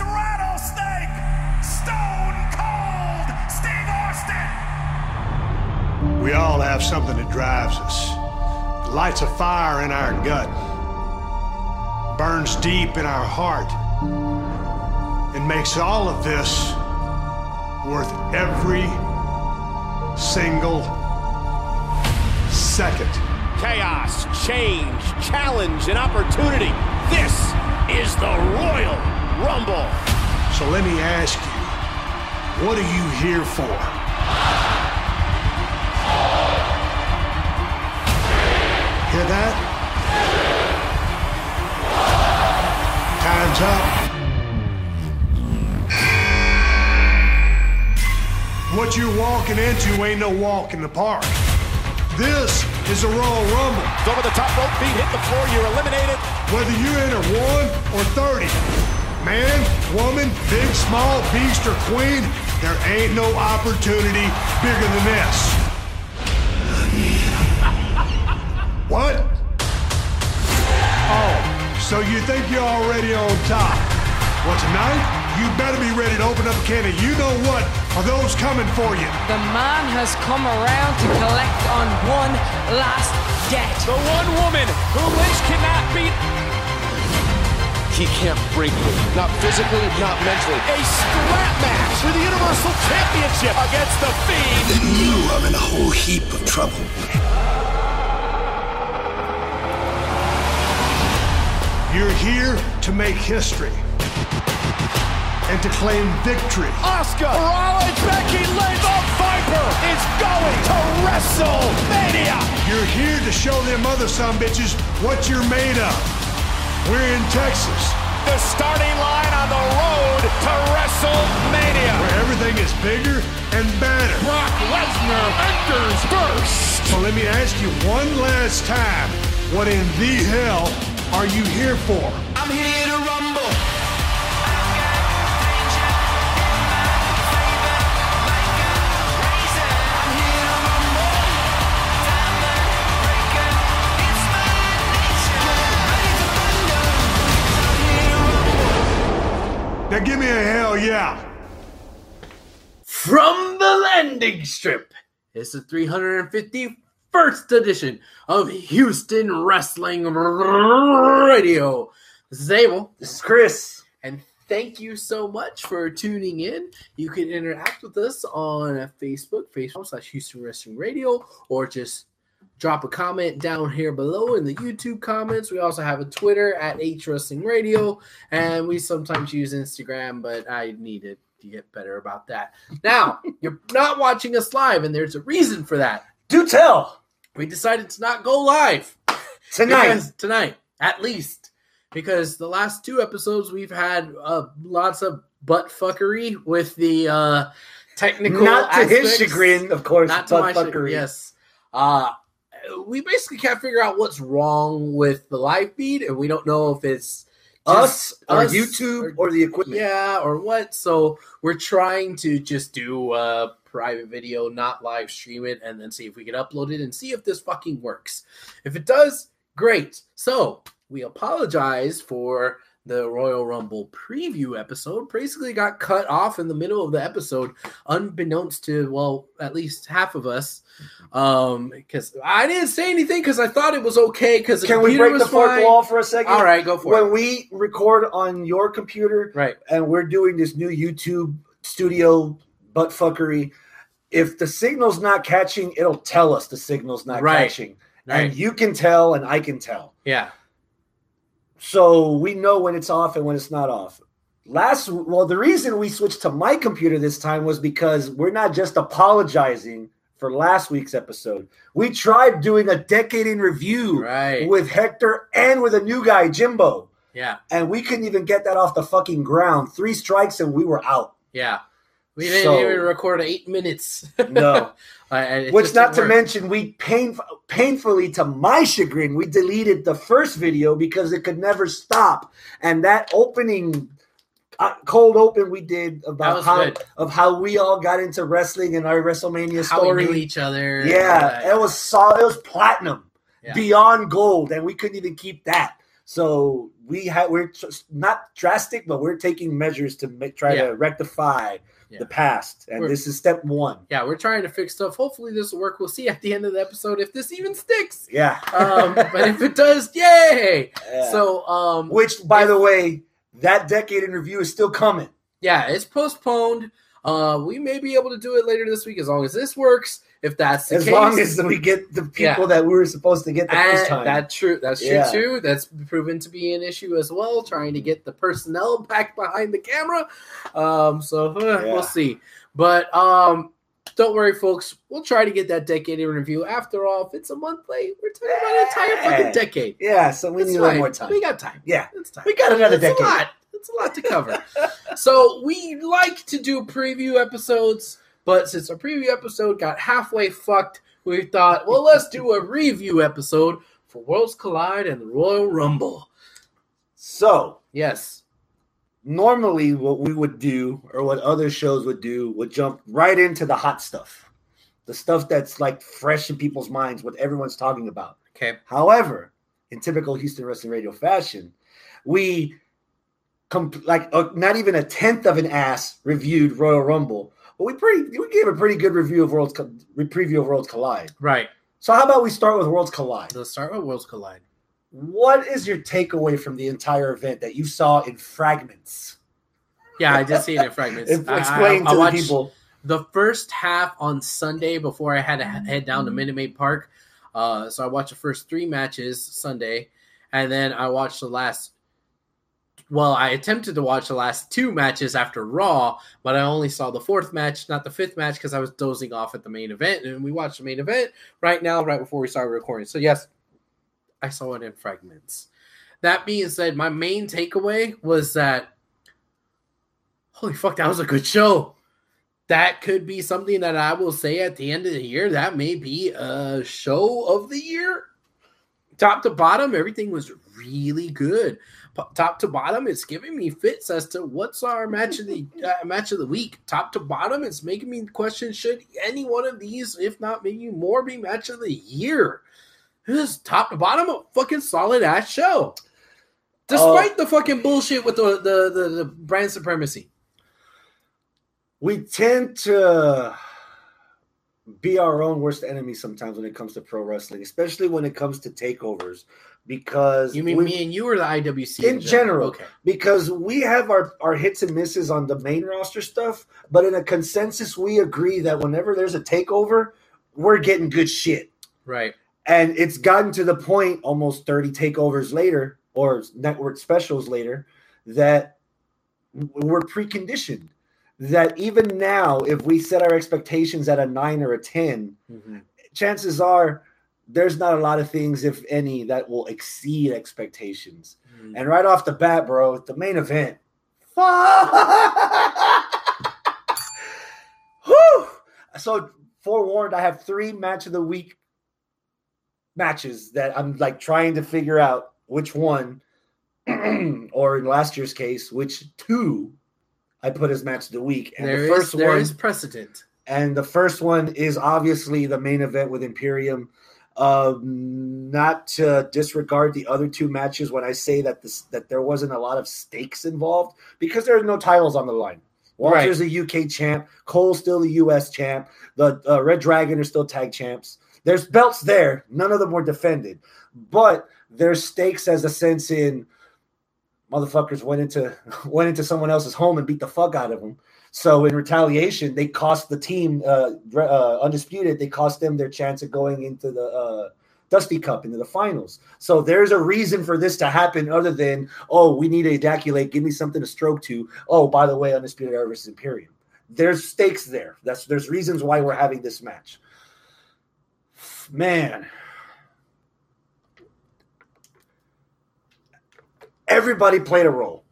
Texas rattlesnake, Stone Cold Steve Austin. We all have something that drives us. It lights a fire in our gut, burns deep in our heart, and makes all of this worth every single second. Chaos, change, challenge, and opportunity. This is the Royal Rumble. So let me ask you, what are you here for? Hear that? Time's up. What you're walking into ain't no walk in the park. This is a Royal Rumble. It's over the top rope, feet hit the floor, you're eliminated. Whether you enter one or 30, man, woman, big, small, beast, or queen, there ain't no opportunity bigger than this. What? Oh, so you think you're already on top? Well, tonight, you better be ready to open up a can of you know what are those coming for you. The man has come around to collect on one last debt. The one woman who Lynch cannot beat. He can't break me. Not physically, not mentally. A strap match for the Universal Championship against The Fiend. Then you are in a whole heap of trouble. You're here to make history and to claim victory. Oscar Rollins, Becky Lynch, the Viper is going to WrestleMania. You're here to show them other some bitches what you're made of. We're in Texas, The starting line on the road to WrestleMania. where everything is bigger and better. Brock Lesnar enters first. So let me ask you one last time, what in the hell are you here for? I'm here yeah. From the landing strip, it's the 351st edition of Houston Wrestling Radio. This is Abel. This is Chris. And thank you so much for tuning in. You can interact with us on Facebook, Facebook slash Houston Wrestling Radio, or just drop a comment down here below in the YouTube comments. We also have a Twitter at H Wrestling Radio, and we sometimes use Instagram, but I need it to get better about that. Now, you're not watching us live, and there's a reason for that. Do tell We decided to not go live tonight. tonight, at least, because the last two episodes we've had uh, lots of butt fuckery with the uh, technical. Not to his chagrin, of course. not to my chagrin. Yes, uh, we basically can't figure out what's wrong with the live feed, and we don't know if it's Us just or us YouTube or the equipment. yeah, or what. So we're trying to just do a private video, not live stream it, and then see if we can upload it and see if this fucking works. If it does, great. So we apologize for the Royal Rumble preview episode. Basically, got cut off in the middle of the episode, unbeknownst to well, at least half of us. Um, because I didn't say anything because I thought it was okay. Because Can we break the fourth wall for a second? All right, go for When it. When we record on your computer Right. and we're doing this new YouTube studio butt fuckery, if the signal's not catching, it'll tell us the signal's not Right. catching. Right. And you can tell and I can tell. Yeah. So we know when it's off and when it's not off. Last well, the reason we switched to my computer this time was because we're not just apologizing for last week's episode. We tried doing a decade in review Right. with Hector and with a new guy, Jimbo. Yeah. And we couldn't even get that off the fucking ground. Three strikes and we were out. Yeah. We didn't So- even record eight minutes. No. Uh, Which not to work. mention we pain, painfully to my chagrin, we deleted the first video because it could never stop. And that opening uh, cold open we did about how good. of how we all got into wrestling and our WrestleMania How we story. each other. yeah, it was solid. It was platinum, Yeah. beyond gold, and we couldn't even keep that. So we have we're just not drastic, but we're taking measures to make, try Yeah. to rectify Yeah. the past, and We're- this is step one. Yeah, we're trying to fix stuff. Hopefully, this will work. We'll see at the end of the episode if this even sticks. Yeah. Um, but if it does, yay! Yeah. So, um, which, by the way, that decade in review is still coming. yeah, it's postponed. Uh, we may be able to do it later this week as long as this works. If that's the As case, long as we get the people Yeah. that we were supposed to get the first time. that's true. That's true Yeah. too. That's proven to be an issue as well. Trying to get the personnel back behind the camera. Um, so uh, Yeah. we'll see. But um, don't worry, folks. We'll try to get that decade in review. After all, if it's a month late, we're talking about an entire fucking decade. yeah, so we It's need a little more time. We got time. Yeah. It's time. We got another It's a decade. lot. It's a lot to cover. so we like to do preview episodes, but since our preview episode got halfway fucked, we thought, well, let's do a review episode for Worlds Collide and the Royal Rumble. So, Yes. normally what we would do or what other shows would do would jump right into the hot stuff. The stuff that's like fresh in people's minds, what everyone's talking about. Okay. However, in typical Houston Wrestling Radio fashion, we comp- like uh, not even a tenth of an ass reviewed Royal Rumble, but we pretty we gave a pretty good review of Worlds preview of Worlds Collide. Right. So how about we start with Worlds Collide? Let's start with Worlds Collide. What is your takeaway from the entire event that you saw in fragments? Yeah, I did see it in fragments. If- I- I- Explain I to the people. the first half on Sunday before I had to head down to Minute Maid Park. Uh, so I watched the first three matches Sunday, and then I watched the last. Well, I attempted to watch the last two matches after Raw, but I only saw the fourth match, not the fifth match, because I was dozing off at the main event. And we watched the main event right now, right before we started recording. So yes, I saw it in fragments. That being said, my main takeaway was that holy fuck, that was a good show that could be something that I will say at the end of the year. That may be a show of the year. Top to bottom, everything was really good. Top to bottom, it's giving me fits as to what's our match of the uh, match of the week. Top to bottom, it's making me question: Should any one of these, if not maybe more, be match of the year? This top to bottom, a fucking solid ass show. Despite the fucking bullshit with the, the the the brand supremacy. we tend to be our own worst enemy sometimes when it comes to pro wrestling, especially when it comes to takeovers. Because You mean we- me and you or the IWC in general? Okay. Because we have our, our hits and misses on the main roster stuff, but in a consensus, we agree that whenever there's a takeover, we're getting good shit. Right. And it's gotten to the point almost 30 takeovers later or network specials later that we're preconditioned. That even now, if we set our expectations at a nine or a 10, mm-hmm. chances are there's not a lot of things, if any, that will exceed expectations. Mm. And right off the bat, bro, the main event. Whew! So forewarned, I have three match of the week matches that I'm like trying to figure out which one, or in last year's case, which two I put as match of the week. And There the is first there one is precedent. and the first one is obviously the main event with Imperium. Um, not to disregard the other two matches when I say that this that there wasn't a lot of stakes involved because there are no titles on the line. Walter's a UK champ, Cole's still the US champ, the uh, Red Dragon are still tag champs. There's belts there, none of them were defended, but there's stakes as a sense in motherfuckers went into went into someone else's home and beat the fuck out of them. So in retaliation, they cost the team uh, uh, undisputed. They cost them their chance of going into the uh, Dusty Cup into the finals. So there's a reason for this to happen, other than oh, we need to ejaculate. Give me something to stroke to. Oh, by the way, undisputed era versus Imperium. There's stakes there. That's there's reasons why we're having this match. Man, everybody played a role.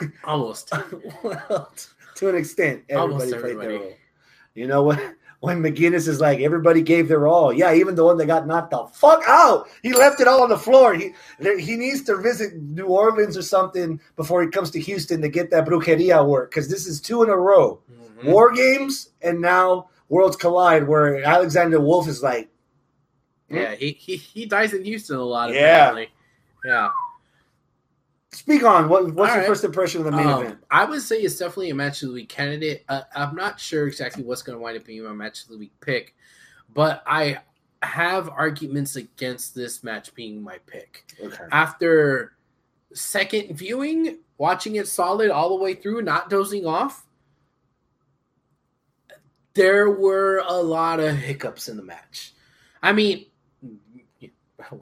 Almost. well, to an extent, everybody Almost played their role. You know what? When McGuinness is like, everybody gave their all. Yeah, even the one that got knocked the fuck out. He left it all on the floor. He he needs to visit New Orleans or something before he comes to Houston to get that brujeria work because this is two in a row. Mhm. War games and now Worlds Collide, where Alexander Wolfe is like, Yeah, he, he he dies in Houston a lot. Yeah. Yeah. Speak on what, what's All your right. first impression of the main Um, event? I would say it's definitely a match of the week candidate. Uh, I'm not sure exactly what's going to wind up being my match of the week pick, but I have arguments against this match being my pick. Okay. After second viewing, watching it solid all the way through, not dozing off, there were a lot of hiccups in the match. I mean,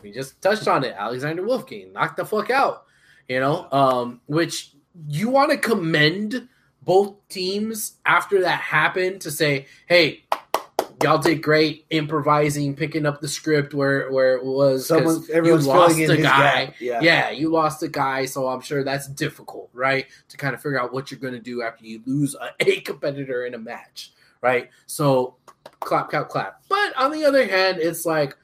we just touched on it. Alexander Wolfgang knocked the fuck out, you know, um, which you want to commend both teams after that happened to say, hey, y'all did great improvising, picking up the script where where it was Someone, you everyone's lost a guy. Yeah. Yeah, you lost a guy, so I'm sure that's difficult, right? To kind of figure out what you're going to do after you lose a, a competitor in a match, right? So, clap, clap, clap. But on the other hand, it's like,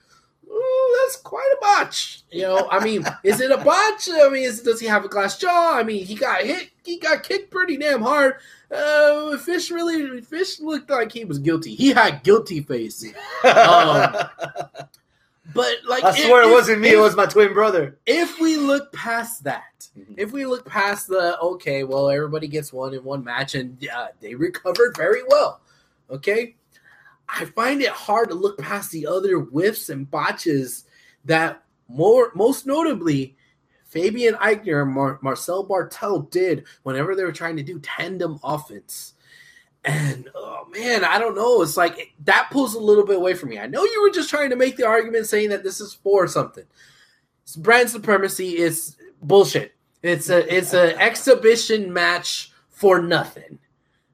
quite a botch. You know, I mean, is it a botch? I mean, is, does he have a glass jaw? I mean, he got hit, he got kicked pretty damn hard. Uh, Fish really, Fish looked like he was guilty. He had guilty face. Um, But like, I swear if- it wasn't me. if- It was my twin brother. if we look past that, Mhm. if we look past the okay, well, everybody gets one in one match, and yeah, they recovered very well. Okay, I find it hard to look past the other whiffs and botches that more, most notably, Fabian Aichner and Mar- Marcel Barthel did whenever they were trying to do tandem offense. And oh man, I don't know. It's like that pulls a little bit away from me. I know you were just trying to make the argument saying that this is for something. Brand supremacy is bullshit. It's a it's an exhibition match for nothing.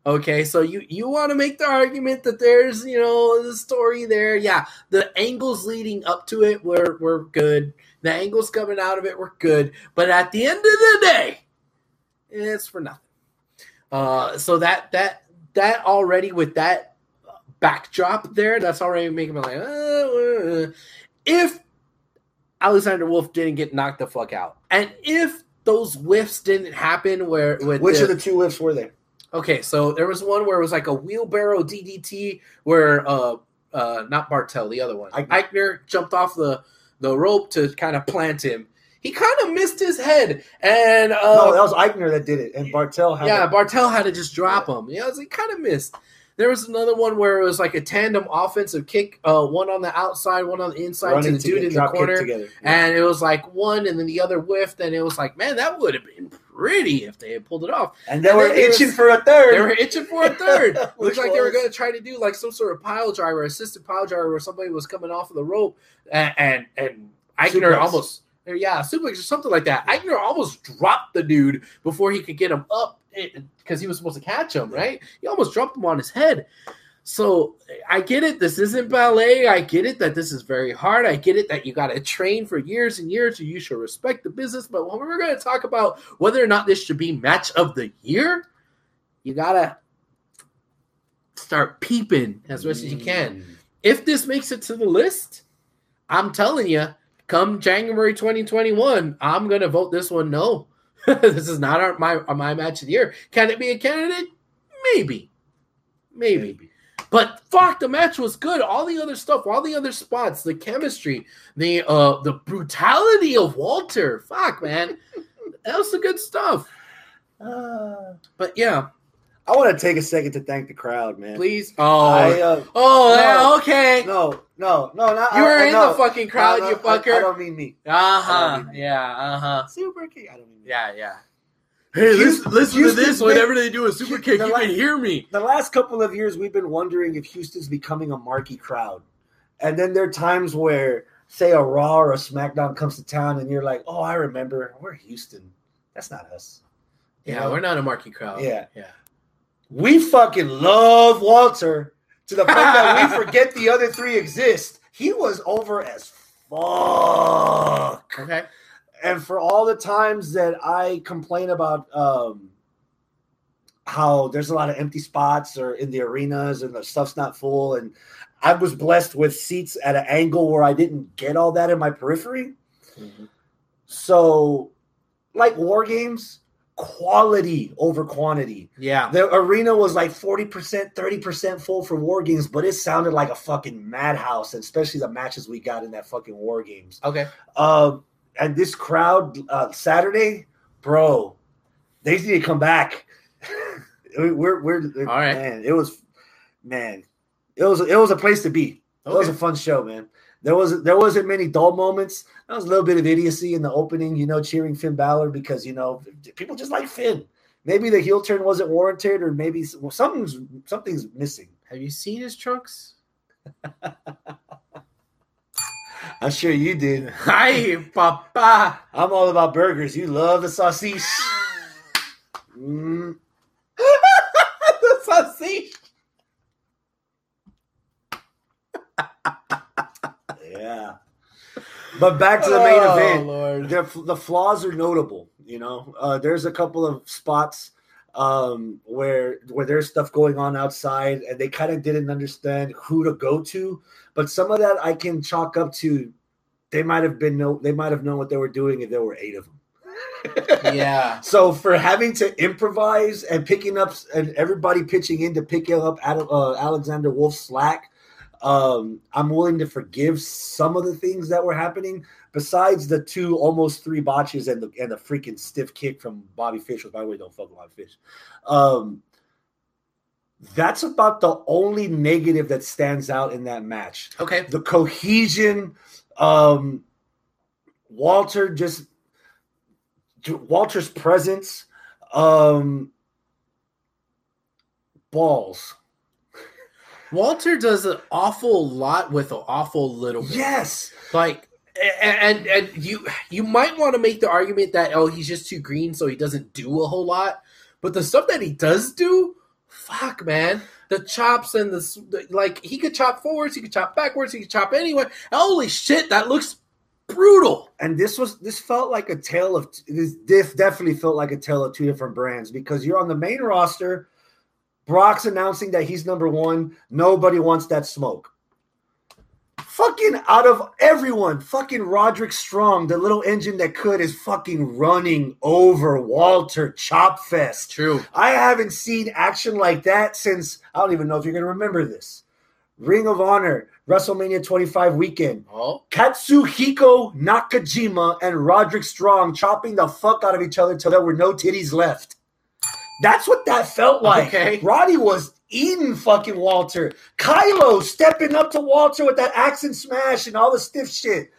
Okay, so you you want to make the argument that there's you know the story there. Yeah, the angles leading up to it were were good. The angles coming out of it were good, but at the end of the day, it's for nothing. Uh, so that that that already with that backdrop there, that's already making me like, uh, uh, if Alexander Wolfe didn't get knocked the fuck out, and if those whiffs didn't happen, where with Which of the two lifts were they? Okay, so there was one where it was like a wheelbarrow DDT where uh uh not Barthel, the other one. Aichner. Aichner, jumped off the the rope to kind of plant him. He kind of missed his head and uh no, that was Aichner that did it, and Barthel had yeah, it. Barthel had to just drop him. Yeah, he kind of missed. There was another one where it was like a tandem offensive kick, uh, one on the outside, one on the inside running to the dude in the corner, together. and it was like one, and then the other whiffed, and it was like, man, that would have been pretty if they had pulled it off. and they and were itching was- for a third. They were itching for a third. Looks like they were going to try to do like some sort of pile driver, assisted pile driver, where somebody was coming off of the rope, and and, and Aichner almost, yeah, suplex or something like that. Aichner almost dropped the dude before he could get him up because he was supposed to catch him, right? He almost dropped him on his head. So I get it. This isn't ballet. I get it that this is very hard. I get it that you got to train for years and years, you should respect the business. But when we're going to talk about whether or not this should be match of the year, you gotta start peeping as much as you can. Mm. If this makes it to the list, I'm telling you, come January 2021, I'm gonna vote this one no. this is not our, my my match of the year. Can it be a candidate? Maybe, maybe. But fuck, the match was good. All the other stuff, all the other spots, the chemistry, the uh the brutality of Walter. Fuck, man, that was the good stuff. Uh, But yeah, I want to take a second to thank the crowd, man. please. Oh, I, uh, oh, No. yeah, okay. no, no, no, not You were I, I in know. the fucking crowd, No, you no, I- fucker. I, don't mean me. Uh I huh. Yeah. Uh huh. Super kick. I don't mean me. Yeah. Yeah. Hey, listen, Houston- listen to Houston- this. Whenever they do a super kick, you la- can hear me. The last couple of years, we've been wondering if Houston's becoming a marquee crowd, and then there are times where, say, a Raw or a SmackDown comes to town, and you're like, "Oh, I remember. We're Houston. That's not us." You Yeah, know? we're not a marquee crowd. Yeah. Yeah. We fucking love Walter to the point that we forget the other three exist. He was over as fuck. Okay. And for all the times that I complain about um, how there's a lot of empty spots or in the arenas and the stuff's not full, and I was blessed with seats at an angle where I didn't get all that in my periphery. Mhm. So, like war games, quality over quantity. Yeah. The arena was like 40%, 30% full for war games, but it sounded like a fucking madhouse, especially the matches we got in that fucking war games. Okay. Um, and this crowd uh, Saturday, bro, they need to come back. we're we're All right. man. It was man, it was it was a place to be. It was a fun show, man. There was there wasn't many dull moments. There was a little bit of idiocy in the opening, you know, cheering Finn Balor because you know people just like Finn. Maybe the heel turn wasn't warranted, or maybe well, something's something's missing. Have you seen his trunks? I'm sure you did. Hi, papa. I'm all about burgers. You love the sausage. Mm, the sausage. Yeah. But back to the main Oh, event. Lord. The, the flaws are notable. You know, uh, there's a couple of spots um, where where there's stuff going on outside, and they kind of didn't understand who to go to. But some of that I can chalk up to they might have been no, they might have known what they were doing if there were eight of them. Yeah. So for having to improvise and picking up and everybody pitching in to pick up Ad- uh, Alexander Wolfe's slack, um, I'm willing to forgive some of the things that were happening. Besides the two almost three botches and the and the freaking stiff kick from Bobby Fish, which by the way don't fuck with Bobby Fish. Um, that's about the only negative that stands out in that match Okay. the cohesion um walter just walter's presence um balls Walter does an awful lot with an awful little bit. yes Like, a- and and you you might want to make the argument that oh he's just too green so he doesn't do a whole lot, but the stuff that he does do, fuck man, the chops and the, the like he could chop forwards, he could chop backwards, he could chop anywhere. Holy shit, that looks brutal. and this was this felt like a tale of this diff definitely felt like a tale of two different brands because you're on the main roster brock's announcing that he's number one nobody wants that smoke fucking out of everyone fucking roderick strong the little engine that could is fucking running over walter chopfest True. I haven't seen action like that since I don't even know if you're gonna remember this. Ring of Honor, WrestleMania 25 weekend. Oh, Katsuhiko Nakajima and Roderick Strong chopping the fuck out of each other till there were no titties left. That's what that felt like. Okay. Roddy was eating fucking Walter. Kylo stepping up to Walter with that axe and smash and all the stiff shit.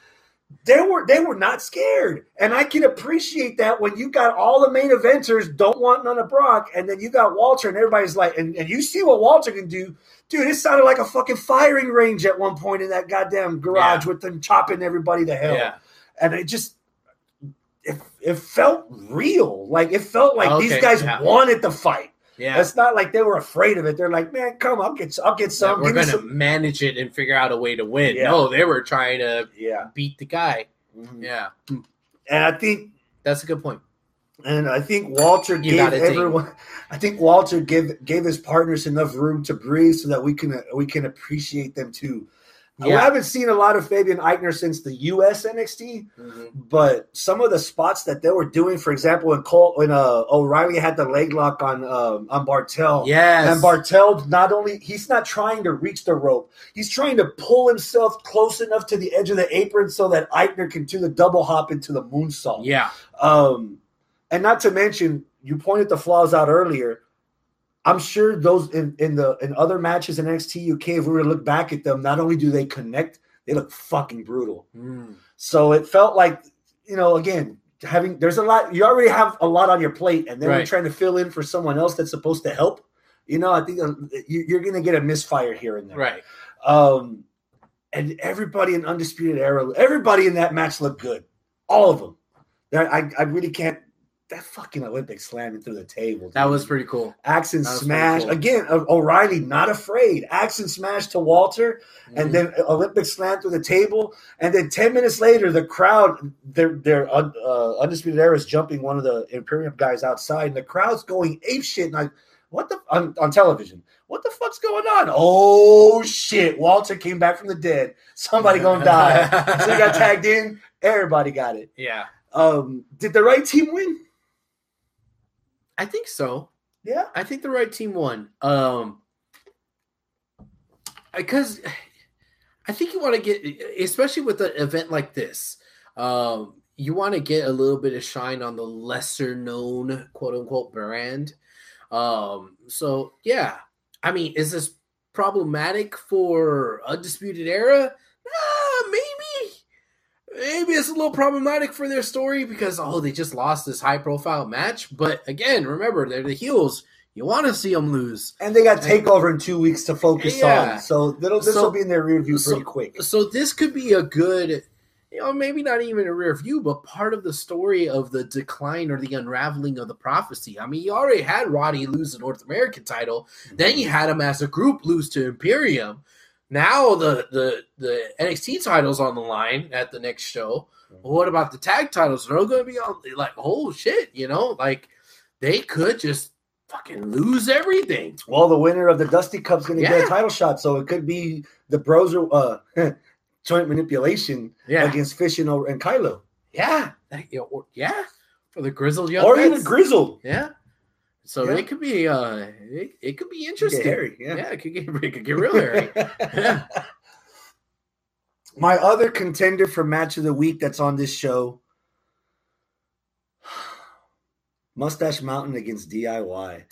They were they were not scared, and I can appreciate that when you got all the main eventers don't want none of Brock, and then you got Walter, and everybody's like, and, and you see what Walter can do, dude. It sounded like a fucking firing range at one point in that goddamn garage Yeah. with them chopping everybody to hell, yeah. and it just it, felt real, like it felt like these guys yeah. wanted the fight. Yeah. It's not like they were afraid of it. They're like, man, come, I'll get, I'll get some. we're Give me gonna some. manage it and figure out a way to win. Yeah. No, they were trying to Yeah, beat the guy. Mhm. Yeah, and I think that's a good point. And I think Walter You gave everyone. I think Walter gave gave his partners enough room to breathe so that we can we can appreciate them too. I haven't seen a lot of Fabian Aichner since the U.S. NXT, but some of the spots that they were doing, for example, when Cole when uh, O'Reilly had the leg lock on um, on Barthel, Yes. and Barthel not only he's not trying to reach the rope, he's trying to pull himself close enough to the edge of the apron so that Aichner can do the double hop into the moonsault. Yeah. Um, and not to mention, you pointed the flaws out earlier. I'm sure those in, in the in other matches in NXT UK, if we were to look back at them, not only do they connect, they look fucking brutal. Mm. So it felt like, you know, again, having there's a lot you already have a lot on your plate, and then we're trying to fill in for someone else that's supposed to help. You know, I think you- you're going to get a misfire here and there. Right. Um, and everybody in Undisputed Era, everybody in that match looked good. All of them. I, I really can't. That fucking Olympic slamming through the table. That was pretty cool. Axe and smash pretty again. O'Reilly not afraid. Axe and smash to Walter, Mm-hmm. and then Olympic slam through the table, and then ten minutes later, the crowd, their their uh, undisputed era is jumping one of the Imperium guys outside, and the crowd's going ape shit. And I, what the on, on television? What the fuck's going on? Oh shit! Walter came back from the dead. Somebody gonna die. so he got tagged in. Everybody got it. Yeah. Um, did the right team win? I think so. Yeah. I think the right team won. Um, because I think you want to get, especially with an event like this, um, you want to get a little bit of shine on the lesser known quote unquote brand. Um, so yeah, I mean, is this problematic for Undisputed Era? Maybe. Maybe it's a little problematic for their story because oh, they just lost this high profile match. But again, remember they're the heels. You want to see them lose. And they got takeover in two weeks to focus Yeah. on. So this So- will be in their rear view so- pretty quick. So this could be a good, you know, maybe not even a rear view, but part of the story of the decline or the unraveling of the prophecy. I mean, you already had Roddy lose the North American title, then you mm-hmm. had him as a group lose to Imperium. Now the the the NXT titles on the line at the next show. Well, what about the tag titles? They're all going to be on like oh shit, you know, like they could just fucking lose everything. Well, the winner of the Dusty Cup's going to get a title shot, so it could be the Bros uh, joint manipulation Yeah, against Fish and, and Kylo, yeah, yeah, for the grizzled young or even Vets. Grizzled. Yeah. So Yeah. it could be uh it, it could be interesting. hairy, yeah. yeah. it could get it could get real hairy. Yeah. My other contender for match of the week that's on this show Mustache Mountain against DIY.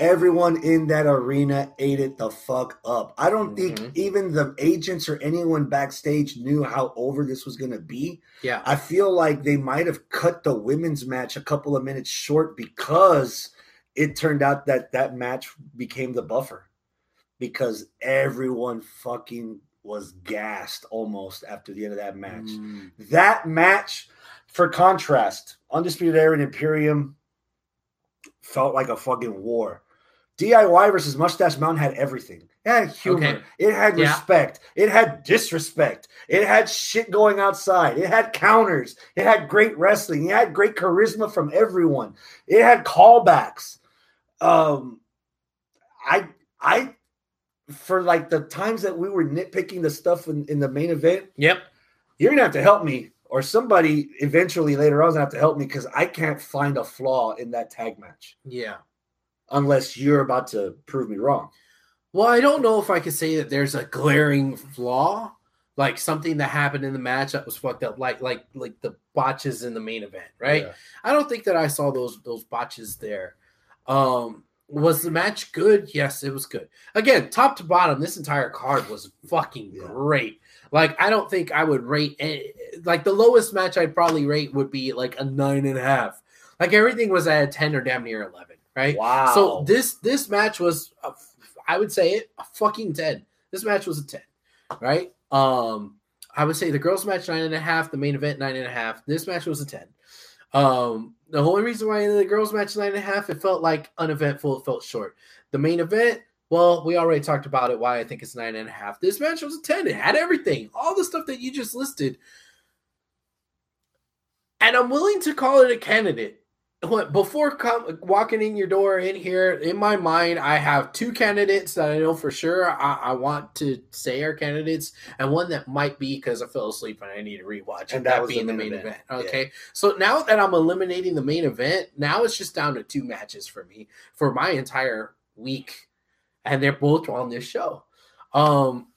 Everyone in that arena ate it the fuck up. I don't think Mhm. even the agents or anyone backstage knew how over this was going to be. Yeah. I feel like they might have cut the women's match a couple of minutes short because it turned out that that match became the buffer because everyone fucking was gassed almost after the end of that match. Mm, That match, for contrast, Undisputed Era and Imperium felt like a fucking war. DIY versus Mustache Mountain had everything. It had humor. Okay. It had Yeah. respect. It had disrespect. It had shit going outside. It had counters. It had great wrestling. It had great charisma from everyone. It had callbacks. Um, I, I, for like the times that we were nitpicking the stuff in, in the main event, Yep. you're gonna have to help me, or somebody eventually later on is gonna have to help me because I can't find a flaw in that tag match Yeah. unless you're about to prove me wrong. Well, I don't know if I could say that there's a glaring flaw, like something that happened in the match that was fucked up, like like like the botches in the main event, right? Yeah. I don't think that I saw those those botches there. Um was the match good? Yes, it was good. Again, top to bottom, this entire card was fucking Yeah. great. Like, I don't think I would rate any, like the lowest match I'd probably rate would be like a nine and a half. Like everything was at a ten or damn near eleven, right? Wow. So this this match was, a I would say it a fucking ten. This match was a ten, right? Um, I would say the girls match nine and a half, the main event nine and a half. This match was a ten. Um, the only reason why the girls match nine and a half, it felt like uneventful. It felt short. The main event, well, we already talked about it. Why I think it's nine and a half. This match was a ten. It had everything, all the stuff that you just listed. And I'm willing to call it a candidate. What before com- walking in your door in here, in my mind, I have two candidates that I know for sure I, I want to say are candidates, and one that might be because I fell asleep and I need to rewatch. And And that that was being the main event. event. Okay, so now that I'm eliminating the main event, now it's just down to two matches for me for my entire week, and they're both on this show. Um,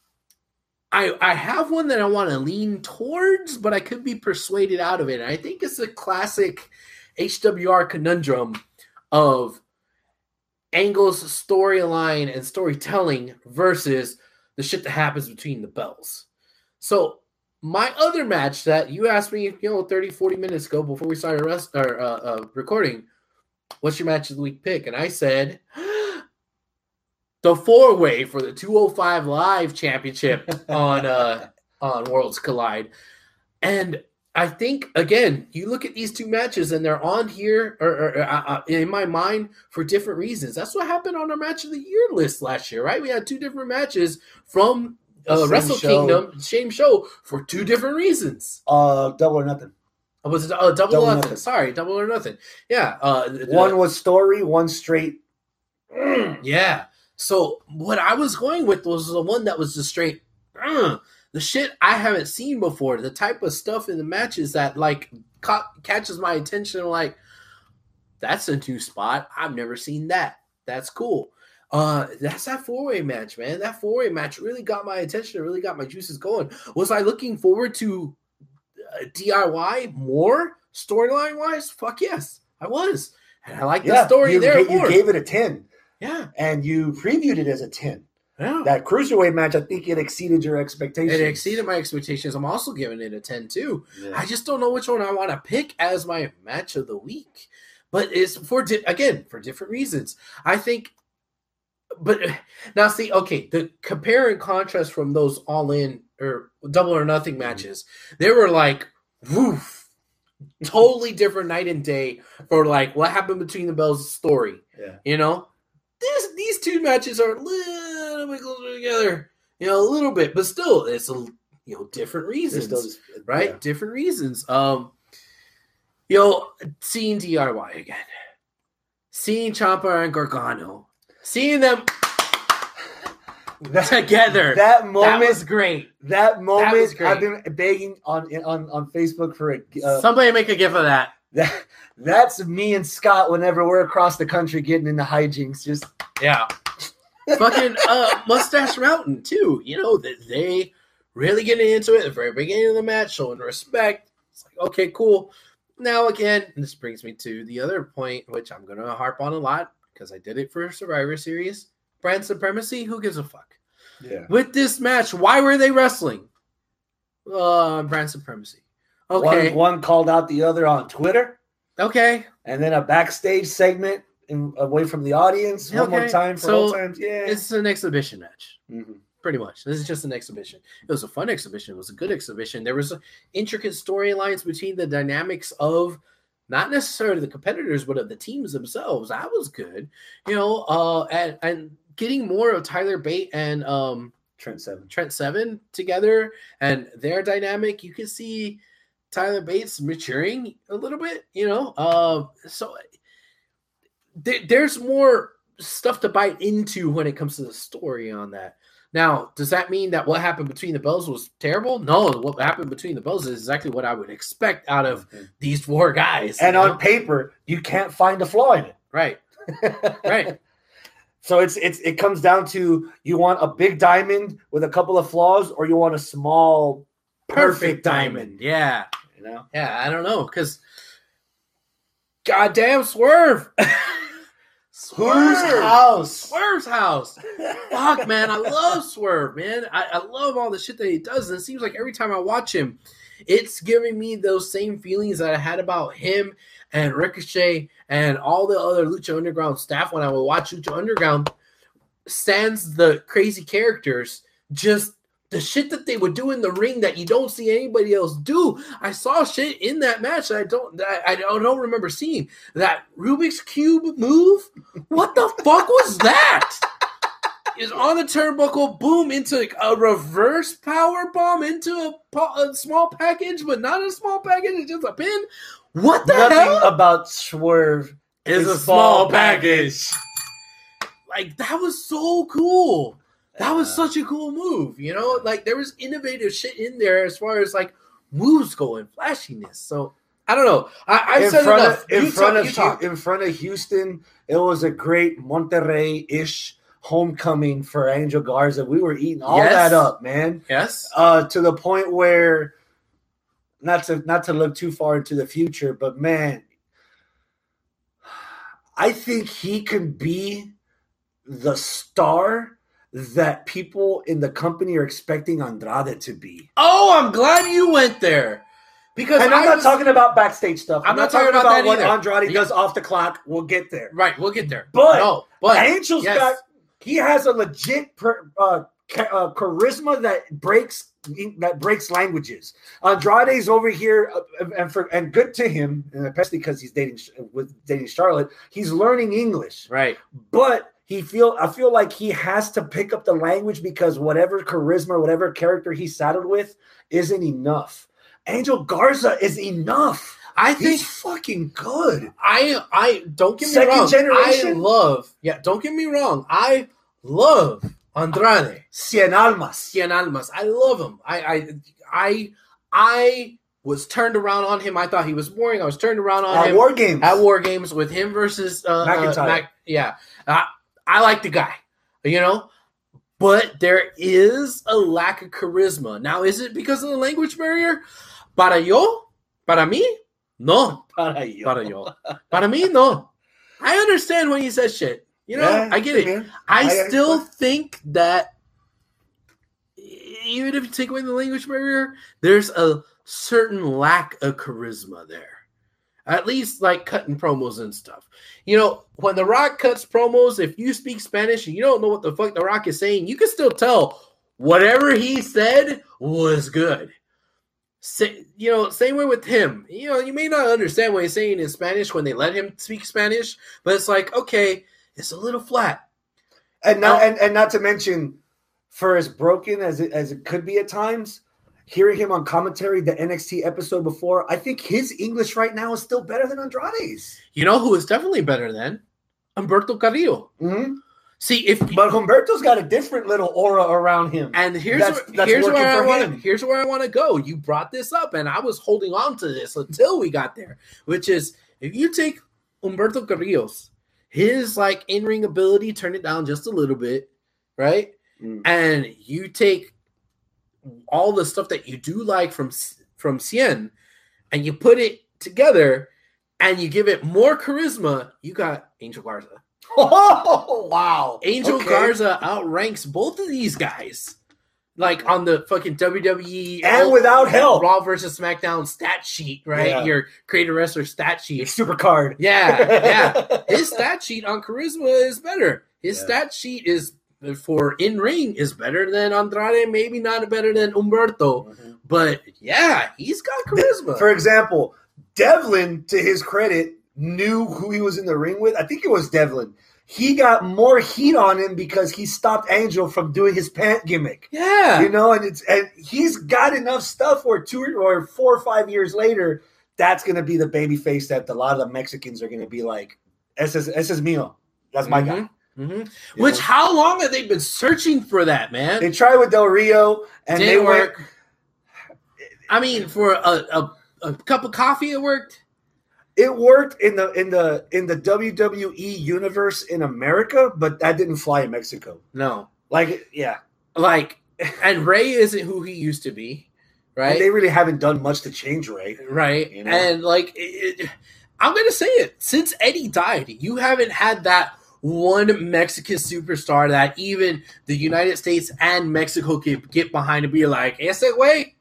I I have one that I want to lean towards, but I could be persuaded out of it. I think it's a classic HWR conundrum of Angle's storyline and storytelling versus the shit that happens between the bells. So my other match that you asked me, you know, 30, 40 minutes ago before we started rest, or, uh, uh, recording, what's your match of the week pick? And I said, the four way for the 205 Live Championship on uh, on Worlds Collide. And I think again, you look at these two matches, and they're on here, or, or, uh, uh, in my mind, for different reasons. That's what happened on our match of the year list last year, right? We had two different matches from uh, Wrestle show. Kingdom, same show, for two different reasons. Uh, double or nothing. Uh, Was it uh, double, Double or or nothing? nothing. Sorry, double or nothing. Yeah, uh, One was story, one straight. Yeah. So what I was going with was the one that was the straight the shit I haven't seen before. The type of stuff in the matches that like ca- catches my attention. Like that's a new spot. I've never seen that. That's cool. Uh, that's that four way match, man. That four way match really got my attention. It really got my juices going. Was I looking forward to uh, DIY more storyline wise? Fuck yes, I was, and I like Yeah, the story you, there you more. gave it a 10 yeah, and you previewed it as a 10. Yeah. That cruiserweight match, I think it exceeded your expectations. It exceeded my expectations. I'm also giving it a 10 too. Yeah. I just don't know which one I want to pick as my match of the week. But it's for di- again for different reasons. I think but now see okay, the compare and contrast from those all in or double or nothing mm-hmm. matches. They were like woof totally different night and day for like what happened between the bells story. Yeah. You know? This these two matches are a little bit closer together. You know, a little bit, but still it's a you know different reasons just- right? yeah. Different reasons. Um, you know, seeing DIY again, seeing Ciampa and Gargano, seeing them together. That That moment, was great. that moment, was great. I've been begging on on on Facebook for a. Uh, Somebody make a gif of that. That, that's me and Scott whenever we're across the country getting into hijinks. Just Yeah. Fucking uh, Mustache Mountain too. You know that they really getting into it at the very beginning of the match, showing respect. It's like okay, cool. Now again, this brings me to the other point, which I'm gonna harp on a lot because I did it for Survivor Series. Brand supremacy. Who gives a fuck? yeah. With this match, why were they wrestling? Uh, brand supremacy. Okay, One, one called out the other on Twitter, okay. and then a backstage segment in, away from the audience. One more time for so all times. Yeah. It's an exhibition match. Mhm. pretty much. This is just an exhibition. It was a fun exhibition. It was a good exhibition. There was intricate storylines between the dynamics of not necessarily the competitors, but of the teams themselves. That was good, you know. Uh, and and getting more of Tyler Bate and um Trent Seven. Trent Seven together and their dynamic, you can see Tyler Bates maturing a little bit, you know. Uh, so there, there's more stuff to bite into when it comes to the story on that. Now, does that mean that what happened between the bells was terrible? No, what happened between the bells is exactly what I would expect out of these four guys. And on paper, you can't find a flaw in it. right, right, So it's it's it comes down to you want a big diamond with a couple of flaws, or you want a small perfect diamond. Yeah, You know, yeah. I don't know because, goddamn, swerve. whose house? Swerve's house. Fuck, man. I love Swerve, man. I, I love all the shit that he does. And it seems like every time I watch him, it's giving me those same feelings that I had about him and Ricochet and all the other Lucha Underground staff when I would watch Lucha Underground. Stands the crazy characters, just the shit that they would do in the ring that you don't see anybody else do. I saw shit in that match that I don't that I don't remember seeing. That Rubik's Cube move? What the fuck was that? Is on the turnbuckle, boom, into like a reverse power bomb into a, po- a small package, but not a small package, it's just a pin. What the hell? Nothing hell? about Swerve is a small package. Like that was so cool. That was such a cool move, you know. Like there was innovative shit in there as far as like moves go and flashiness. So I don't know. I, in said front enough. of in You front talk- of talk. In front of Houston, it was a great Monterrey ish homecoming for Angel Garza. We were eating all Yes. that up, man. yes. Uh, to the point where not to not to look too far into the future, but man, I think he can be the star that people in the company are expecting Andrade to be. Oh, I'm glad you went there because And I'm not was- talking about backstage stuff. I'm not talking about that what either. Andrade Yeah. does off the clock. We'll get there. Right, we'll get there. But no, but Angel's yes. got he has a legit per, uh, cha- uh, charisma that breaks that breaks languages. Andrade's over here, uh, and for and good to him, and especially because he's dating with dating Charlotte. He's learning English, right. but he feel I feel like he has to pick up the language because whatever charisma, whatever character he's saddled with, isn't enough. Angel Garza is enough. I think He's fucking good. I I don't get me Second wrong. generation? I love yeah. Don't get me wrong. I love Andrade. Cien almas. Cien Almas. I love him. I I I I was turned around on him. I thought he was boring. I was turned around on At him War Games. at War Games with him versus uh, McIntyre. Uh, Mac, yeah, I, I like the guy, you know, but there is a lack of charisma. Now, is it because of the language barrier? Para yo, para mí, no. Para yo. Para yo. Para mí, no. I understand when he says shit. You know, Yeah, I get it. man. I, I- still think that even if you take away the language barrier, there's a certain lack of charisma there. At least like cutting promos and stuff. You know, when The Rock cuts promos, if you speak Spanish and you don't know what the fuck The Rock is saying, you can still tell whatever he said was good. Sa- you know, same way with him. You know, you may not understand what he's saying in Spanish when they let him speak Spanish, but it's like, okay, it's a little flat. And not and, and not to mention, for as broken as it as it could be at times, hearing him on commentary the NXT episode before, I think his English right now is still better than Andrade's. You know who is definitely better than Humberto Carrillo. Mhm. See, if But Humberto's got a different little aura around him. and here's That's- where, that's here's where I want here's where I want to go. You brought this up, and I was holding on to this until we got there, which is if you take Humberto Carrillo's his like in ring ability, turn it down just a little bit, right? Mm. And you take all the stuff that you do like from from Cien, and you put it together, and you give it more charisma. You got Angel Garza. Oh wow. Angel Okay. Garza outranks both of these guys. Like on the fucking WWE And all- without help. Raw versus SmackDown stat sheet, right? Yeah. Your creator wrestler stat sheet. Super card. Yeah, yeah. His stat sheet on charisma is better. His Yeah. stat sheet is for in ring is better than Andrade, maybe not better than Humberto, mm-hmm. but yeah, he's got charisma. For example, Devlin, to his credit, knew who he was in the ring with. I think it was Devlin. He got more heat on him because he stopped Angel from doing his pant gimmick. yeah, You know, and it's and he's got enough stuff where two or four or five years later, that's gonna be the baby face that a lot of the Mexicans are gonna be like, ese es, ese es mío. That's my mm-hmm. guy. Mhm. Which know? how long have they been searching for that, man? They tried with Del Rio and they Didn't went work. I mean, for a, a, a cup of coffee, it worked. it worked in the in the in the WWE universe in America, but that didn't fly in Mexico. No, Like, yeah, like, and Ray isn't who he used to be, right? and they really haven't done much to change Ray. right? You know? And like, it, it- I'm gonna say it. Since Eddie died, you haven't had that one Mexican superstar that even the United States and Mexico can get behind and be like, "Ese way,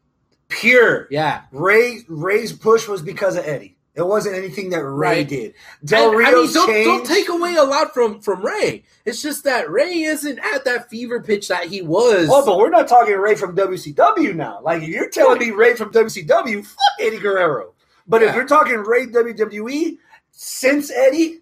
Pure. yeah." Ray Ray's push was because of Eddie. It wasn't anything that Ray Right. did. Del And, Rio I mean, don't, don't take away a lot from from Ray. It's just that Ray isn't at that fever pitch that he was. Oh, but we're not talking Ray from WCW now. Like if you're telling me Ray from WCW, fuck Eddie Guerrero. But if you're talking Ray WWE since Eddie,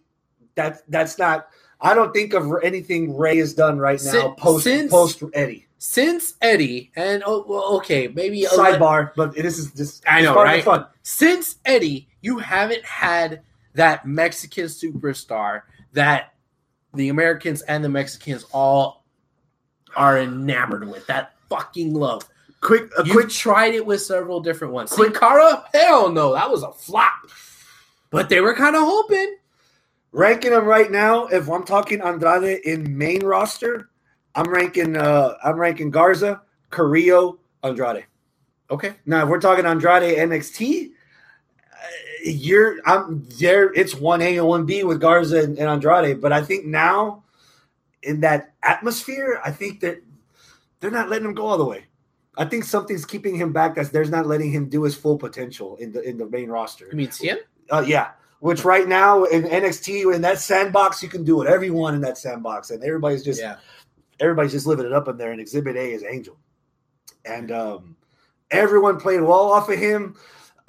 that that's not. I don't think of anything Ray has done right now Sin- post since- post Eddie. since Eddie, and oh, well, okay, maybe a Sidebar, but this is just I know, right? Fun. since Eddie, you haven't had that Mexican superstar that the Americans and the Mexicans all are enamored with. That fucking love. Quick, a You quick. tried it with several different ones. Quick- Sin Cara, hell no, that was a flop. But they were kind of hoping. Ranking them right now. If I'm talking Andrade in main roster, I'm ranking. uh I'm ranking Garza, Carrillo, Andrade. Okay. Now, if we're talking Andrade NXT, uh, you're I'm there. It's one A and one B with Garza and, and Andrade, but I think now in that atmosphere, I think that they're not letting him go all the way. I think something's keeping him back. That's there's not letting him do his full potential in the in the main roster. You mean Cien? Uh, yeah, which right now in NXT in that sandbox, you can do whatever you want in that sandbox, and everybody's just Yeah. everybody's just living it up in there. And Exhibit A is Angel, and um, everyone played well off of him.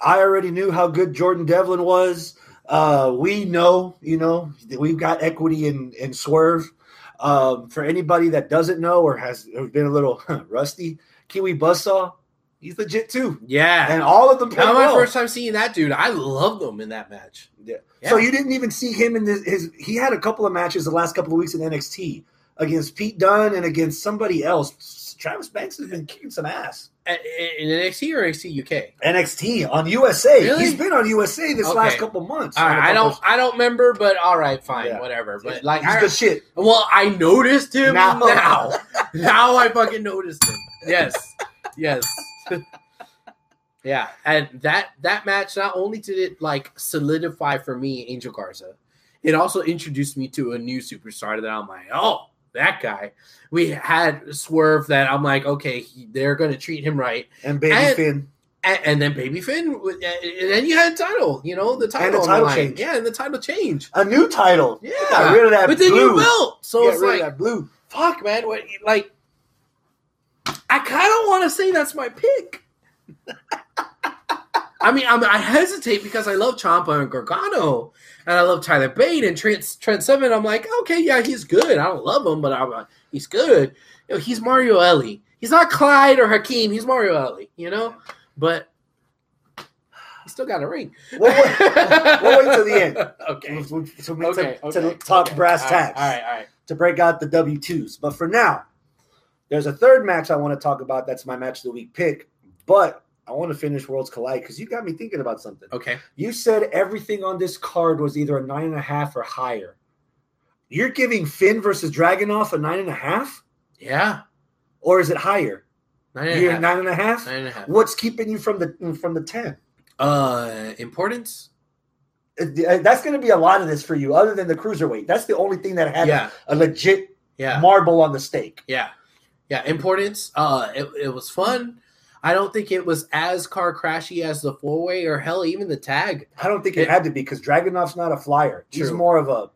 I already knew how good Jordan Devlin was. Uh, we know, you know, we've got equity in in Swerve. Um, for anybody that doesn't know or has been a little rusty, Kiwi Buzzsaw, he's legit too, Yeah. and all of them Not my well. first time seeing that dude. I love them in that match. Yeah. Yeah. So you didn't even see him in this, his. He had a couple of matches the last couple of weeks in NXT against Pete Dunne and against somebody else. Travis Banks has been kicking some ass. In NXT or NXT UK? NXT on USA. Really? He's been on USA this Okay. last couple months. All right, I don't, I don't remember, but all right, fine, Yeah. whatever. But like, he's I, good shit. well, I noticed him Now. now. Now, I fucking noticed him. Yes, yes. Yeah, and that that match not only did it like solidify for me Angel Garza, it also introduced me to a new superstar that I'm like, oh, that guy. We had Swerve that I'm like, okay, he, they're to treat him right, And Baby And- Finn. and, and then Baby Finn, and then you had title, you know, the title, and the title change. yeah, and the title change, A new title. yeah, Got rid of that the blue. new belt. So Get it's like, blue. fuck, man, what like. I kind of want to say that's my pick. I mean, I'm, I hesitate because I love Ciampa and Gargano, and I love Tyler Bate and Trent Trent Seven. I'm like, okay, yeah, he's good. I don't love him, but I'm, uh, he's good. You know, he's Mario Elie. He's not Clyde or Hakeem. He's Mario Elie. You know, but he still got a ring. We'll wait, we'll wait till the end. okay. So we- Okay. to, okay, to talk okay. brass tacks All right. All right. to break out the W twos. But for now, there's a third match I want to talk about. That's my match of the week pick. But I want to finish Worlds Collide because you got me thinking about something. Okay. You said everything on this card was either a nine and a half or higher. You're giving Finn versus Dragunov a nine and a half, Yeah. or is it higher? Nine and You're half. nine and a half. Nine and a half. What's keeping you from the from the ten? Uh, importance. Uh, That's going to be a lot of this for you, other than the cruiserweight. That's the only thing that had Yeah. a legit Yeah. marble on the stake. Yeah. Yeah. Importance. Uh, it, it was fun. I don't think it was as car crashy as the four way or hell, even the tag. I don't think it, It- had to be because Dragunov's not a flyer. He's more of a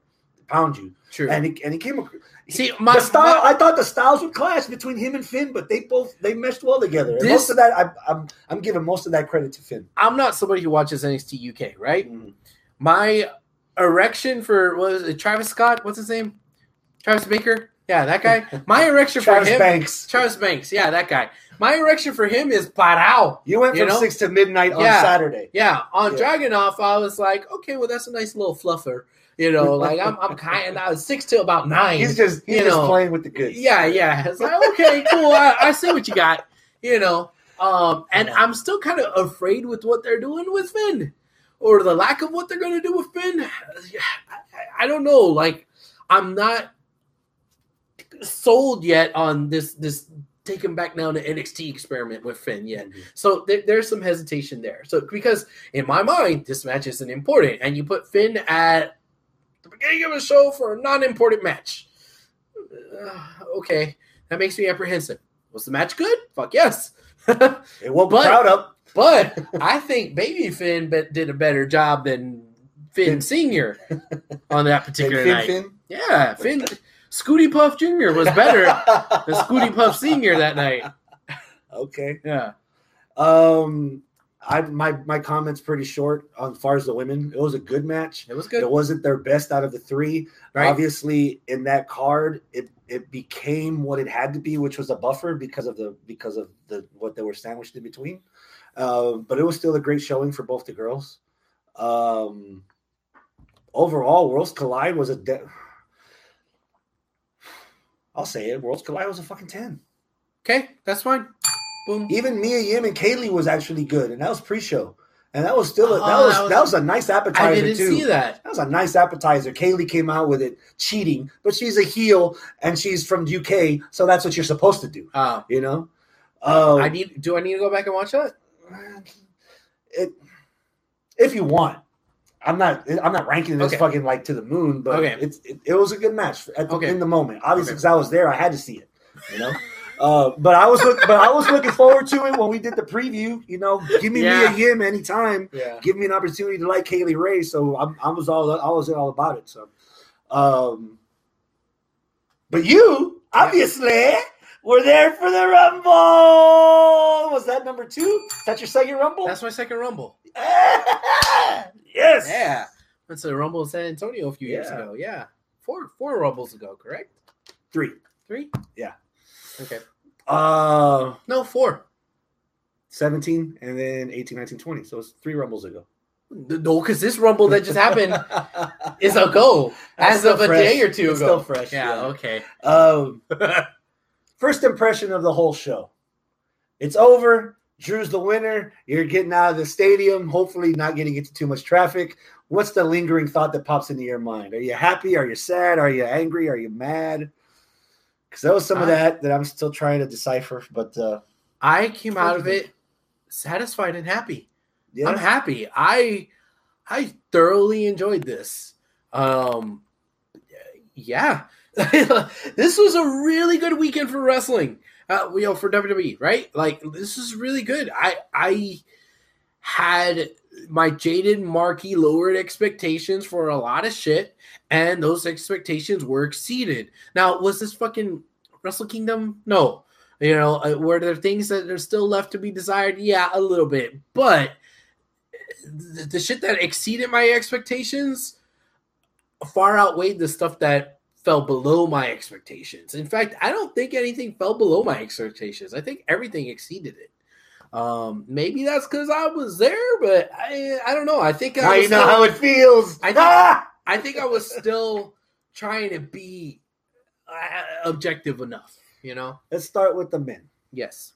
pound you. True. And he and he came. See, my, style. my- I thought the styles would clash between him and Finn, but they both they meshed well together. This- most of that, I, I'm I'm giving most of that credit to Finn. I'm not somebody who watches NXT UK, right? Mhm. My erection for was it, Travis Scott? What's his name? Travis Baker? Yeah, that guy. My erection for him. Banks. Travis Banks. Yeah, that guy. My erection for him is parao. You went You from know? six to midnight on Yeah. Saturday. Yeah, on Yeah. Dragunov, I was like, okay, well, that's a nice little fluffer. You know, like I'm, I'm kind of six to about nine. He's just he's You just know. playing with the goods. Yeah, yeah. It's like, okay, cool. I, I see what you got. You know, um, and I'm still kind of afraid with what they're doing with Finn, or the lack of what they're going to do with Finn. I- I don't know. Like, I'm not sold yet on this this take him back down to NXT experiment with Finn yet. So there, there's some hesitation there. So because in my mind, this match isn't important, and you put Finn at the beginning of a show for a non-important match. Uh, okay, that makes me apprehensive. Was the match good? Fuck yes. It woke the But- up. But I think Baby Finn be- did a better job than Finn Finn. Senior on that particular Finn, night. Finn. Yeah, Finn Scooty Puff Jr. was better than Scooty Puff Senior that night. okay. Yeah. Um, I my my comments pretty short on as far as the women. It was a good match. It was good. It wasn't their best out of the three. Right. Obviously, in that card, it it became what it had to be, which was a buffer because of the because of the what they were sandwiched in between. Um, but it was still a great showing for both the girls. Um, overall, Worlds Collide was a. De- I'll say it. Worlds Collide was a fucking ten. Okay, that's fine. Boom. Even Mia Yim and Kay Lee was actually good, and that was pre-show, and that was still a, that Oh, was that was- that was a nice appetizer I didn't too. see that. That was a nice appetizer. Kay Lee came out with it cheating, but she's a heel and she's from UK, so that's what you're supposed to do, Uh, you know. Um, I need. Do I need to go back and watch that? it if you want. I'm not. I'm not ranking this Okay. fucking like to the moon, but Okay. it's it, it was a good match at the, Okay. in the moment. Obviously, because I was there, I had to see it. You know. Uh, but I was look, but I was looking forward to it when we did the preview. You know, give me Yeah. Mia Yim anytime. Yeah. give me an opportunity to like Kay Lee Ray. So I'm, I was all I was all about it. So, um, but you obviously were there for the Rumble. Was that number two? Is that your second Rumble? That's my second Rumble. yes. Yeah. That's a Rumble in San Antonio a few years ago. Yeah. Four four Rumbles ago, correct? Three. Three? Yeah. Okay. Uh, No, four. 17 and then 18, 19, 20. So it's three Rumbles ago. No, because this Rumble that just happened is a go as of still a fresh. day or two It's ago. still fresh, Yeah, yeah. okay. Um, first impression of the whole show. It's over. Drew's the winner. You're getting out of the stadium, hopefully not getting into too much traffic. What's the lingering thought that pops into your mind? Are you happy? Are you sad? Are you angry? Are you mad? Because there was some of that that I'm still trying to decipher. But uh, I came out of it satisfied and happy. Yeah. I'm happy. I I thoroughly enjoyed this. Um yeah. this was a really good weekend for wrestling. Uh, you know, for WWE, right? Like this is really good. I I had my jaded marquee lowered expectations for a lot of shit, and those expectations were exceeded. Now, was this fucking Wrestle Kingdom? No. You know, uh, were there things that are still left to be desired? Yeah, a little bit. But the, the shit that exceeded my expectations far outweighed the stuff that fell below my expectations. In fact, I don't think anything fell below my expectations. I think everything exceeded it. Um, maybe that's because I was there, but I I don't know. I think I you know still- how it feels. I think- Ah! I think I was still trying to be uh, objective enough. You know? Let's start with the men. Yes.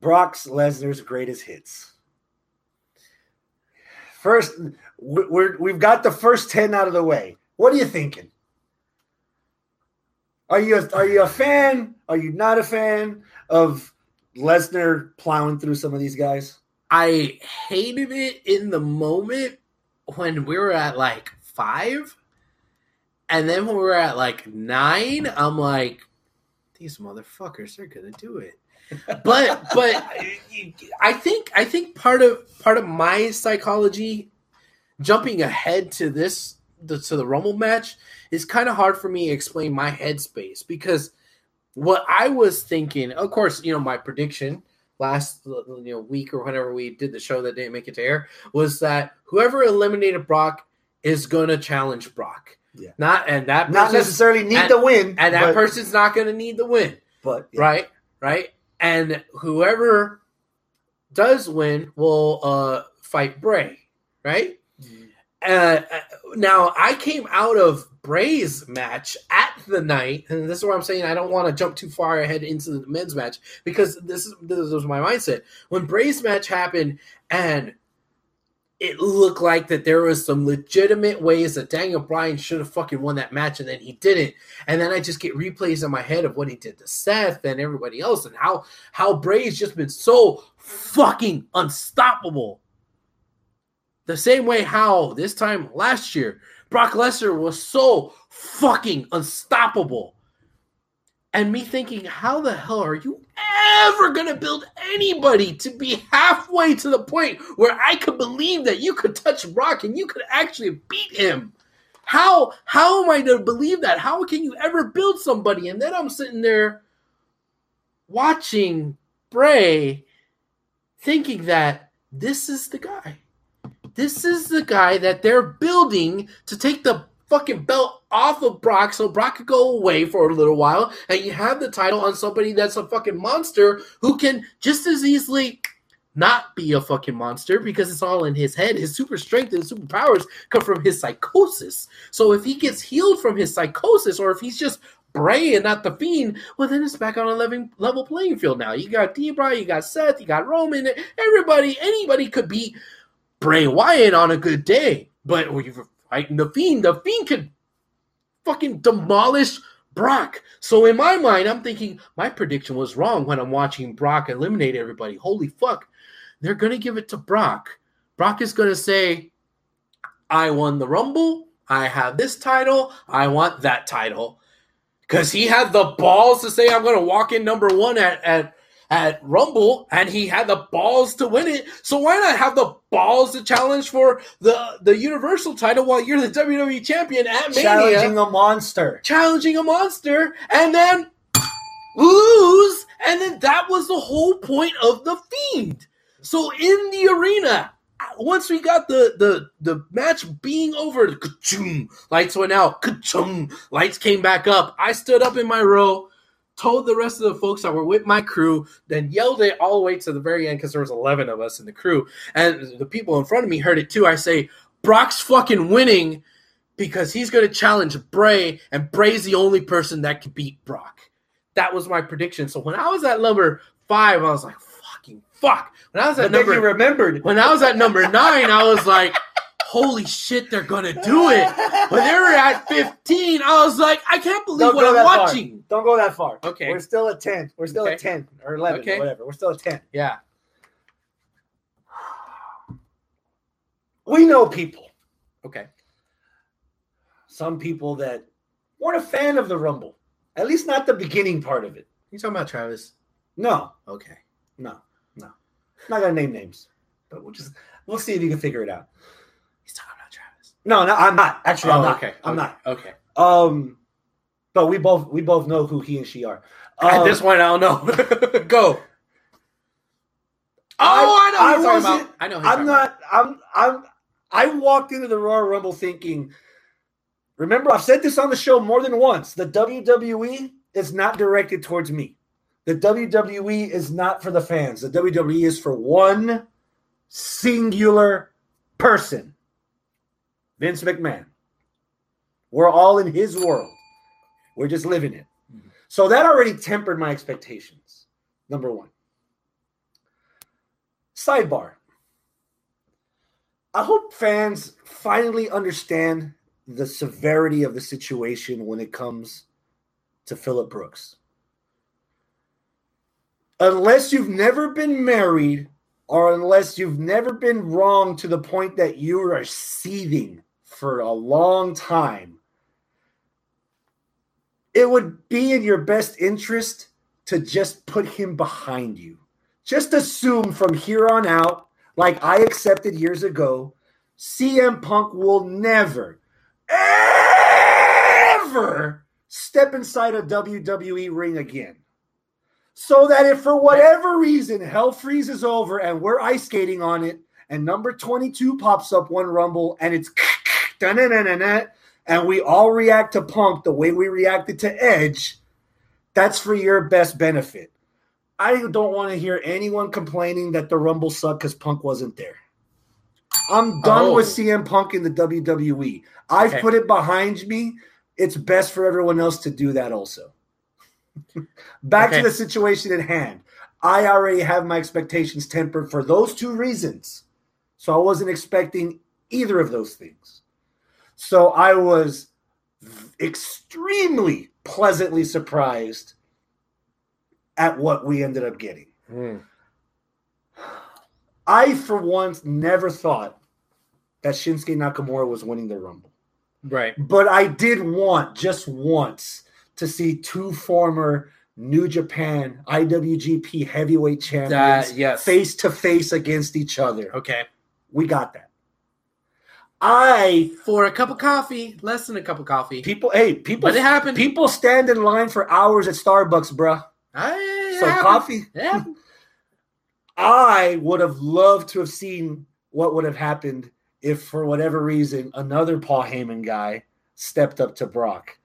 Brock's Lesnar's greatest hits. First, we- we're, we've got the first 10 out of the way. What are you thinking? Are you a, are you a fan? Are you not a fan of Lesnar plowing through some of these guys? I hated it in the moment when we were at like five. And then when we were at like nine, I'm like, these motherfuckers, they're gonna do it. But but I think I think part of part of my psychology jumping ahead to this the, to the Rumble match it's kind of hard for me to explain my headspace because what I was thinking, of course, you know, my prediction last you know week or whenever we did the show that didn't make it to air was that whoever eliminated Brock is gonna challenge Brock. Yeah. Not and that Not necessarily need and- the win, and that but, person's not gonna need the win but yeah. right right and whoever does win will uh fight bray right uh, now i came out of bray's match at the night and this is what i'm saying i don't want to jump too far ahead into the men's match because this is this was my mindset when bray's match happened and it looked like that there was some legitimate ways that Daniel Bryan should have fucking won that match and then he didn't. And then I just get replays in my head of what he did to Seth and everybody else and how how Bray's just been so fucking unstoppable. The same way how this time last year Brock Lesnar was so fucking unstoppable. And me thinking, how the hell are you ever going to build anybody to be halfway to the point where I could believe that you could touch Brock and you could actually beat him? How how am I to believe that? How can you ever build somebody? And then I'm sitting there watching Bray thinking that this is the guy. This is the guy that they're building to take the fucking belt off of Brock so Brock could go away for a little while and you have the title on somebody that's a fucking monster who can just as easily not be a fucking monster because it's all in his head. His super strength and superpowers come from his psychosis. So if he gets healed from his psychosis or if he's just Bray and not the Fiend, well, then it's back on a level, level playing field now. You got D Bry, you got Seth, you got Roman. Everybody, anybody could beat Bray Wyatt on a good day. But when you're fighting the Fiend, the Fiend could fucking demolish Brock. So in my mind, I'm thinking my prediction was wrong when I'm watching Brock eliminate everybody. Holy fuck. They're going to give it to Brock. Brock is going to say, I won the Rumble. I have this title. I want that title. Because he had the balls to say, I'm going to walk in number one at, at, at Rumble, and he had the balls to win it. So why not have the balls to challenge for the, the Universal title while you're the WWE champion at Mania? challenging a monster. challenging a monster and then lose. And then that was the whole point of the fiend. So in the arena, once we got the the the match being over, lights went out, lights came back up. I stood up in my row, told the rest of the folks that were with my crew, then yelled it all the way to the very end because there was eleven of us in the crew, and the people in front of me heard it too. I say, Brock's fucking winning because he's going to challenge Bray, and Bray's the only person that can beat Brock. That was my prediction. So when I was at number five, I was like, fucking fuck. When I was at then number remembered. when I was at number nine, I was like, holy shit, they're gonna do it. But they were at 15. I was like, I can't believe Don't what I'm far. watching. Don't go that far. Okay. We're still at 10. We're still Okay. at 10 or 11 Okay. or whatever. We're still at 10. Yeah. We know people, Okay. some people that weren't a fan of the Rumble, at least not the beginning part of it. You talking about Travis? No, Okay. no, no. I'm not gonna name names, but we'll just we'll see if you can figure it out. He's talking about Travis. No, no, I'm not. Actually, I'm Oh, not. okay. I'm okay, not. Okay. Um, but we both we both know who he and she are. At Um, this point, I don't know. Go. Oh, I- I, know. who I you're talking wasn't- about. I know. who I'm talking about. not. I'm. I'm. I walked into the Royal Rumble thinking. Remember, I've said this on the show more than once. The WWE is not directed towards me. The WWE is not for the fans. The WWE is for one singular person, Vince McMahon. We're all in his world. We're just living it. So that already tempered my expectations. Number one. Sidebar. I hope fans finally understand the severity of the situation when it comes to Phillip Brooks. Unless you've never been married or unless you've never been wrong to the point that you are seething for a long time, it would be in your best interest to just put him behind you. Just assume from here on out, like I accepted years ago, CM Punk will never, ever step inside a WWE ring again. So that if for whatever reason hell freezes over and we're ice skating on it, and number 22 pops up one rumble and it's and we all react to Punk the way we reacted to Edge, that's for your best benefit. I don't want to hear anyone complaining that the Rumble sucked because Punk wasn't there. I'm done Oh. with CM Punk in the WWE. I've Okay. put it behind me. It's best for everyone else to do that also. Back Okay. to the situation at hand. I already have my expectations tempered for those two reasons. So I wasn't expecting either of those things. So I was extremely pleasantly surprised at what we ended up getting. Hmm. I, for once, never thought that Shinsuke Nakamura was winning the Rumble. Right. But I did want, just once, to see two former New Japan IWGP heavyweight champions That- yes. face to face against each other. Okay. We got that. I For a cup of coffee, less than a cup of coffee. people, hey, people, But it happened. People stand in line for hours at Starbucks, bruh. I, So coffee. Yeah. I would have loved to have seen what would have happened if, for whatever reason, another Paul Heyman guy stepped up to Brock.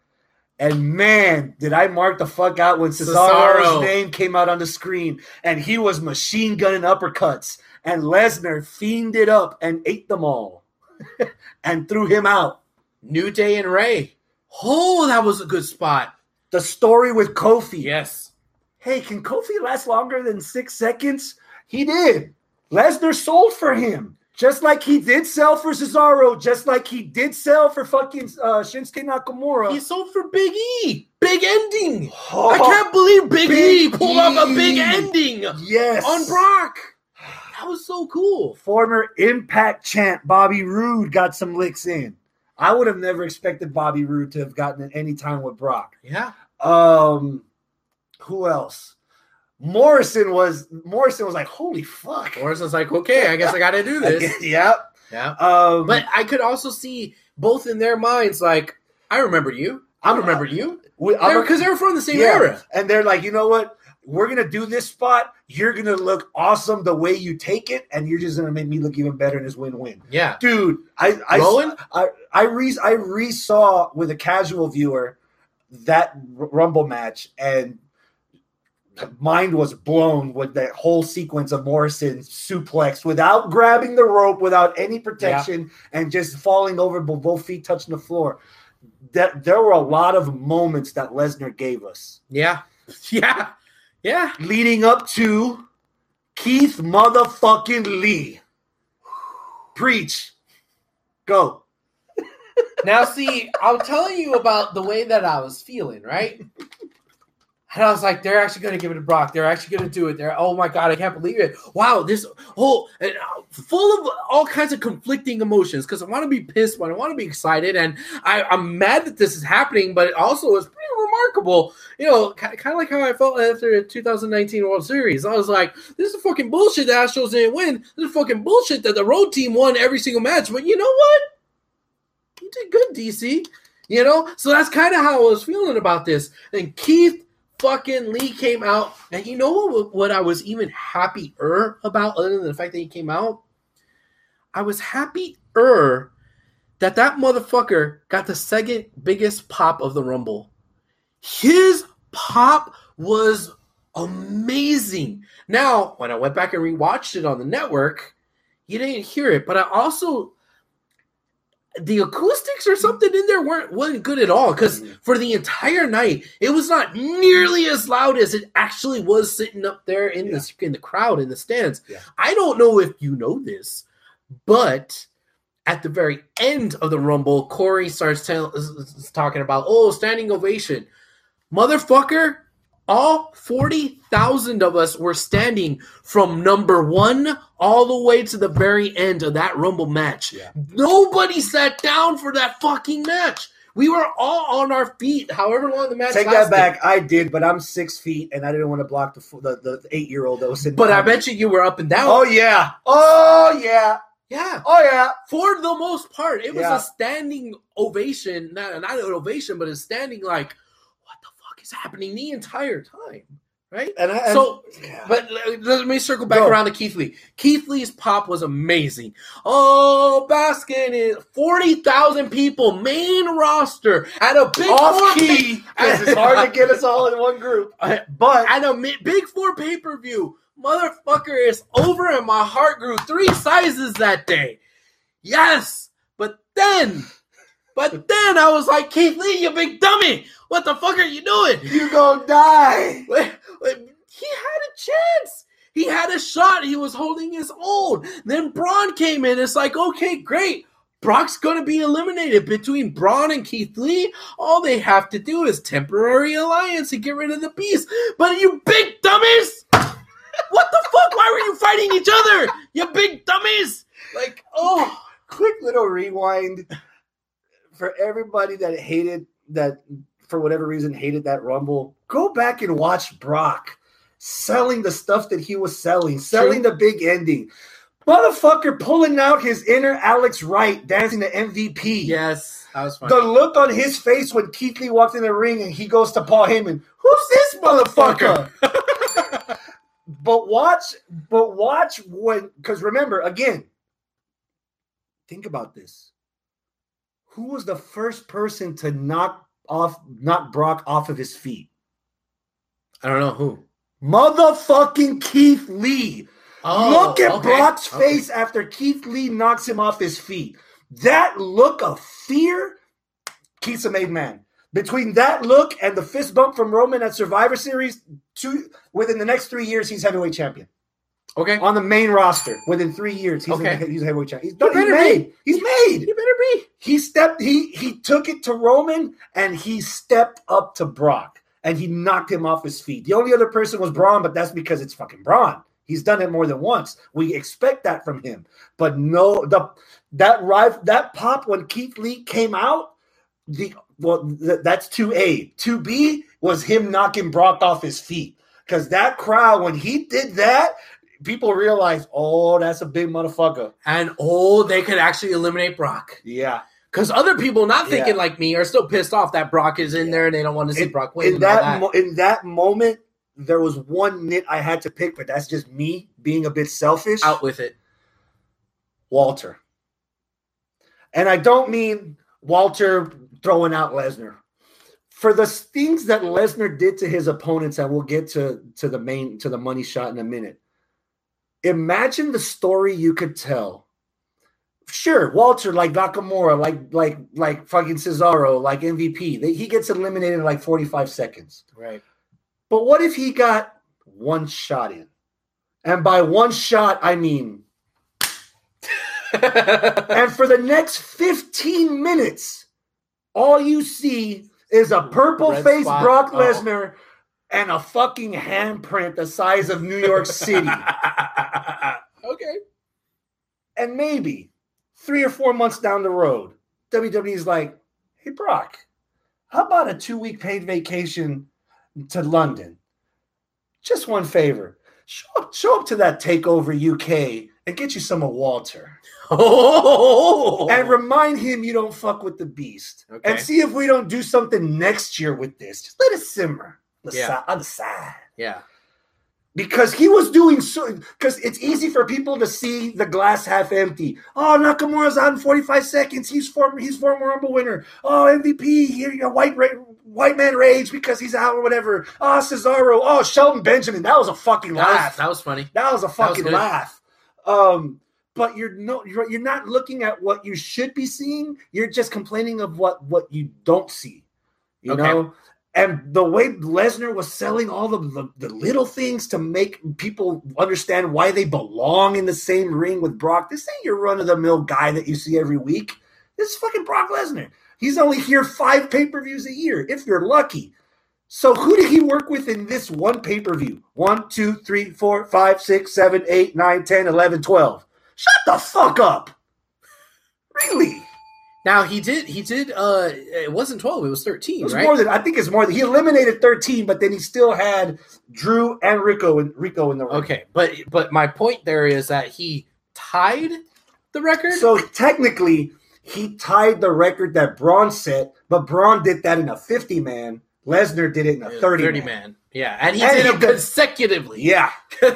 And man, did I mark the fuck out when Cesaro's Cesaro. name came out on the screen and he was machine gunning uppercuts and Lesnar fiended up and ate them all and threw him out. New Day and Ray. Oh, that was a good spot. The story with Kofi. Yes. Hey, can Kofi last longer than six seconds? He did. Lesnar sold for him. Just like he did sell for Cesaro, just like he did sell for fucking uh, Shinsuke Nakamura. He sold for Big E. Big ending. Oh, I can't believe Big, E Big pulled off a big E. ending yes. on Brock. That was so cool. Former Impact champ Bobby Roode got some licks in. I would have never expected Bobby Roode to have gotten any time with Brock. Yeah. Um, who else? Morrison was Morrison was like, holy fuck. Morrison's like, okay, I guess I got to do this. yep. Yeah. Um, But I could also see both in their minds, like, I remember you. I remember you. we- I'm- Because they were from the same Yeah. era. And they're like, you know what? We're gonna do this spot. You're gonna look awesome the way you take it, and you're just gonna make me look even better in this win-win. Yeah. Dude, I I? I I re I re-saw with a casual viewer that Rumble match, and mind was blown with that whole sequence of Morrison suplex without grabbing the rope, without any protection, and just falling over with both feet touching the floor. That there were a lot of moments that Lesnar gave us Yeah. Yeah. Yeah. leading up to Keith motherfucking Lee. Preach. Go. Now, see, I'm telling you about the way that I was feeling, right? And I was like, they're actually going to give it to Brock. They're actually going to do it. They're, oh my God, I can't believe it. Wow, this whole, and, uh, full of all kinds of conflicting emotions because I want to be pissed, but I want to be excited. And I, I'm mad that this is happening, but it also is pretty remarkable. You know, kind of like how I felt after the 2019 World Series. I was like, this is fucking bullshit the Astros didn't win. This is fucking bullshit that the road team won every single match. But you know what? You did good, DC. You know, so that's kind of how I was feeling about this. And Keith fucking Lee came out, and you know what? What I was even happier about, other than the fact that he came out, I was happier that that motherfucker got the second biggest pop of the Rumble. His pop was amazing. Now, when I went back and rewatched it on the network, you didn't hear it, but I also the acoustics or something in there weren't wasn't good at all because mm-hmm. for the entire night it was not nearly as loud as it actually was sitting up there in Yeah. the in the crowd in the stands. Yeah. I don't know if you know this, but at the very end of the rumble, Corey starts tell, is- is talking about oh standing ovation, motherfucker. All 40,000 of us were standing from number one all the way to the very end of that Rumble match. Yeah. Nobody sat down for that fucking match. We were all on our feet, however long the match Take lasted. that back. I did, but I'm six feet, and I didn't want to block the the, the eight year old that was sitting. But I bet you you were up and down. Oh yeah. Oh yeah. yeah. Oh yeah. For the most part, it was Yeah. a standing ovation, not, not an ovation, but a standing like, happening the entire time, right? And, I, so, yeah. but let- me circle back Go. around to Keith Lee. Keith Lee's pop was amazing. Oh, Baskin is 40,000 people, main roster, at a big off four key. pay- it's hard to get us all in one group. But at a big four pay per view. Motherfucker is over, and my heart grew three sizes that day. Yes, but then, but then I was like, Keith Lee, you big dummy, what the fuck are you doing? you gonna die. Wait, wait, he had a chance. He had a shot. He was holding his own. Then Braun came in. It's like, okay, great. Brock's going to be eliminated between Braun and Keith Lee. All they have to do is temporary alliance and get rid of the beast. But you big dummies! what the fuck? Why were you fighting each other? You big dummies! Like, oh. Quick little rewind for everybody that hated that for whatever reason hated that rumble. Go back and watch Brock selling the stuff that he was selling, selling the big ending. Motherfucker pulling out his inner Alex Wright dancing the MVP. Yes, that was. The look on his face when Keith Lee walked in the ring and he goes to Paul Heyman, "Who's this motherfucker?" but watch, but watch when, because remember again, think about this. Who was the first person to knock off, knock Brock off of his feet? I don't know who. Motherfucking Keith Lee. Oh, look at okay, Brock's okay. face after Keith Lee knocks him off his feet. That look of fear Keith's a made man. Between that look and the fist bump from Roman at Survivor Series, two within the next three years, he's heavyweight champion Okay. on the main roster. Within three years, he's, Okay. he's heavyweight champion. He's, He he's made. be. He's made. You better be. He stepped. He he took it to Roman and he stepped up to Brock and he knocked him off his feet. The only other person was Braun, but that's because it's fucking Braun. He's done it more than once. We expect that from him, but no, the that rival that pop when Keith Lee came out. The well, th- that's two A. Two B was him knocking Brock off his feet because that crowd when he did that, people realize, oh, that's a big motherfucker. And oh, they could actually eliminate Brock. Yeah. Because other people not thinking Yeah. like me are still pissed off that Brock is in there and they don't want to see in, Brock win. in that, that. mo- in that moment there was one nit i had to pick but that's just me being a bit selfish Out with it. walter and i don't mean walter throwing out lesnar for the things that lesnar did to his opponents and we'll get to to the main to the money shot in a minute imagine the story you could tell Sure, Walter like Nakamura, like like like fucking Cesaro, like MVP. They, he gets eliminated in like 45 seconds. Right. But what if he got one shot in? And by one shot, I mean, and for the next 15 minutes, all you see is a purple faced. Brock Oh. And a fucking handprint the size of New York City. okay. and maybe three or four months down the road, WWE's like, hey, Brock, how about a two week paid vacation to London? Just one favor. Show up, show up to that takeover UK and get you some of Walter. Oh, And remind him you don't fuck with the beast. Okay. And see if we don't do something next year with this. Just let it simmer the Yeah. side- on the side. yeah. because he was doing so because it's easy for people to see the glass half empty. Oh, Nakamura's out in 45 seconds. He's former he's former Rumble winner. Oh, MVP, here you go, white white man rage because he's out or whatever. Oh, Cesaro. Oh, Shelton Benjamin. That was a fucking That was, laugh. that was funny. That was a fucking good. laugh. Um, but you're no, you're, you're not looking at what you should be seeing. You're just complaining of what what you don't see. You Okay. know, and the way Lesnar was selling all the, the the little things to make people understand why they belong in the same ring with Brock. This ain't your run of the mill guy that you see every week. This is fucking Brock Lesnar. He's only here five pay per views a year, if you're lucky. So who did he work with in this one pay per view? One, two, three, four, five, six, seven, eight, nine, ten, eleven, twelve. Shut the fuck up. Really? Now he did. He did. Uh, it wasn't twelve. It was thirteen. It was right? more than I think it's more than he eliminated 13, but then he still had Drew and Rico and Rico in the ring. okay, but but my point there is that he tied the record. So technically, he tied the record that Braun set, but Braun did that in a 50 man. Lesnar did it in a 30, man. Yeah, and he And did he it did- consecutively. Yeah.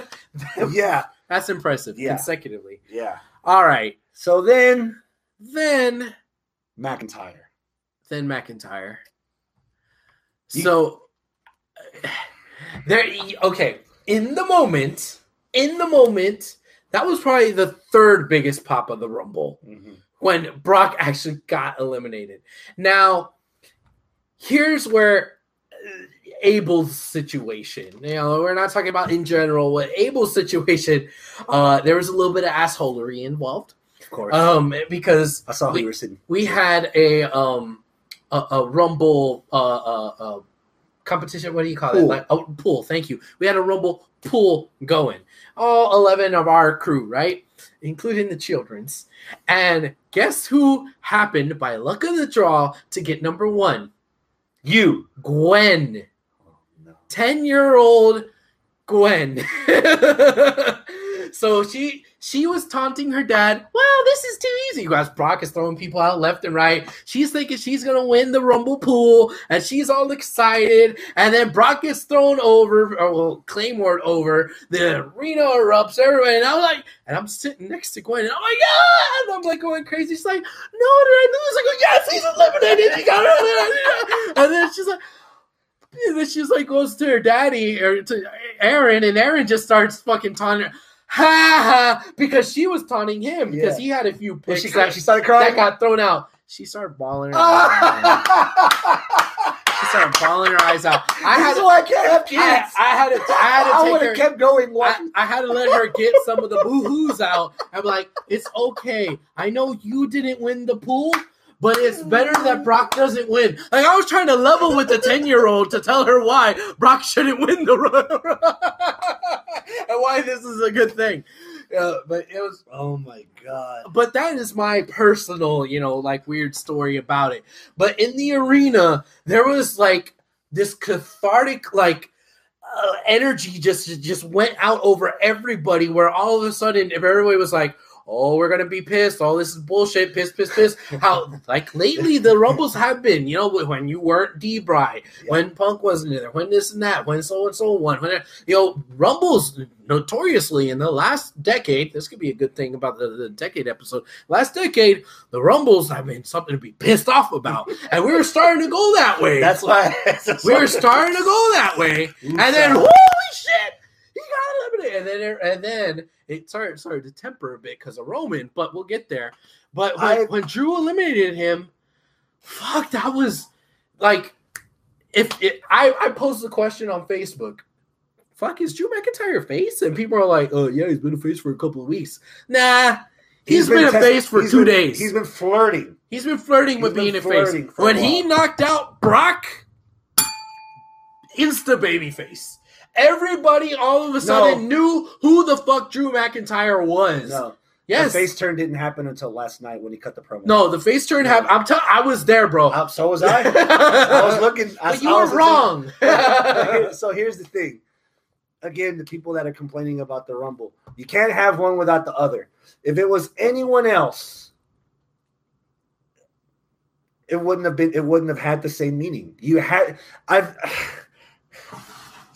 yeah. That's impressive. Yeah. Consecutively. Yeah. All right. So then Then McIntyre. then McIntyre. You- So there okay, in the moment, in the moment, that was probably the third biggest pop of the Rumble when Brock actually got eliminated. Now, here's where uh, Abel's situation. You know, we're not talking about in general. What Abel's situation, uh, there was a little bit of assholery involved. Course. Um, because I saw who we- you were sitting. we had a um a, a rumble uh, uh uh competition what do you call it Pool. like a pool thank you we had a rumble pool going all 11 of our crew right including the children's and guess who happened by luck of the draw to get number one You. gwen Oh, 10 year old Gwen. so she she was taunting her dad. Well, this is too easy. Guys, Brock is throwing people out left and right. She's thinking she's gonna win the Rumble pool, and she's all excited. And then Brock gets thrown over, or well, Claymore over. The arena erupts. Everybody, and I'm like, and I'm sitting next to Gwen, and I'm like, yeah, and I'm like going crazy. She's like, no, did I lose? I go, yes, he's eliminated. He got. And then she's like. And then she's like goes to her daddy or to Aaron, and Aaron just starts fucking taunting her. Ha ha! Because she was taunting him because Yeah. he had a few picks she, that, she started that crying. got thrown out. She started bawling her. Ah. She started bawling her eyes out. I had this is to, why I can't have kids. I, I had to, I had I would have kept going. I, I had to let her get some of the boo-hoos out. I'm like, it's okay. I know you didn't win the pool, but it's better that Brock doesn't win. Like I was trying to level with the 10-year-old to tell her why Brock shouldn't win the and why this is a good thing. Uh, but it was oh my god. but that is my personal, you know, like weird story about it. But in the arena, there was like this cathartic, like uh, energy just just went out over everybody. Where all of a sudden, if everybody was like. Oh, we're gonna be pissed. All this is bullshit. Piss, piss, piss. How like lately the rumbles have been, you know, when you weren't D Bry, when Punk wasn't there, when this and that, when so and so won, when you know, rumbles notoriously in the last decade. This could be a good thing about the, the decade episode. Last decade, the rumbles have been something to be pissed off about, and we were starting to go that way. That's why we were starting to go that way, and then holy shit, eliminated, and then and then it started started to temper a bit because of Roman, but we'll get there. But when, I- when Drew eliminated him, fuck, that was like if it, I I posted a question on Facebook. Fuck, is Drew McIntyre a face? And people are like, "Oh yeah, he's been a face for a couple of weeks." Nah, he's been, a test- face for two been- days. He's been flirting. He's been flirting He's with been being a face. for a When he knocked out Brock, insta babyface. Everybody all of a sudden knew who the fuck Drew McIntyre was. No. yes. The face turn didn't happen until last night when he cut the promo. no, the face turn happened. I'm telling I was there, bro. Uh, so was I. I was looking. I, but you I were wrong. So here's the thing. Again, the people that are complaining about the Rumble, you can't have one without the other. If it was anyone else, it wouldn't have been. It wouldn't have had the same meaning. You had. I've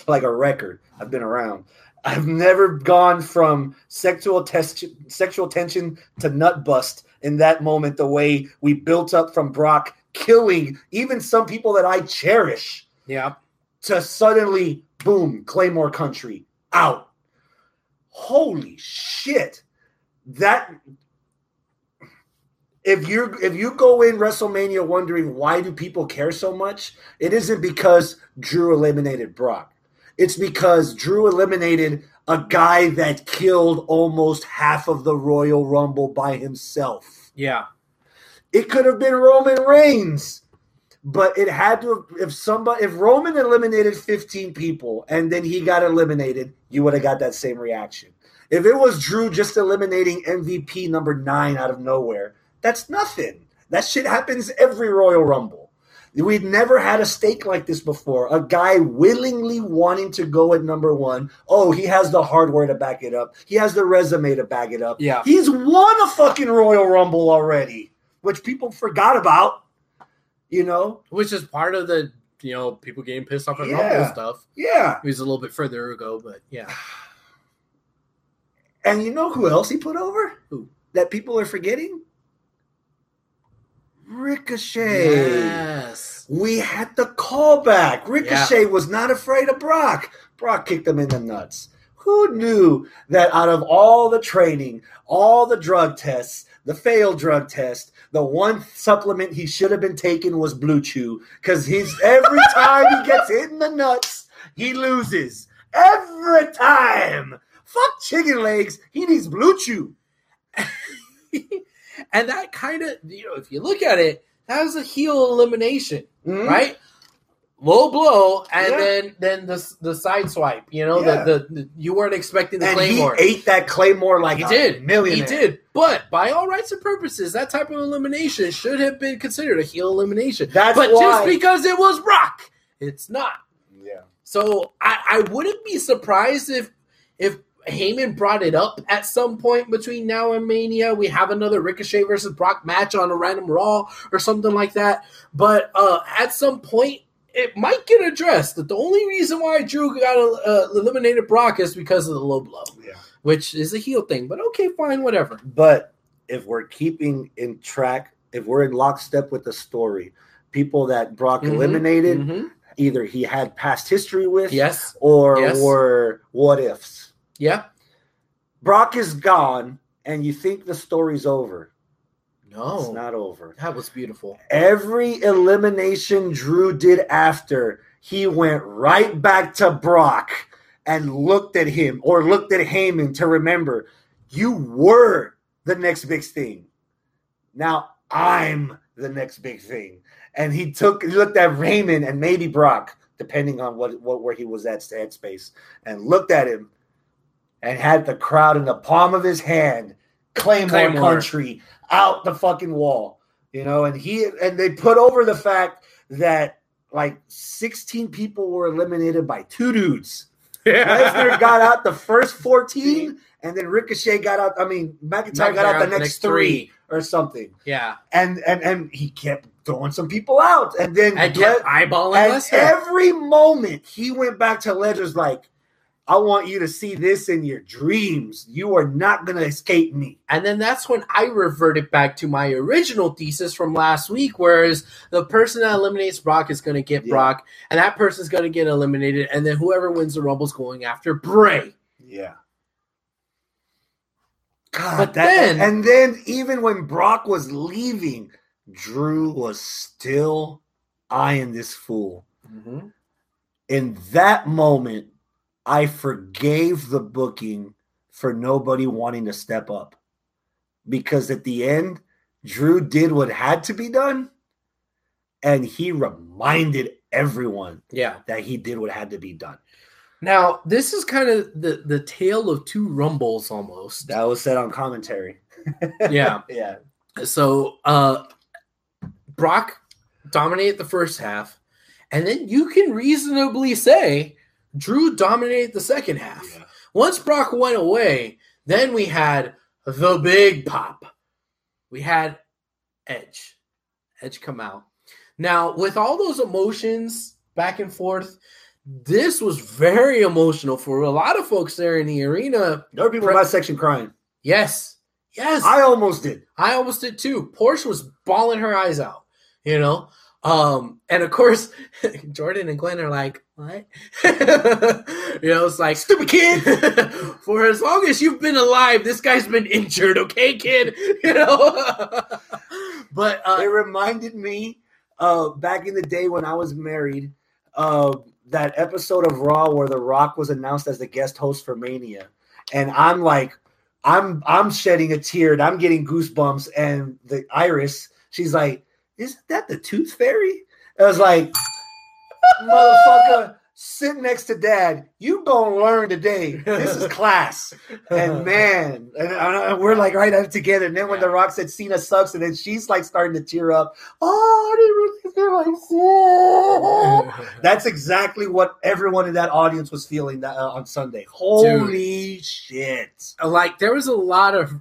like a record. I've been around. I've never gone from sexual test, sexual tension to nut bust in that moment. The way we built up from Brock killing even some people that I cherish yeah. to suddenly boom claymore country out holy shit that if you if you go in wrestlemania wondering why do people care so much it isn't because drew eliminated brock it's because drew eliminated a guy that killed almost half of the royal rumble by himself Yeah. it could have been Roman Reigns, but it had to. Have, if somebody, if Roman eliminated fifteen people and then he got eliminated, you would have got that same reaction. If it was Drew just eliminating MVP number nine out of nowhere, that's nothing. That shit happens every Royal Rumble. We'd never had a stake like this before. A guy willingly wanting to go at number one. Oh, he has the hardware to back it up. He has the resume to back it up. Yeah. He's won a fucking Royal Rumble already, which people forgot about. You know? Which is part of the you know people getting pissed off at Yeah. Rumble stuff. Yeah. It was a little bit further ago, but yeah. And you know who else he put over? Who? That people are forgetting? Ricochet. Yes. We had the callback. Ricochet was not afraid of Brock. Brock kicked him in the nuts. Who knew that out of all the training, all the drug tests, the failed drug test, the one supplement he should have been taking was Blue Chew because he's every time he gets hit in the nuts, he loses every time. Fuck chicken legs. He needs Blue Chew. and that kind of you know if you look at it that was a heel elimination Mhm. right low blow and Yeah. then then the the side swipe you know Yeah. the, the the you weren't expecting the And claymore he ate that claymore like he a did millionaire. he did but by all rights and purposes that type of elimination should have been considered a heel elimination That's but why- just because it was Rock, it's not Yeah. so I, I wouldn't be surprised if if Heyman brought it up at some point between now and Mania. We have another Ricochet versus Brock match on a random Raw or something like that. But uh, at some point, it might get addressed. That the only reason why Drew got uh, eliminated Brock is because of the low blow, Yeah. which is a heel thing. But okay, fine, whatever. But if we're keeping in track, if we're in lockstep with the story, people that Brock Mhm, eliminated, mhm. either he had past history with, Yes. or Yes. were what ifs. Yeah. Brock is gone, and you think the story's over. No. It's not over. that was beautiful. Every elimination Drew did after, he went right back to Brock and looked at him or looked at Heyman to remember, you were the next big thing. Now I'm the next big thing. And he took he looked at Heyman and maybe Brock, depending on what, what where he was at headspace, and looked at him and had the crowd in the palm of his hand, Claymore, Claymore. country, out the fucking wall. You know, and he and they put over the fact that like 16 people were eliminated by two dudes. Yeah. Lesnar got out the first 14, and then Ricochet got out. I mean, McIntyre got out the next three or something. Yeah. And and and he kept throwing some people out, and then I kept eyeballing and Lesnar. every moment he went back to Lesnar's like, I want you to see this in your dreams. You are not gonna escape me. And then that's when I reverted back to my original thesis from last week, whereas the person that eliminates Brock is going to get Yeah. Brock, and that person's going to get eliminated, and then whoever wins the Rumble's going after Bray. Yeah. God, But that, then- and then even when Brock was leaving, Drew was still eyeing this fool. Mm-hmm. In that moment, I forgave the booking for nobody wanting to step up. Because at the end, Drew did what had to be done, and he reminded everyone Yeah. that he did what had to be done. Now, this is kind of the the tale of two rumbles almost. That was said on commentary. Yeah. yeah. So, uh Brock dominated the first half, and then you can reasonably say Drew dominated the second half. Once Brock went away, then we had the big pop. We had Edge. Edge come out. Now, with all those emotions back and forth, this was very emotional for a lot of folks there in the arena. There were people in my section crying. Yes. Yes. I almost did. I almost did too. Porsche was bawling her eyes out, you know. Um, and of course, Jordan and Glenn are like, "What?" you know, it's like stupid kid. For as long as you've been alive, this guy's been injured, okay, kid. You know. but uh, it reminded me uh back in the day when I was married, uh that episode of Raw where The Rock was announced as the guest host for Mania. And I'm like, I'm I'm shedding a tear and I'm getting goosebumps. And the Iris, she's like, Isn't that the tooth fairy? I was like, motherfucker, sit next to dad. You gonna learn today. This is class. And man, and, and we're like right up together. And then when The Rock said Cena sucks, and then she's like starting to tear up. Oh, I didn't really feel like. That's exactly what everyone in that audience was feeling that, uh, on Sunday. Holy shit! like there was a lot of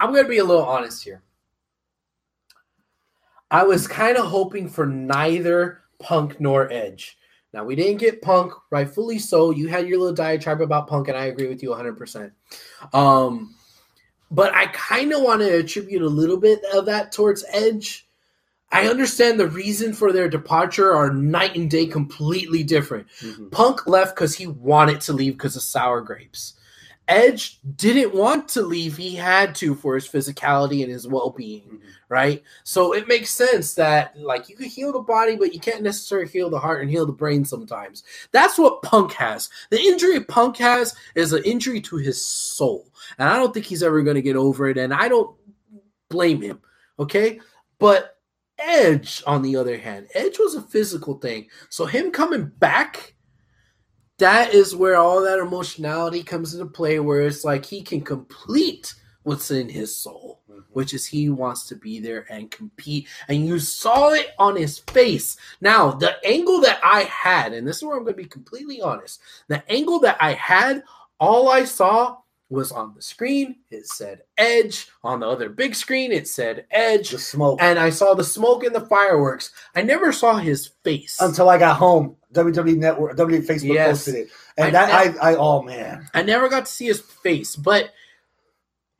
I'm gonna be a little honest here. I was kind of hoping for neither Punk nor Edge. Now we didn't get Punk, rightfully so. You had your little diatribe about Punk, and I agree with you 100%. Um, but I kind of want to attribute a little bit of that towards Edge. I understand the reason for their departure are night and day, completely different. Punk left because he wanted to leave because of sour grapes. Edge didn't want to leave. He had to for his physicality and his well being, mm-hmm. right? So it makes sense that, like, you can heal the body, but you can't necessarily heal the heart and heal the brain sometimes. That's what Punk has. The injury Punk has is an injury to his soul. And I don't think he's ever going to get over it. And I don't blame him, okay? But Edge, on the other hand, Edge was a physical thing. So him coming back that is where all that emotionality comes into play where it's like he can complete what's in his soul mm-hmm. which is he wants to be there and compete. And you saw it on his face. Now the angle that i had and this is where i'm going to be completely honest the angle that i had all i saw was on the screen. It said edge. On the other big screen it said edge. The smoke. and i saw the smoke and the fireworks. I never saw his face. Until I got home, WWE Network, WWE Facebook Yes. posted it, and I that nev- I, I, oh man, I never got to see his face, but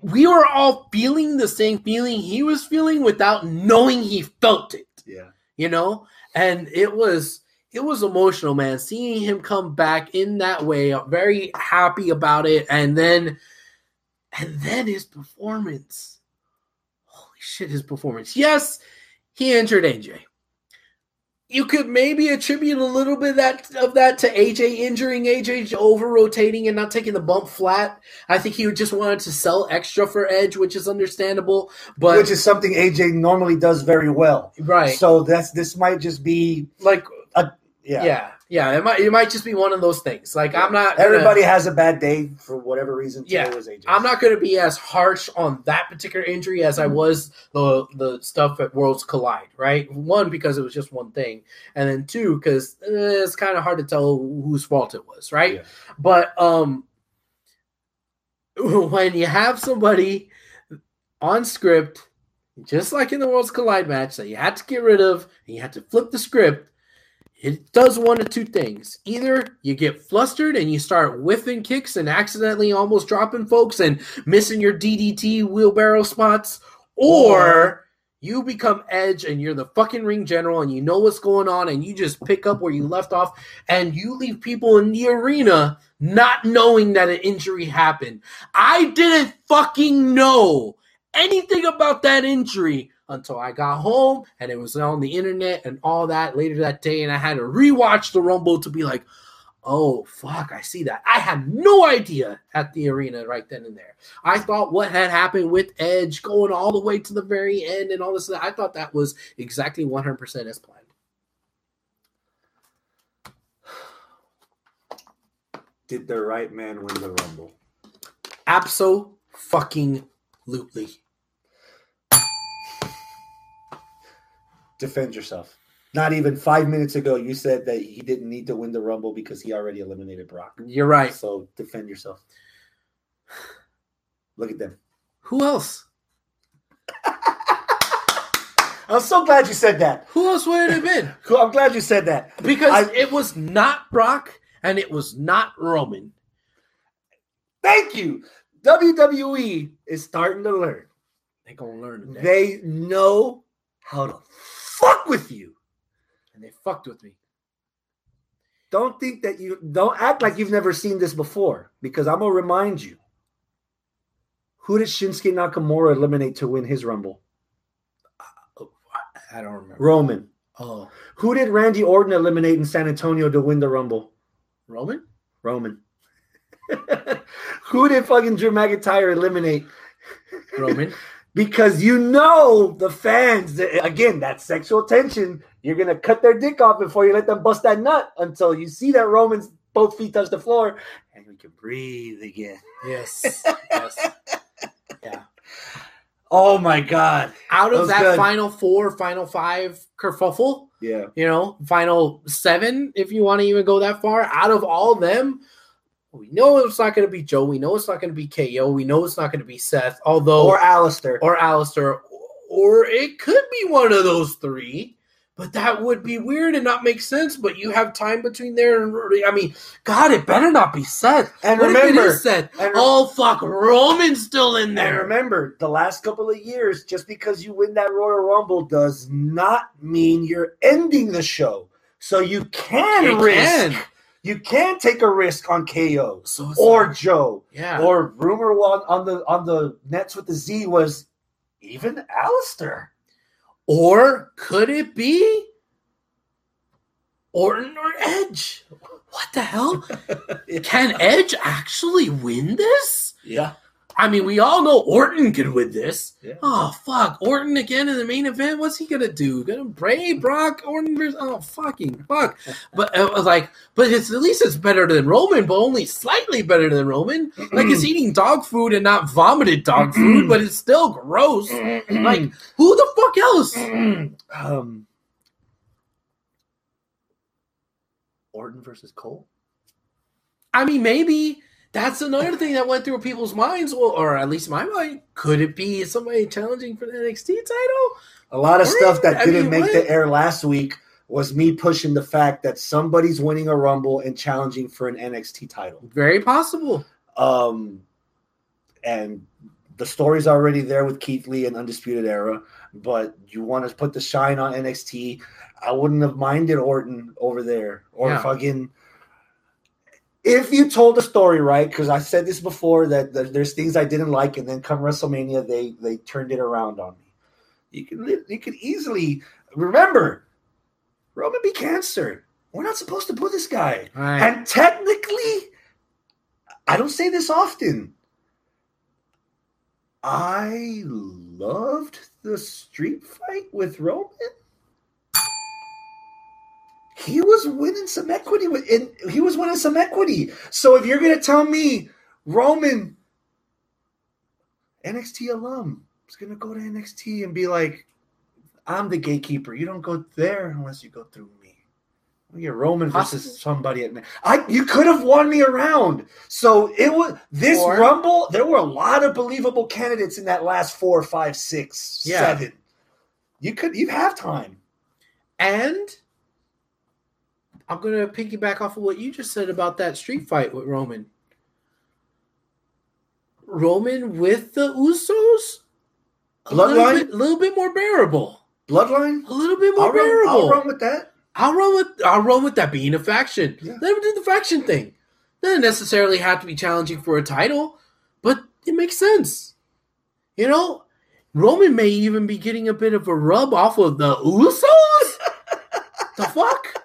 we were all feeling the same feeling he was feeling without knowing he felt it, yeah. you know? And it was it was emotional, man, seeing him come back in that way, very happy about it and then and then his performance. Holy shit, his performance. Yes, he injured AJ. You could maybe attribute a little bit of that of that to AJ injuring AJ over rotating and not taking the bump flat. I think he just wanted to sell extra for Edge, which is understandable. But Which is something AJ normally does very well. right, So that's this might just be like yeah. yeah. yeah, It might it might just be one of those things. Like I'm not gonna- Everybody has a bad day for whatever reason. Yeah. I'm not going to be as harsh on that particular injury as I was the the stuff at Worlds Collide, right? One because it was just one thing, and then two because it's kind of hard to tell whose fault it was, right? Yeah. But um, when you have somebody on script, just like in the Worlds Collide match, that you had to get rid of, and you had to flip the script. It does one of two things. Either you get flustered and you start whiffing kicks and accidentally almost dropping folks and missing your DDT wheelbarrow spots, or you become Edge and you're the fucking ring general and you know what's going on and you just pick up where you left off and you leave people in the arena not knowing that an injury happened. I didn't fucking know anything about that injury until I got home and it was on the internet and all that later that day. And I had to rewatch the Rumble to be like, oh, fuck, I see that. I had no idea at the arena right then and there. I thought what had happened with Edge going all the way to the very end and all this, I thought that was exactly 100% as planned. Did the right man win the Rumble? Absolutely. Defend yourself. Not even five minutes ago, you said that he didn't need to win the Rumble because he already eliminated Brock. You're right. So defend yourself. Look at them. Who else? I'm so glad you said that. Who else would it have been? I'm glad you said that. Because I- it was not Brock and it was not Roman. Thank you. WWE is starting to learn. They're gonna learn today. They know how to fuck with you. and they fucked with me. Don't think that you don't act like you've never seen this before because I'm gonna remind you. Who did Shinsuke Nakamura eliminate to win his Rumble? Uh, I don't remember. Roman. Oh, Who did Randy Orton eliminate in San Antonio to win the Rumble? Roman? Roman. Who did fucking Drew McIntyre eliminate? Roman. Because you know the fans, that- again, that sexual tension, you're going to cut their dick off before you let them bust that nut until you see that Roman's both feet touch the floor and we can breathe again. Yes. yes. Yeah. Oh my God. Out of was that final four, final five kerfuffle, Yeah. you know, final seven, if you want to even go that far, out of all of them, we know it's not going to be Joe. We know it's not going to be KO. We know it's not going to be Seth, although Or Aleister. or Aleister, or it could be one of those three. But that would be weird and not make sense. But you have time between there and I mean, God, it better not be Seth. And What if it remember- Seth? and re- oh fuck, Roman's still in And there. remember, the last couple of years, just because you win that Royal Rumble does not mean you're ending the show. So you can You risk. can. You can take a risk on KO So or like- Joe. yeah, Or rumor one on the on the Nets with the Z was even Aleister. or could it be Orton or Edge? What the hell? Can Edge actually win this? Yeah. I mean, we all know Orton can win this. Yeah. Oh fuck, Orton again in the main event. What's he gonna do? Gonna Bray, Brock, Orton versus oh fucking fuck. But it was like, but it's at least it's better than Roman, but only slightly better than Roman. Like it's eating dog food and not vomited dog food, but it's still gross. Like who the fuck else? um Orton versus Cole. I mean, maybe that's another thing that went through people's minds, well, or at least my mind. Could it be somebody challenging for the NXT title? A lot of Or stuff that I didn't mean, make what? the air last week was me pushing the fact that somebody's winning a Rumble and challenging for an NXT title. Very possible. Um, and the story's already there with Keith Lee and Undisputed Era, but you want to put the shine on NXT. I wouldn't have minded Orton over there or Yeah. fucking. If you told the story right, because I said this before that, that there's things I didn't like, and then come WrestleMania, they they turned it around on me. You can you could easily remember Roman be cancer. We're not supposed to put this guy. Right. And technically, I don't say this often. I loved the street fight with Roman. He was winning some equity with and he was winning some equity. So if you're gonna tell me Roman NXT alum is gonna go to NXT and be like, I'm the gatekeeper. You don't go there unless you go through me. We get Roman versus somebody at I you could have won me around. So it was this Or- rumble. There were a lot of believable candidates in that last four, five, six, Yeah. seven. You could you have time. And I'm gonna piggyback off of what you just said about that street fight with Roman. Roman with the Usos, a little Bloodline? bit, little bit more bearable. Bloodline. A little bit more I'll run, bearable. I'll run with that. I'll run with I'll run with that being a faction. Yeah. Let him do the faction thing. Doesn't necessarily have to be challenging for a title, but it makes sense. You know, Roman may even be getting a bit of a rub off of the Usos. the fuck?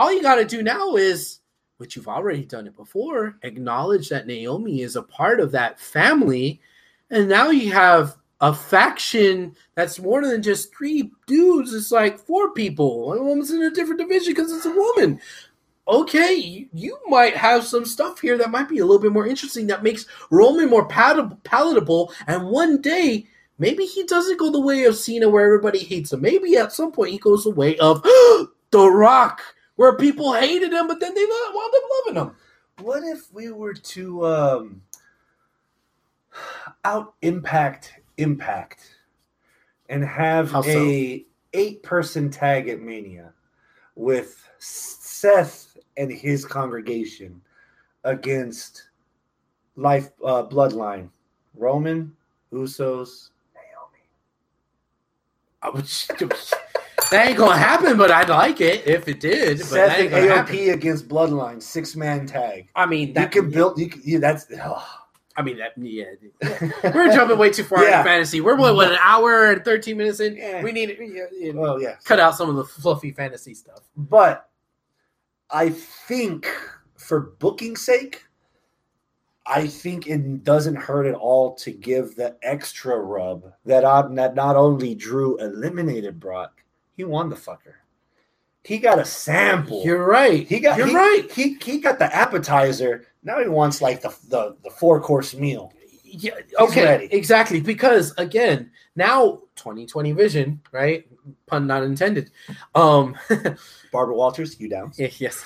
All you got to do now is, which you've already done it before, acknowledge that Naomi is a part of that family, and now you have a faction that's more than just three dudes. It's like four people. One woman's in a different division because it's a woman. okay, you, might have some stuff here that might be a little bit more interesting that makes Roman more palatable. And one day, maybe he doesn't go the way of Cena where everybody hates him. Maybe at some point he goes the way of The Rock, where people hated him, but then they wound up loving him. What if we were to um, out impact impact and have How so? a eight person tag at Mania with Seth and his congregation against Life uh, Bloodline, Roman, Usos, Naomi. I would- that ain't gonna happen, but I'd like it if it did. But Seth and ain't gonna happen. AOP against Bloodline, six man tag. I mean, You that can build. You can. Yeah, that's. I mean, that yeah. We're jumping way too far Yeah. into fantasy. We're what, what an hour and thirteen minutes in. Yeah. We need yeah, yeah, well, yeah. cut out some of the fluffy fantasy stuff. But I think for booking sake, I think it doesn't hurt at all to give the extra rub that on that not only Drew eliminated Brock, he won the fucker. He got a sample. You're right. he got You're he, right. He he got the appetizer. Now he wants like the the, the four course meal. Yeah, okay, exactly. Because again, now 2020 vision, right? Pun not intended. Um, Barbara Walters, you down? yes.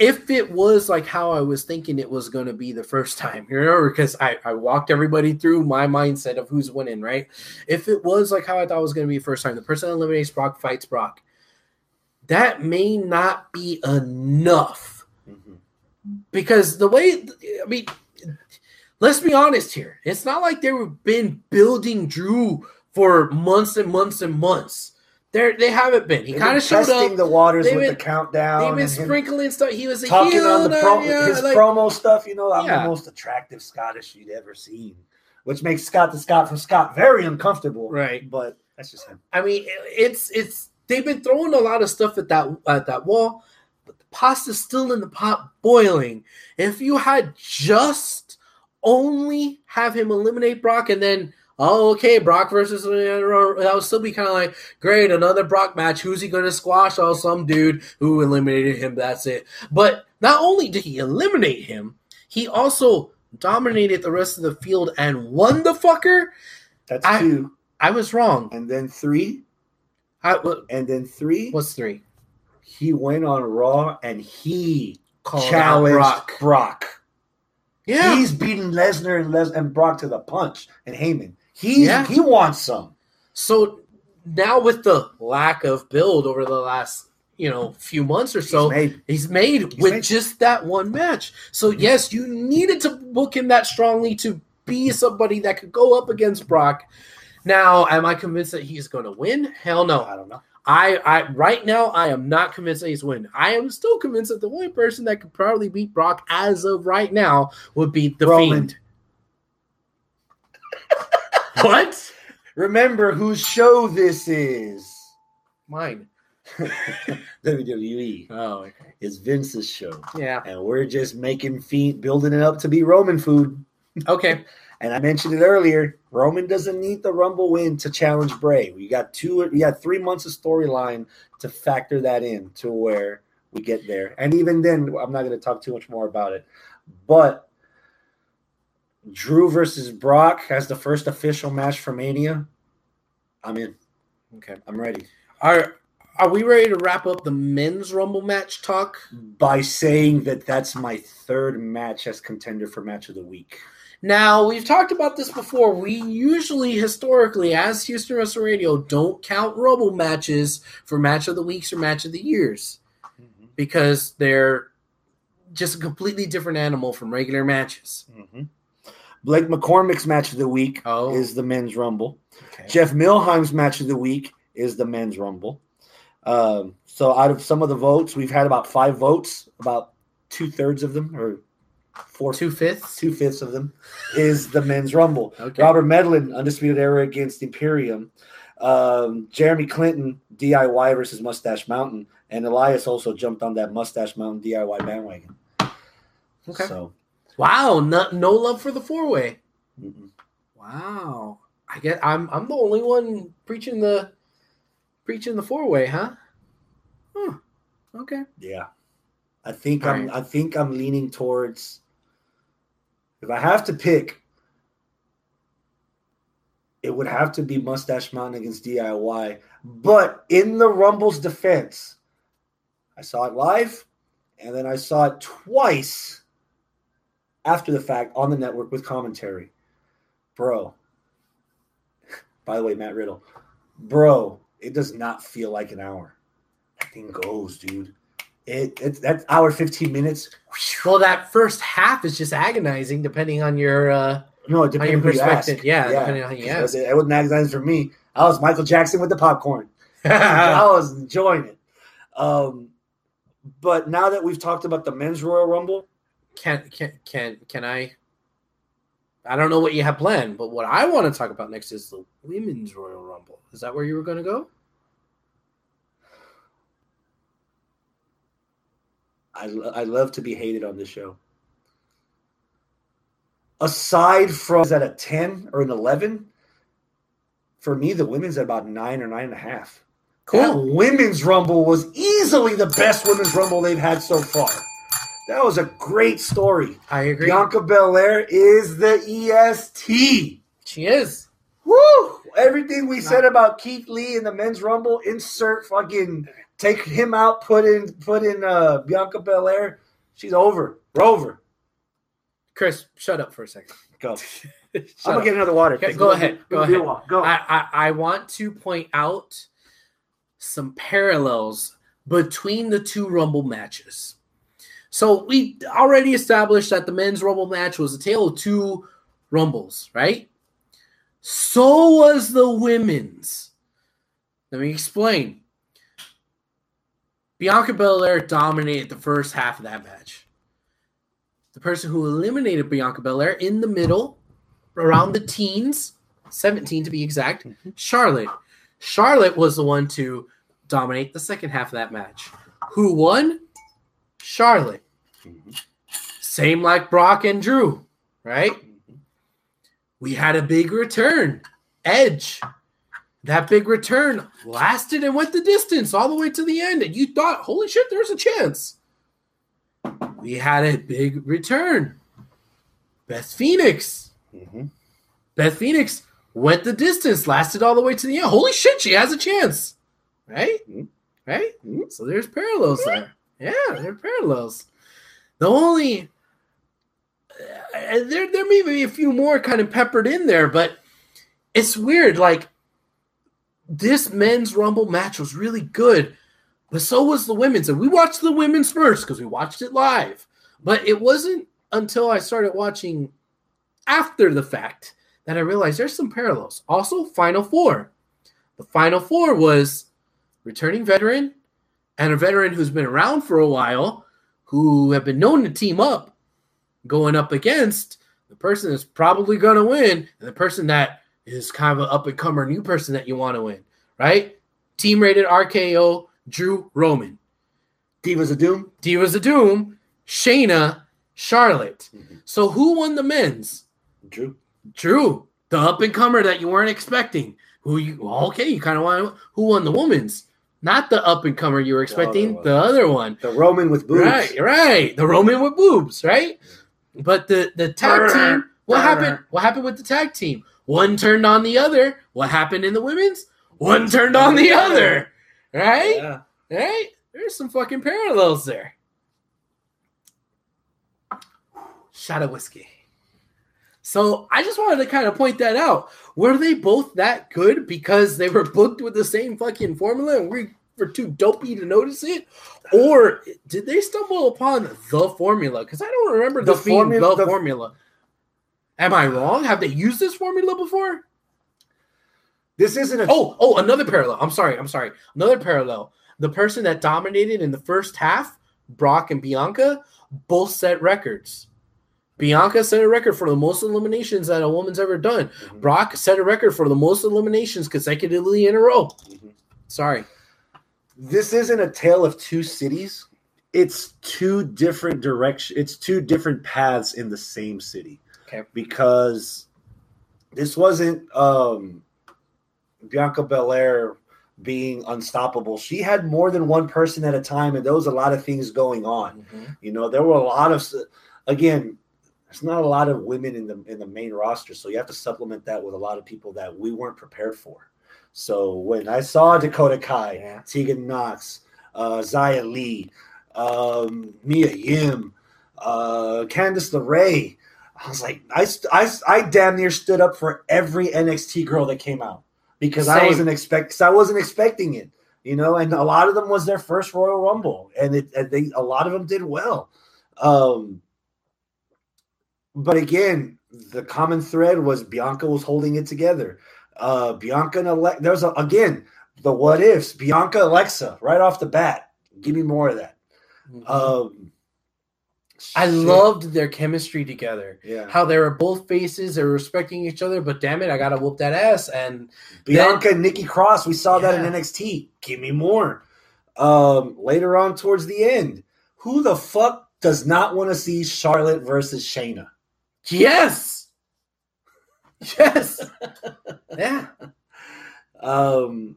If it was like how I was thinking it was going to be the first time, you know, because I, I walked everybody through my mindset of who's winning, right? If it was like how I thought it was going to be the first time, the person that eliminates Brock fights Brock, that may not be enough Mhm. because the way I mean, let's be honest here. It's not like they've been building Drew for months and months and months. They they haven't been. He kind of showed testing up. the waters They've with been- the countdown. They've been sprinkling stuff. He was a talking heel, on the pro, yeah, his like- promo stuff. You know, I'm Yeah. the most attractive Scottish you'd ever seen, which makes Scott the Scott from Scott very uncomfortable. Right. but that's just him. I mean, it's it's they've been throwing a lot of stuff at that at that wall, but the pasta's still in the pot boiling. If you had just only have him eliminate Brock and then oh okay Brock versus that would still be kind of like great another Brock match. Who's he going to squash? Oh, some dude who eliminated him. That's it. But not only did he eliminate him, he also dominated the rest of the field and won the fucker. That's I- two, I was wrong. and then three, I, what- and then three. what's three? He went on Raw and he Called challenged Brock. Brock. Yeah. He's beating Lesnar and Les and Brock to the punch, and Heyman. He Yeah. he wants some. so now with the lack of build over the last you know few months or so, He's made- made with made- just that one match. So mm-hmm. yes, you needed to book him that strongly to be somebody that could go up against Brock. Now, am I convinced that he's going to win? Hell no. I don't know. I, I right now I am not convinced that he's winning. I am still convinced that the only person that could probably beat Brock as of right now would be the Roman. Fiend. what? Remember whose show this is? Mine. WWE. Oh, okay. It's Vince's show. Yeah. And we're just making feet, building it up to be Roman food. Okay. And I mentioned it earlier. Roman doesn't need the Rumble win to challenge Bray. We got two, we got three months of storyline to factor that in to where we get there. And even then, I'm not going to talk too much more about it. But Drew versus Brock as the first official match for Mania. I'm in. Okay. I'm ready. Are are we ready to wrap up the men's rumble match talk? By saying that that's my third match as contender for match of the week. Now, we've talked about this before. We usually, historically, as Houston Wrestling Radio, don't count Rumble matches for match of the weeks or match of the years because they're just a completely different animal from regular matches. Mm-hmm. Blake McCormick's match of the week Oh. is the men's rumble. Okay. Jeff Milheim's match of the week is the men's rumble. Um, so out of some of the votes, we've had about five votes. About two thirds of them, or four, Two fifths. two fifths of them, is the men's rumble. Okay. Robert Medlin, undisputed era against Imperium. Um, Jeremy Clinton, DIY versus Mustache Mountain, and Elias also jumped on that Mustache Mountain DIY bandwagon. Okay. So, Wow. No, no love for the four way. Wow. I get. I'm. I'm the only one preaching the preaching the four way, huh? Huh. Okay. yeah. I think All I'm right. I think I'm leaning towards if I have to pick, it would have to be Mustache Mountain against DIY. But in the Rumble's defense, I saw it live and then I saw it twice after the fact on the network with commentary. Bro. By the way, Matt Riddle. Bro, it does not feel like an hour. That thing goes, dude. It it's that hour 15 minutes. Well, that first half is just agonizing, depending on your. uh No, it depends your on who you perspective. ask. Yeah, depending on who you ask. It, it wasn't agonizing for me. I was Michael Jackson with the popcorn. I was enjoying it. Um, but now that we've talked about the men's Royal Rumble, can can can can I? I don't know what you have planned, but what I want to talk about next is the women's Royal Rumble. Is that where you were going to go? I, I love to be hated on this show. Aside from is that a 10 or an 11, for me, the women's at about nine or nine and a half. That women's rumble was easily the best women's rumble they've had so far. That was a great story. I agree. Bianca Belair is the EST. She is. Woo! Everything we said about Keith Lee in the men's rumble, insert fucking take him out, put in put in uh Bianca Belair. She's over. We're over. Chris, shut up for a second. Go. I'm gonna up. get another water. Okay, Take- go ahead. Go do ahead. Go. I, I, I want to point out some parallels between the two Rumble matches. So we already established that the men's Rumble match was a tale of two Rumbles, right? So was the women's. Let me explain. Bianca Belair dominated the first half of that match. The person who eliminated Bianca Belair in the middle, around the teens, 17 to be exact, mm-hmm. Charlotte. Charlotte was the one to dominate the second half of that match. Who won? Charlotte. Same like Brock and Drew, right? We had a big return. Edge. That big return lasted and went the distance all the way to the end. And you thought, holy shit, there's a chance. We had a big return. Beth Phoenix. Mm-hmm. Beth Phoenix went the distance, lasted all the way to the end. Holy shit, she has a chance. Right? Mm-hmm. Right? Mm-hmm. So there's parallels there. Yeah, there are parallels. The only uh, there there may be a few more kind of peppered in there, but it's weird. Like this men's rumble match was really good, but so was the women's. And we watched the women's first because we watched it live. But it wasn't until I started watching after the fact that I realized there's some parallels. Also, Final Four. The Final Four was returning veteran and a veteran who's been around for a while who have been known to team up going up against the person that's probably going to win and the person that is kind of an up and comer new person that you want to win, right? Team rated RKO, Drew Roman. Divas of Doom. Divas of Doom, Shayna, Charlotte. Mm-hmm. So who won the men's? Drew. Drew, the up and comer that you weren't expecting. Who you okay? You kind of want who won the women's? Not the up and comer you were expecting. The other one, The Roman with boobs. right? Right, the Roman with boobs, right? But the the tag team. What happened? What happened with the tag team? One turned on the other. What happened in the women's? One turned on the other. Right? Yeah. Right? There's some fucking parallels there. Shot of whiskey. So I just wanted to kind of point that out. Were they both that good because they were booked with the same fucking formula and we were too dopey to notice it? Or did they stumble upon the formula? Because I don't remember The being formula- the the- formula. Am I wrong? Have they used this formula before? This isn't a Oh, oh, another parallel. I'm sorry. I'm sorry. Another parallel. The person that dominated in the first half, Brock and Bianca, both set records. Bianca set a record for the most eliminations that a woman's ever done. Brock set a record for the most eliminations consecutively in a row. Sorry. this isn't a tale of two cities. It's two different direction. It's two different paths in the same city. Okay. Because this wasn't um Bianca Belair being unstoppable. She had more than one person at a time, and there was a lot of things going on. Mhm. You know, there were a lot of again, there's not a lot of women in the in the main roster, so you have to supplement that with a lot of people that we weren't prepared for. So when I saw Dakota Kai, Yeah. Tegan Nox, uh, Xia Li, um, Mia Yim, uh, Candice LeRae, I was like, I, st- I, I damn near stood up for every NXT girl that came out because I wasn't expect, I wasn't expecting it, you know. And a lot of them was their first Royal Rumble, and it, and they, a lot of them did well. Um, but again, the common thread was Bianca was holding it together. Uh, Bianca and Alexa, there's a, again the what ifs. Bianca, Alexa, right off the bat. Give me more of that. Mhm. Um, I shit. loved their chemistry together. yeah How they were both faces, they were respecting each other, but damn it, I gotta whoop that ass. And Bianca and Nikki Cross. We saw that in NXT. Give me more. Um, later on towards the end, who the fuck does not want to see Charlotte versus Shayna? Yes, yes, yeah, um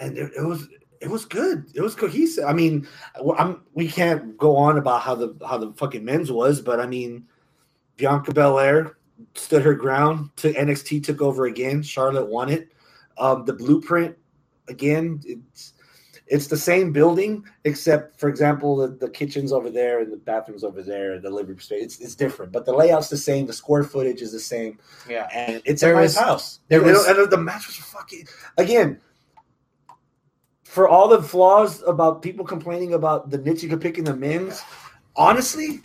and it, it was it was good. It was cohesive. I mean I'm, we can't go on about how the how the fucking men's was but i mean bianca belair stood her ground to nxt took over again. Charlotte won it. Um the blueprint again it's it's the same building except for example the, the kitchen's over there and the bathrooms over there the living room space it's, it's different but the layout's the same the square footage is the same yeah. and it's There a nice was- house. there You was- and the match was fucking again. For all the flaws about people complaining about the niche you could pick in the men's, honestly,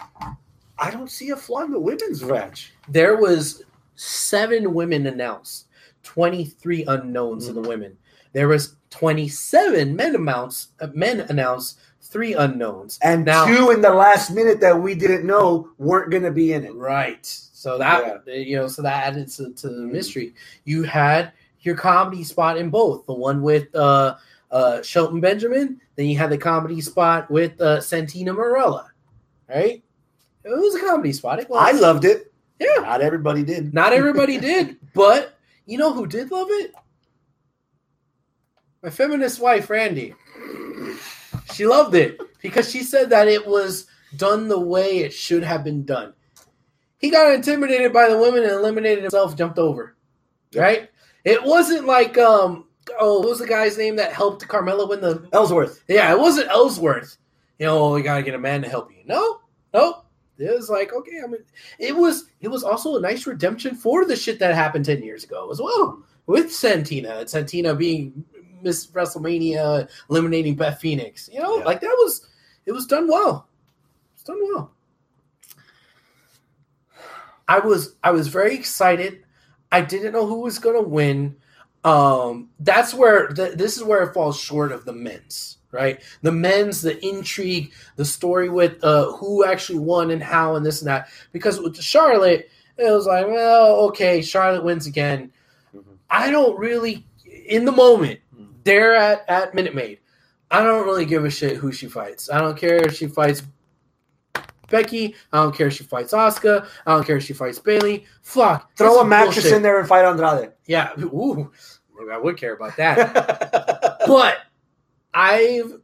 I don't see a flaw in the women's match. There was seven women announced, twenty three unknowns in the mm-hmm. women. There was twenty seven men amounts uh, men announced, three unknowns, And Now- two in the last minute that we didn't know weren't going to be in it. Right. So that you know, so that added to, to the mystery. You had your comedy spot in both. The one with uh uh Shelton Benjamin, then you had the comedy spot with uh Santina Marella. Right? It was a comedy spot. It was. I loved it. Yeah. Not everybody did. Not everybody did, but you know who did love it? My feminist wife, Randy. She loved it because she said that it was done the way it should have been done. He got intimidated by the women and eliminated himself, jumped over. Right? It wasn't like um oh, what was the guy's name that helped Carmella win the Ellsworth. yeah, it wasn't Ellsworth. You know, we gotta get a man to help you. No, no. It was like, okay, I mean it was it was also a nice redemption for the shit that happened 10 years ago as well. With Santina and Santina being Miss WrestleMania eliminating Beth Phoenix. You know, Yeah. like that was it was done well. It's done well. I was I was very excited. I didn't know who was going to win. Um, that's where the, this is where it falls short of the men's, right? The men's, the intrigue, the story with uh, who actually won and how and this and that. Because with Charlotte, it was like, well, okay, Charlotte wins again. Mhm. I don't really, in the moment, they're at at Minute Maid. I don't really give a shit who she fights. I don't care if she fights Becky. I don't care if she fights Asuka. I don't care if she fights Bayley. Fuck. Throw a mattress bullshit. in there and fight Andrade. Yeah. Ooh, maybe I would care about that. but I've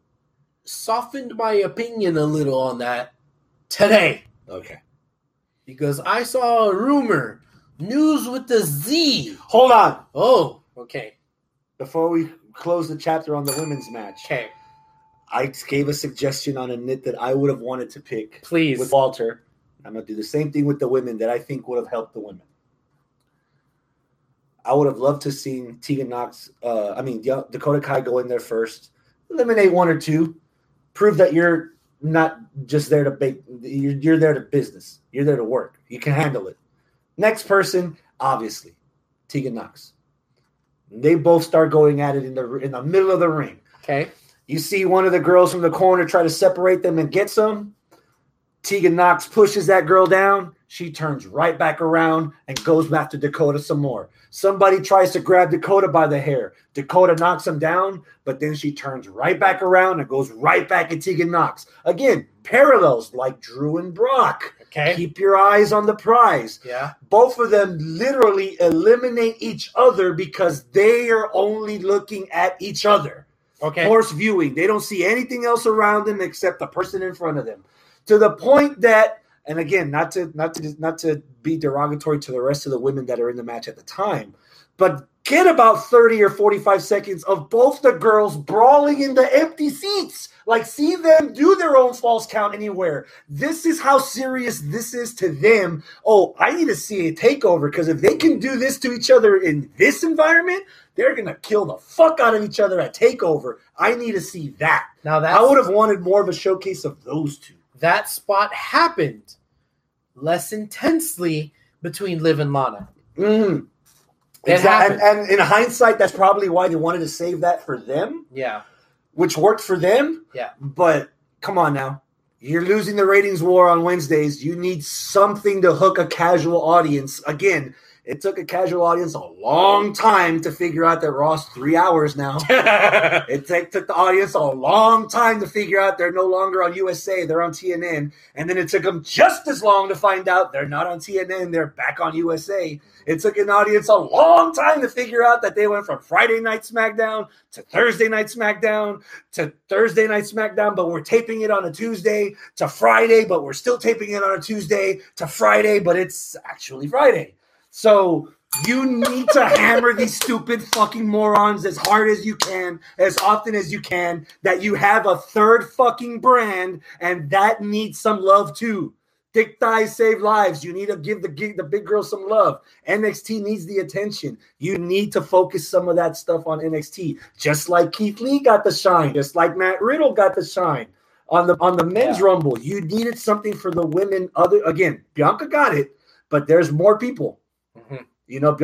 softened my opinion a little on that today okay. because I saw a rumor, news with the Z. Hold on. Oh, okay, Before we close the chapter on the women's match, okay, I gave a suggestion on a knit that I would have wanted to pick please. with Walter. I'm going to do the same thing with the women that I think would have helped the women. I would have loved to seen Tegan Nox, uh, I mean, Dakota Kai go in there first, eliminate one or two, prove that you're not just there to bake, you're, you're there to business. You're there to work. You can handle it. Next person, obviously, Tegan Nox. They both start going at it in the in the middle of the ring. okay, You see one of the girls from the corner try to separate them and get some. Tegan Nox pushes that girl down. She turns right back around and goes back to Dakota some more. Somebody tries to grab Dakota by the hair. Dakota knocks him down, but then she turns right back around and goes right back at Tegan Nox. Again, parallels like Drew and Brock. Okay. Keep your eyes on the prize. yeah. Both of them literally eliminate each other because they are only looking at each other Okay. horse viewing. They don't see anything else around them except the person in front of them. To the point that, and again, not to not to not to be derogatory to the rest of the women that are in the match at the time, but get about 30 or 45 seconds of both the girls brawling in the empty seats. Like, see them do their own false count anywhere. This is how serious this is to them. Oh, I need to see a takeover because if they can do this to each other in this environment, they're gonna kill the fuck out of each other at takeover. I need to see that. Now that I would have wanted more of a showcase of those two. that spot happened less intensely between Liv and Lana. Mm. It Exact- happened. and, and in hindsight, that's probably why they wanted to save that for them, Yeah. which worked for them. Yeah. But come on now. You're losing the ratings war on Wednesdays. You need something to hook a casual audience. Again, it took a casual audience a long time to figure out that Raw's three hours now. It take, took the audience a long time to figure out they're no longer on USA, they're on TNN. And then it took them just as long to find out they're not on TNN, they're back on USA. It took an audience a long time to figure out that they went from Friday Night SmackDown to Thursday Night SmackDown to Thursday Night SmackDown, but we're taping it on a Tuesday to Friday, but we're still taping it on a Tuesday to Friday, but it's actually Friday. So you need to hammer these stupid fucking morons as hard as you can, as often as you can, that you have a third fucking brand, and that needs some love too. Thick thighs save lives. You need to give the the big girl some love. NXT needs the attention. You need to focus some of that stuff on NXT, just like Keith Lee got the shine, just like Matt Riddle got the shine on the on the men's Yeah. rumble. You needed something for the women. Other again, Bianca got it, but there's more people. You know,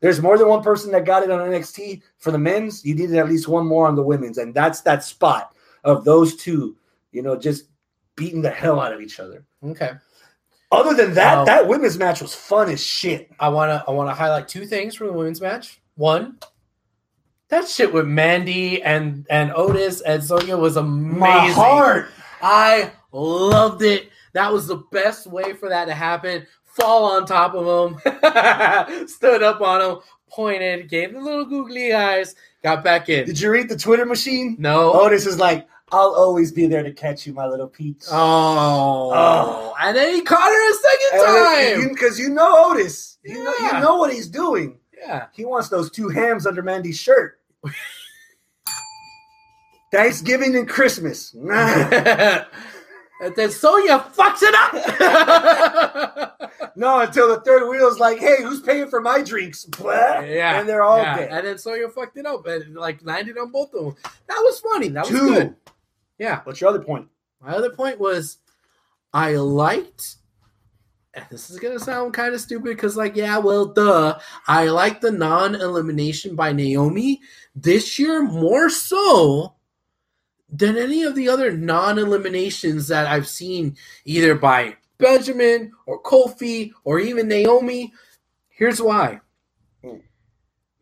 there's more than one person that got it on NXT for the men's. You needed at least one more on the women's, and that's that spot of those two. You know, just beating the hell out of each other. Okay. Other than that, Um, that women's match was fun as shit. I wanna I wanna highlight two things from the women's match. One, that shit with Mandy and and Otis and Sonya was amazing. My heart. I loved it. That was the best way for that to happen. Fall on top of him, stood up on him, pointed, gave the little googly eyes, got back in. Did you read the Twitter machine? No. Oh, Otis is like, I'll always be there to catch you, my little peach. Oh. Oh. And then he caught her a second time. Because you, know Otis. You, know, you know what he's doing. yeah. He wants those two hams under Mandy's shirt. Thanksgiving and Christmas. And then Sonya fucks it up. no, until the third wheel's like, hey, who's paying for my drinks? Yeah. And they're all yeah. dead. And then Sonya fucked it up and like landed on both of them. That was funny. That was Two. good. Yeah. What's your other point? My other point was I liked and this is gonna sound kind of stupid because, like, yeah, well, duh. I like the non-elimination by Naomi this year more so than any of the other non-eliminations that I've seen, either by Benjamin or Kofi or even Naomi. Here's why.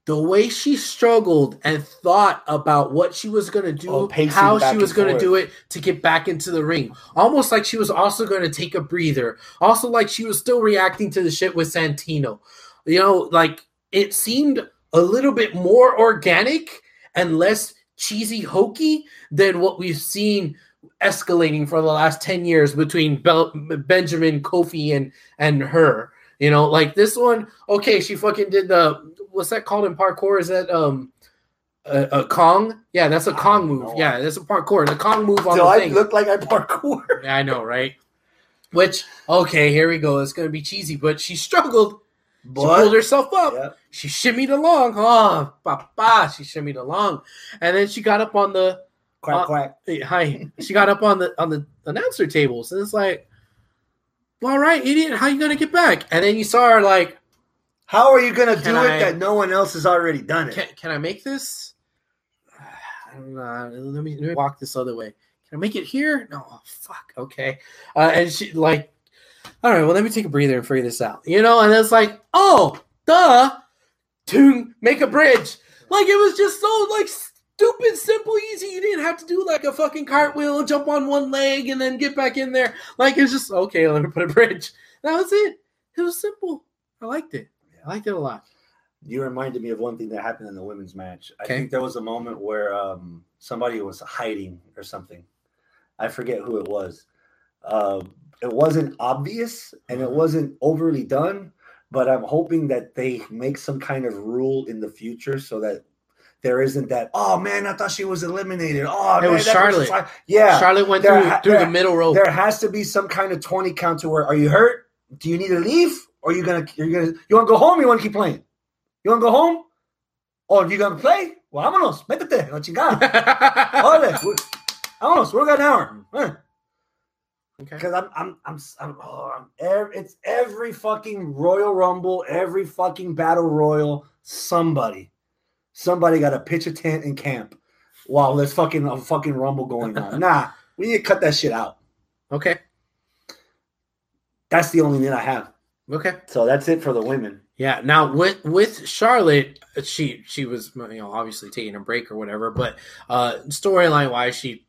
The way she struggled and thought about what she was going to do, Oh, how she was going to do it to get back into the ring. Almost like she was also going to take a breather. Also, like she was still reacting to the shit with Santino. You know, like it seemed a little bit more organic and less cheesy hokey than what we've seen escalating for the last 10 years between Bel- Benjamin, Kofi, and and her. You know, like this one, okay, she fucking did the what's that called in parkour? Is that um a, a Kong? Yeah, that's a Kong move. know. Yeah, that's a parkour. The Kong move on Do the I thing. look like I parkour? Yeah, I know, right? Which okay, here we go. It's gonna be cheesy, but she struggled. She pulled herself up. Yeah. She shimmied along. Oh, papa. She shimmied along, and then she got up on the Quack, Uh, quack. Hi. She got up on the on the announcer tables, and it's like, "All right, idiot, how you gonna get back?" And then you saw her like, How are you going to do I- it that no one else has already done it? "Can, can I make this?" I don't know. Let me let me walk this other way. Can I make it here? No. Oh, fuck. Okay. Uh, and she like all right, well, let me take a breather and figure this out. You know, and it's like, oh, duh, to make a bridge. Like it was just so like stupid, simple, easy. You didn't have to do like a fucking cartwheel, jump on one leg, and then get back in there. Like it's just okay. Let me put a bridge. That was it. It was simple. I liked it. I liked it a lot. You reminded me of one thing that happened in the women's match. I think there was a moment where um, somebody was hiding or something. I forget who it was. Uh, it wasn't obvious and it mm-hmm. wasn't overly done, but I'm hoping that they make some kind of rule in the future so that there isn't that. Oh man, I thought she was eliminated. Oh, It man, was Charlotte. hi-" Yeah, Charlotte went there through ha- through there- the middle rope. there has to be some kind of 20 count to where are you hurt? Do you need to leave? Or are you gonna you're gonna you wanna go home? You wanna keep playing? You wanna go home? Or you gonna play? Well, vámonos, métete, la chingada. We- vámonos, we got an hour. Eh. Okay. Because I'm I'm I'm, I'm, oh, I'm ev- it's every fucking Royal Rumble, every fucking battle royal, somebody, somebody got to pitch a tent in camp while there's fucking a fucking rumble going on. nah, we need to cut that shit out. Okay. That's the only thing I have. Okay. So that's it for the women. Yeah. Now with with Charlotte, she she was you know obviously taking a break or whatever, but uh storyline wise, she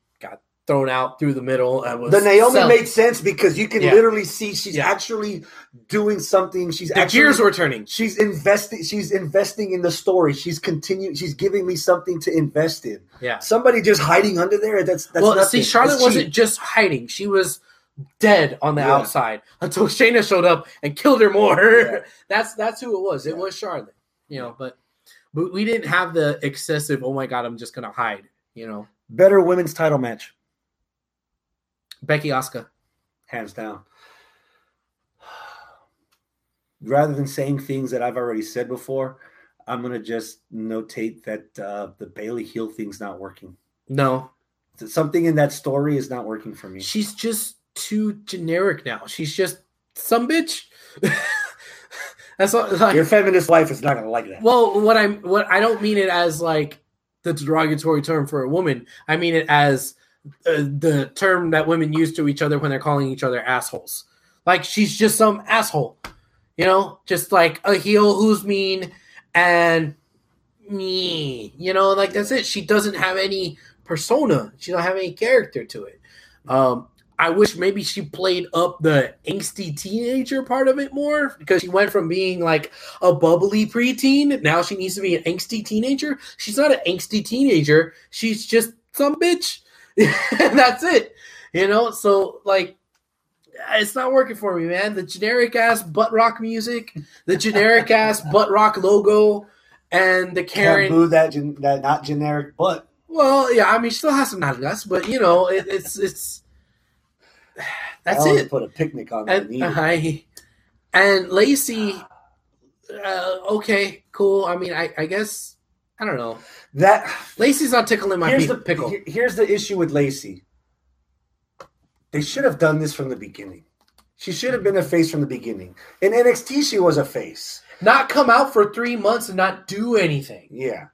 thrown out through the middle. The Naomi selling. made sense because you can Yeah. literally see she's Yeah. actually doing something. She's the actually gears were turning. she's investing. She's investing in the story. She's continuing. She's giving me something to invest in. Yeah. Somebody just hiding under there. That's that's well, nothing. see, Charlotte wasn't cheap. just hiding; she was dead on the Yeah. outside until Shayna showed up and killed her more. That's that's who it was. It was Charlotte. You know, but but we didn't have the excessive. Oh my god, I'm just gonna hide. You know, better women's title match, Becky Oscar, hands down. Rather than saying things that I've already said before, I'm gonna just notate that uh, the Bayley heel thing's not working. No, Something in that story is not working for me. she's just too generic now. She's just some bitch. That's all, like, Your feminist wife is not gonna like that. well, what I'm what I don't mean it as like the derogatory term for a woman. I mean it as uh, the term that women use to each other when they're calling each other assholes. Like she's just some asshole, you know, just like a heel who's mean and me, you know, like that's it. She doesn't have any persona. She don't have any character to it. Um, I wish maybe she played up the angsty teenager part of it more because she went from being like a bubbly preteen. Now she needs to be an angsty teenager. She's not an angsty teenager. She's just some bitch. And that's it. You know, so like it's not working for me, man. The generic ass butt rock music, the generic ass butt rock logo, and the Can't Karen. boo that gen- that not generic, but Well, yeah, I mean, she still has some nalgas, but you know, it, it's it's that's I'll it. Put a picnic on the And knee. I and Lacey, uh, okay, cool. I mean, I, I guess I don't know. That Lacey's not tickling my here's pe- the pickle. here- here's the issue with Lacey. They should have done this from the beginning. She should have been a face from the beginning. In NXT, she was a face. Not come out for three months and not do anything. Yeah,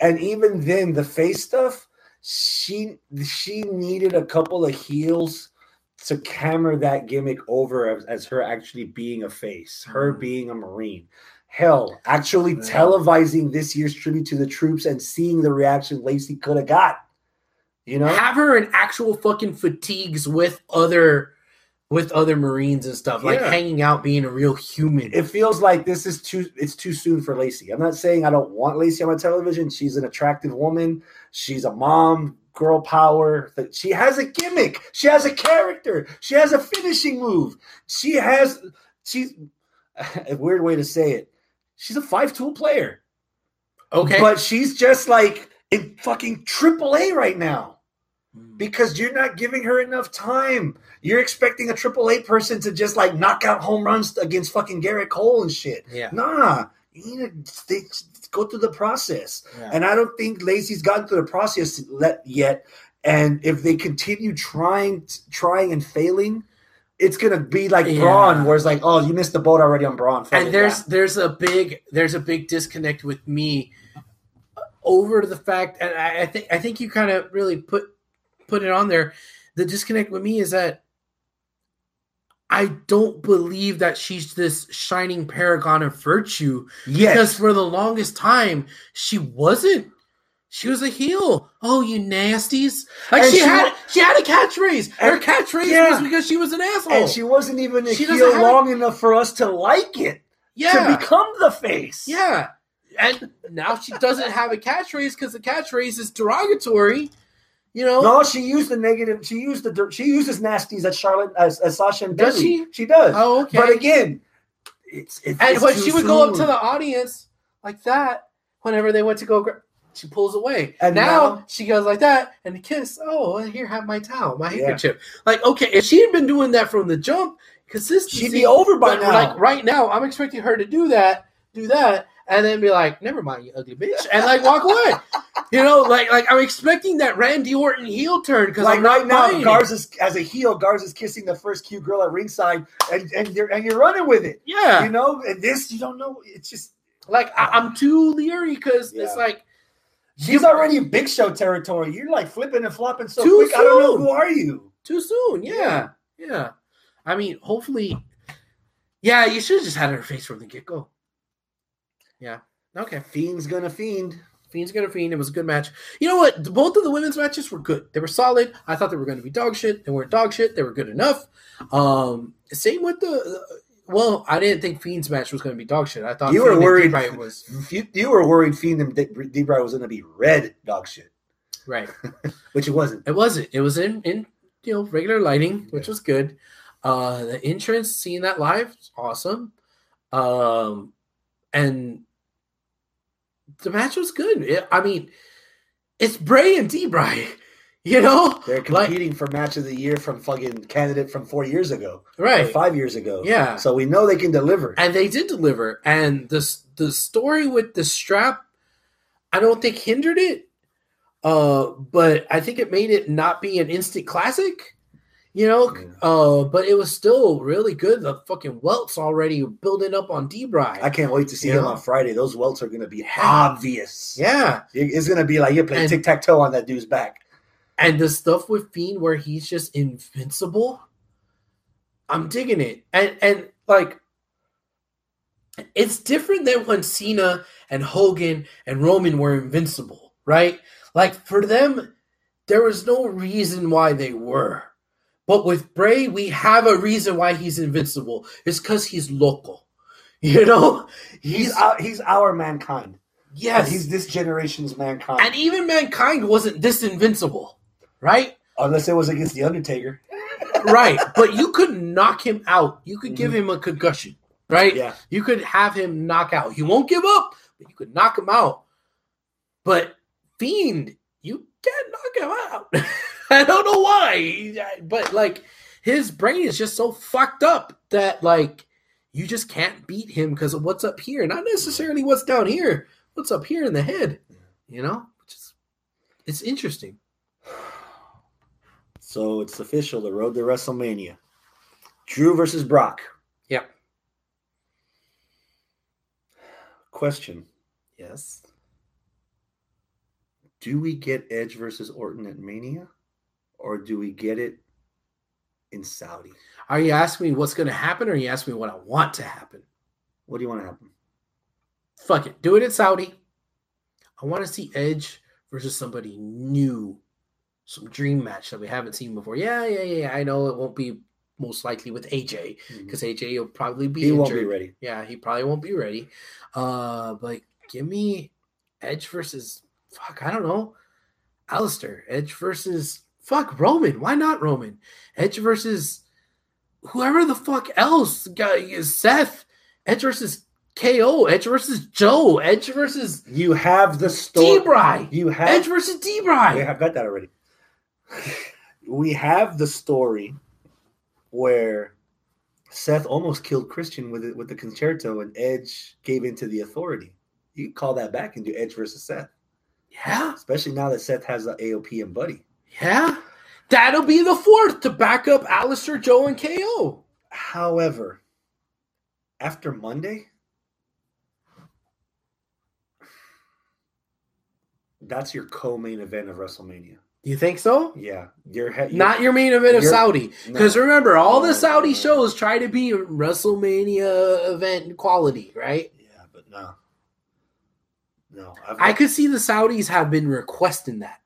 and even then, the face stuff, she she needed a couple of heels to camera that gimmick over as, as her actually being a face, her Mhm. being a marine. Hell, actually Yeah. televising this year's tribute to the troops and seeing the reaction Lacey could have got. You know, Have her in actual fucking fatigues with other with other Marines and stuff, like hanging out, being a real human. it feels like this is too it's too soon for Lacey. I'm not saying I don't want Lacey on my television. She's an attractive woman. She's a mom, girl power. She has a gimmick. She has a character. She has a finishing move. She has she's a weird way to say it. She's a five tool player. okay, But she's just like in fucking triple A right now Mm. because you're not giving her enough time. You're expecting a triple A person to just like knock out home runs against fucking Gerrit Cole and shit. yeah, Nah, you need to go through the process. yeah. And I don't think Lacey's gotten through the process yet. And if they continue trying, trying and failing, it's gonna be like Yeah. Braun, where it's like, oh, you missed the boat already on Braun. And there's there's a big there's a big disconnect with me over the fact and I, I think I think you kind of really put put it on there. The disconnect with me is that I don't believe that she's this shining paragon of virtue Yes. because for the longest time she wasn't. She was a heel. Oh, you nasties! Like she, she had, she had a catchphrase. Her catchphrase yeah. was because she was an asshole. and she wasn't even a She heel have- long enough for us to like it yeah, to become the face. yeah. And now she doesn't have a catchphrase because the catchphrase is derogatory. You know, No, she used the negative. She used the dirt. She uses nasties as Charlotte as, as Sasha and Does she? She does. Oh, okay. But again, it's, it's and it's when she would go up to the audience like that, whenever they went to go, she pulls away. And now, now- she goes like that and the kiss. Oh, and here, have my towel, my Yeah. handkerchief. Like, okay, if she had been doing that from the jump, consistency, she'd be over by now. Like right now, I'm expecting her to do that, do that, and then be like, "Never mind, you ugly bitch," and like walk away. you know, like like I'm expecting that Randy Orton heel turn because like I'm right now. Garza's as a heel. Garza's kissing the first cute girl at ringside, and and you're and you're running with it. Yeah, You know, and this you don't know. It's just like I, I'm too leery because Yeah. it's like. She's already in Big Show territory. You're like flipping and flopping so Too quick. I don't know who are you. Too soon, yeah. Yeah. I mean, hopefully Yeah, you should have just had her face from the get-go. Yeah. Okay. Fiend's gonna fiend. Fiend's gonna fiend. It was a good match. You know what? Both of the women's matches were good. They were solid. I thought they were going to be dog shit. They weren't dog shit. They were good enough. Um, same with the. Well, I didn't think Fiend's match was going to be dog shit. I thought You were Fiend and worried. D Bry was You, you were worried Fiend and D- D-Bry was gonna be red dog shit, right. which it wasn't. It wasn't. It was in in you know regular lighting, which was good. Uh the entrance, seeing that live, awesome. Um and the match was good. It- I mean, it's Bray and D Bry, you know? They're Like- competing for match of the year from fucking candidate from four years ago, Right. five years ago. Yeah. So we know they can deliver. And they did deliver. And the the story with the strap, I don't think hindered it. Uh, but I think it made it not be an instant classic. You know, Yeah. uh, but it was still really good. The fucking welts already building up on D Bry. I can't wait to see Yeah. him on Friday. Those welts are going to be obvious. Yeah. It's going to be like you're playing tic tac toe on that dude's back. And the stuff with Fiend where he's just invincible, I'm digging it. And and like it's different than when Cena and Hogan and Roman were invincible, right? Like for them, there was no reason why they were. But with Bray, we have a reason why he's invincible. It's because he's local. You know? He's our, he's our mankind. yes. He's this generation's mankind. and even mankind wasn't this invincible, right? Unless it was against the Undertaker. right. But you could knock him out. You could give mm-hmm. him a concussion, right? Yeah. You could have him knock out. He won't give up, but you could knock him out. But Fiend, you can't knock him out. I don't know why, but like his brain is just so fucked up that like you just can't beat him because of what's up here, not necessarily what's down here. What's up here in the head, you know? Is it's interesting. So it's official. The road to WrestleMania. Drew versus Brock. Yeah. Question: Yes. Do we get Edge versus Orton at Mania, or do we get it in Saudi? Are you asking me what's going to happen, or are you asking me what I want to happen? What do you want to happen? Fuck it, do it in Saudi. I want to see Edge versus somebody new, some dream match that we haven't seen before. Yeah, yeah, yeah. I know it won't be most likely with AJ because AJ will probably be He injured. won't be ready. Yeah, he probably won't be ready. Uh, but give me Edge versus fuck. I don't know, Aleister. Edge versus fuck Roman. Why not Roman? Edge versus whoever the fuck else guy is Seth. Edge versus KO. Edge versus Joe. Edge versus You have the story. You have Edge versus D-Bry. We have got that already. We have the story where Seth almost killed Christian with it with the con-chair-to, and Edge gave into the authority. You call that back and do Edge versus Seth, Yeah, especially now that Seth has the AOP and Buddy. yeah. That'll be the fourth to back up Aleister, Joe, and KO. However, after Monday, that's your co-main event of WrestleMania. You think so? Yeah, your head. Not your main event of Saudi. no. Because remember, all the Saudi no, no. shows try to be WrestleMania event quality, right? Yeah, but no, no. I've I could see the Saudis have been requesting that.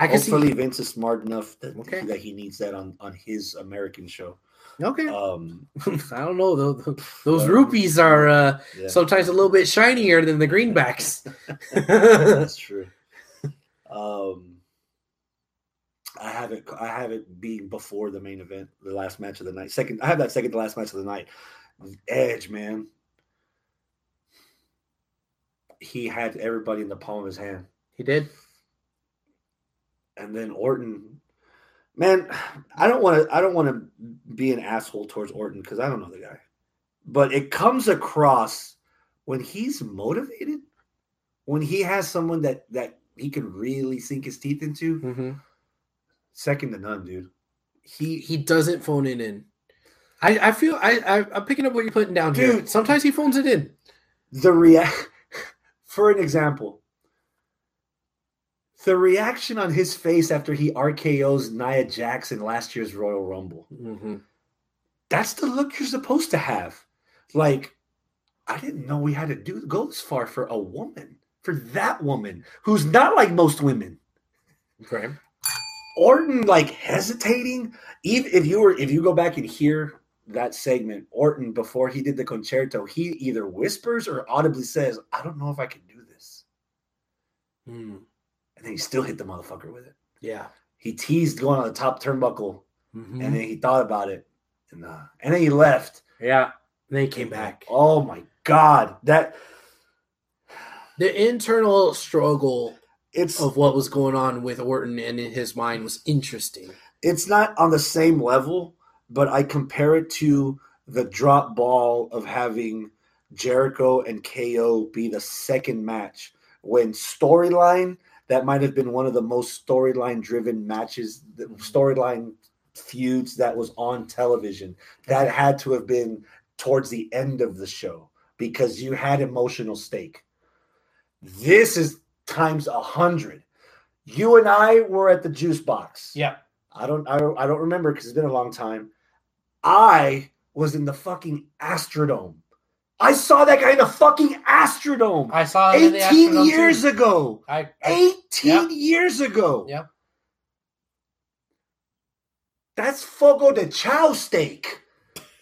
I could Hopefully, see. Vince is smart enough that, Okay. that he needs that on on his American show. Okay. Um, I don't know. Those, those Well, rupees are uh, yeah, sometimes a little bit shinier than the greenbacks. that's true. Um, I have it. I have it being before the main event, the last match of the night. Second, I have that second to last match of the night. Edge, man, he had everybody in the palm of his hand. he did. and then Orton. Man, I don't want to. I don't want to be an asshole towards Orton because I don't know the guy, but it comes across when he's motivated, when he has someone that that he can really sink his teeth into. hmm Second to none, dude. He He doesn't phone it in. I, I feel I, I I'm picking up what you're putting down here. Dude. Sometimes he phones it in. the react. For an example, the reaction on his face after he RKO's Nia Jackson last year's Royal Rumble. hmm that's the look you're supposed to have. Like, I didn't know we had to do go this far for a woman, for that woman who's not like most women. Okay. Orton like hesitating. Even if you were, if you go back and hear that segment, Orton before he did the con-chair-to, he either whispers or audibly says, "I don't know if I can do this," Mm. and then he still hit the motherfucker with it. Yeah. He teased going on the top turnbuckle, Mhm. and then he thought about it, and uh, and then he left. yeah. and Then he came back. Oh my god, that The internal struggle it's of what was going on with Orton and in his mind was interesting. it's not on the same level, but I compare it to the drop ball of having Jericho and KO be the second match when storyline that might have been one of the most storyline driven matches, the storyline feuds that was on television. That had to have been towards the end of the show because you had emotional stake. This is times a hundred. You and I were at the juice box. Yeah. I don't I don't I don't remember because it's been a long time. I was in the fucking Astrodome. I saw that guy in the fucking Astrodome. I saw him in the 18 years too. ago. I, I 18 Yeah. years ago. Yeah. That's Fogo de Chao steak.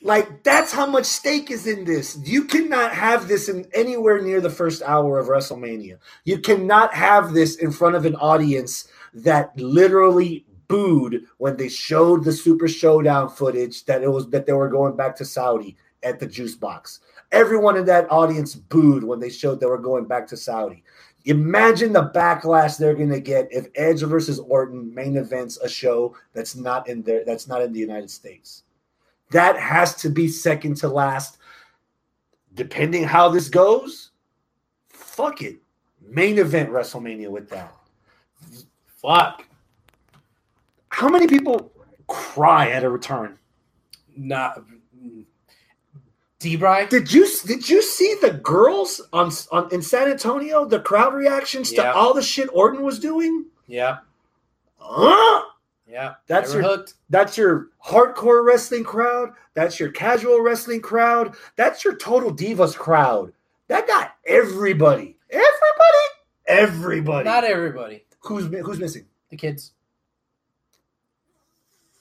Like that's how much stake is in this. You cannot have this in anywhere near the first hour of WrestleMania. You cannot have this in front of an audience that literally booed when they showed the Super Showdown footage that it was that they were going back to Saudi at the juice box. Everyone in that audience booed when they showed they were going back to Saudi. Imagine the backlash they're going to get if Edge versus Orton main events a show that's not in there that's not in the United States. That has to be second to last. Depending how this goes, fuck it. Main event WrestleMania with that. Fuck. How many people cry at a return? not D Bry. Did you did you see the girls on, on in San Antonio? The crowd reactions to all the shit Orton was doing. Yeah. Huh? Yeah. That's your hooked. that's your hardcore wrestling crowd. That's your casual wrestling crowd. That's your total divas crowd. That got everybody. Everybody. Everybody. Not everybody. who's who's missing? The kids.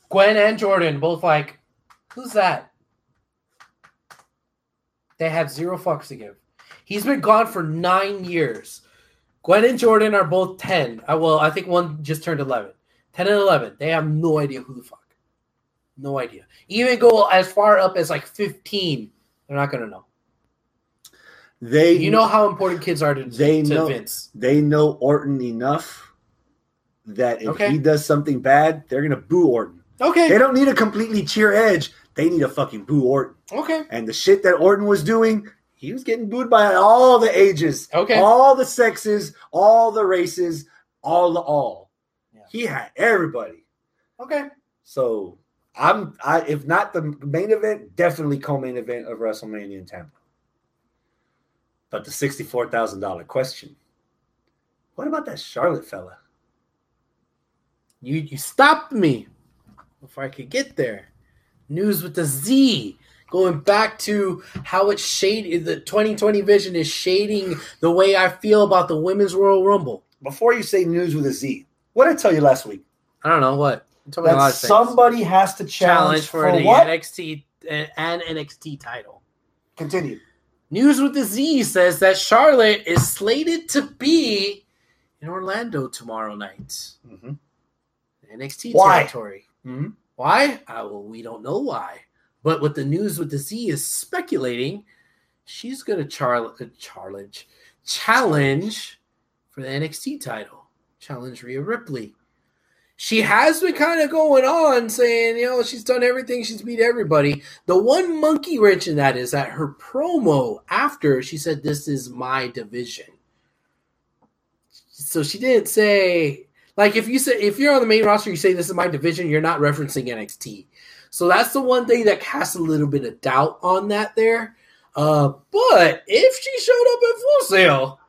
Gwen and Jordan both like, who's that? They have zero fucks to give. He's been gone for nine years. Gwen and Jordan are both 10. Uh, well, I think one just turned 11. 10 and 11. They have no idea who the fuck. No idea. Even go as far up as like 15. They're not going to know. They You know how important kids are to, They to know- Vince. they know Orton enough that if Okay. he does something bad, they're gonna boo Orton. Okay. They don't need to completely cheer Edge. They need to fucking boo Orton. Okay. And the shit that Orton was doing, he was getting booed by all the ages, Okay. all the sexes, all the races, all the all. He had everybody. Okay. So I'm I if not the main event, definitely co-main event of WrestleMania in Tampa. But the sixty-four thousand dollar question: What about that Charlotte fella? You you stopped me before I could get there. News with the Z. Going back to how it's shaded, the 2020 vision is shading the way I feel about the women's Royal Rumble. Before you say news with a Z, what did I tell you last week? I don't know what. You a lot That of things. somebody has to challenge, challenge for, the what? NXT and and NXT title. Continue. News with the Z says that Charlotte is slated to be in Orlando tomorrow night. Mhm. NXT Why? territory. Mhm. Why? Uh, well, we don't know why. But what the news with the Z is speculating, she's going to char- uh, challenge challenge for the NXT title. Challenge Rhea Ripley. She has been kind of going on saying, you know, she's done everything, she's beat everybody. The one monkey wrench in that is that her promo after she said, This is my division. So she didn't say, like, if you say, if you're on the main roster, you say, This is my division, you're not referencing NXT. So that's the one thing that casts a little bit of doubt on that there. Uh, but if she showed up at Full Sail,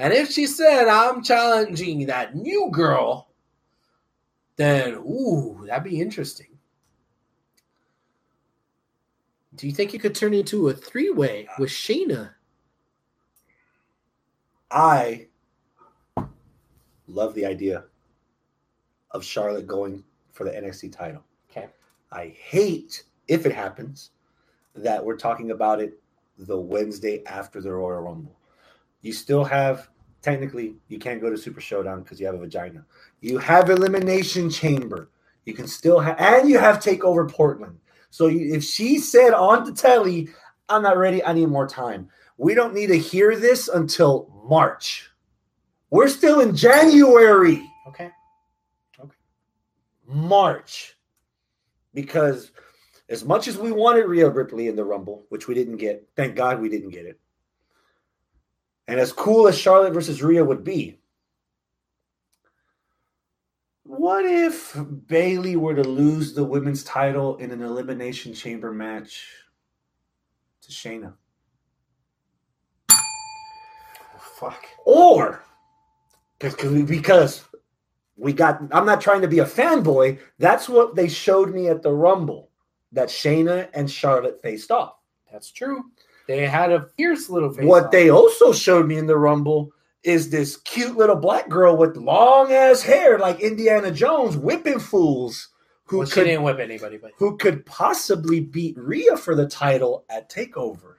and if she said, I'm challenging that new girl, then, ooh, that'd be interesting. Do you think it could turn into a three way with Shayna? I love the idea of Charlotte going for the NXT title. Okay. I hate if it happens that we're talking about it the Wednesday after the Royal Rumble. You still have technically you can't go to Super Showdown because you have a vagina. You have Elimination Chamber. You can still have and you have Takeover Portland. So you, if she said on the telly, "I'm not ready. I need more time," we don't need to hear this until March. We're still in January. Okay. Okay. March. Because as much as we wanted Rhea Ripley in the Rumble, which we didn't get, thank God we didn't get it. And as cool as Charlotte versus Rhea would be, what if Bayley were to lose the women's title in an elimination chamber match to Shayna? Fuck. Or because because we got I'm not trying to be a fanboy. That's what they showed me at the Rumble that Shayna and Charlotte faced off. That's true. They had a fierce little face. what they also showed me in the Rumble is this cute little black girl with long ass hair like Indiana Jones whipping fools who well, could didn't whip anybody, but who could possibly beat Rhea for the title at Takeover.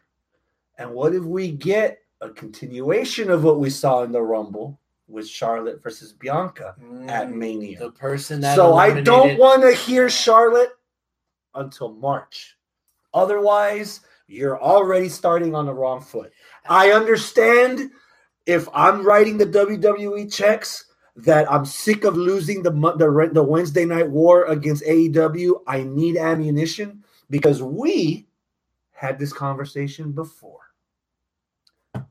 And what if we get a continuation of what we saw in the Rumble with Charlotte versus Bianca at Mm, Mania? the person that So I don't want to hear Charlotte until March. Otherwise, you're already starting on the wrong foot. I understand if I'm writing the WWE checks that I'm sick of losing the the, the Wednesday night war against AEW. I need ammunition because we had this conversation before.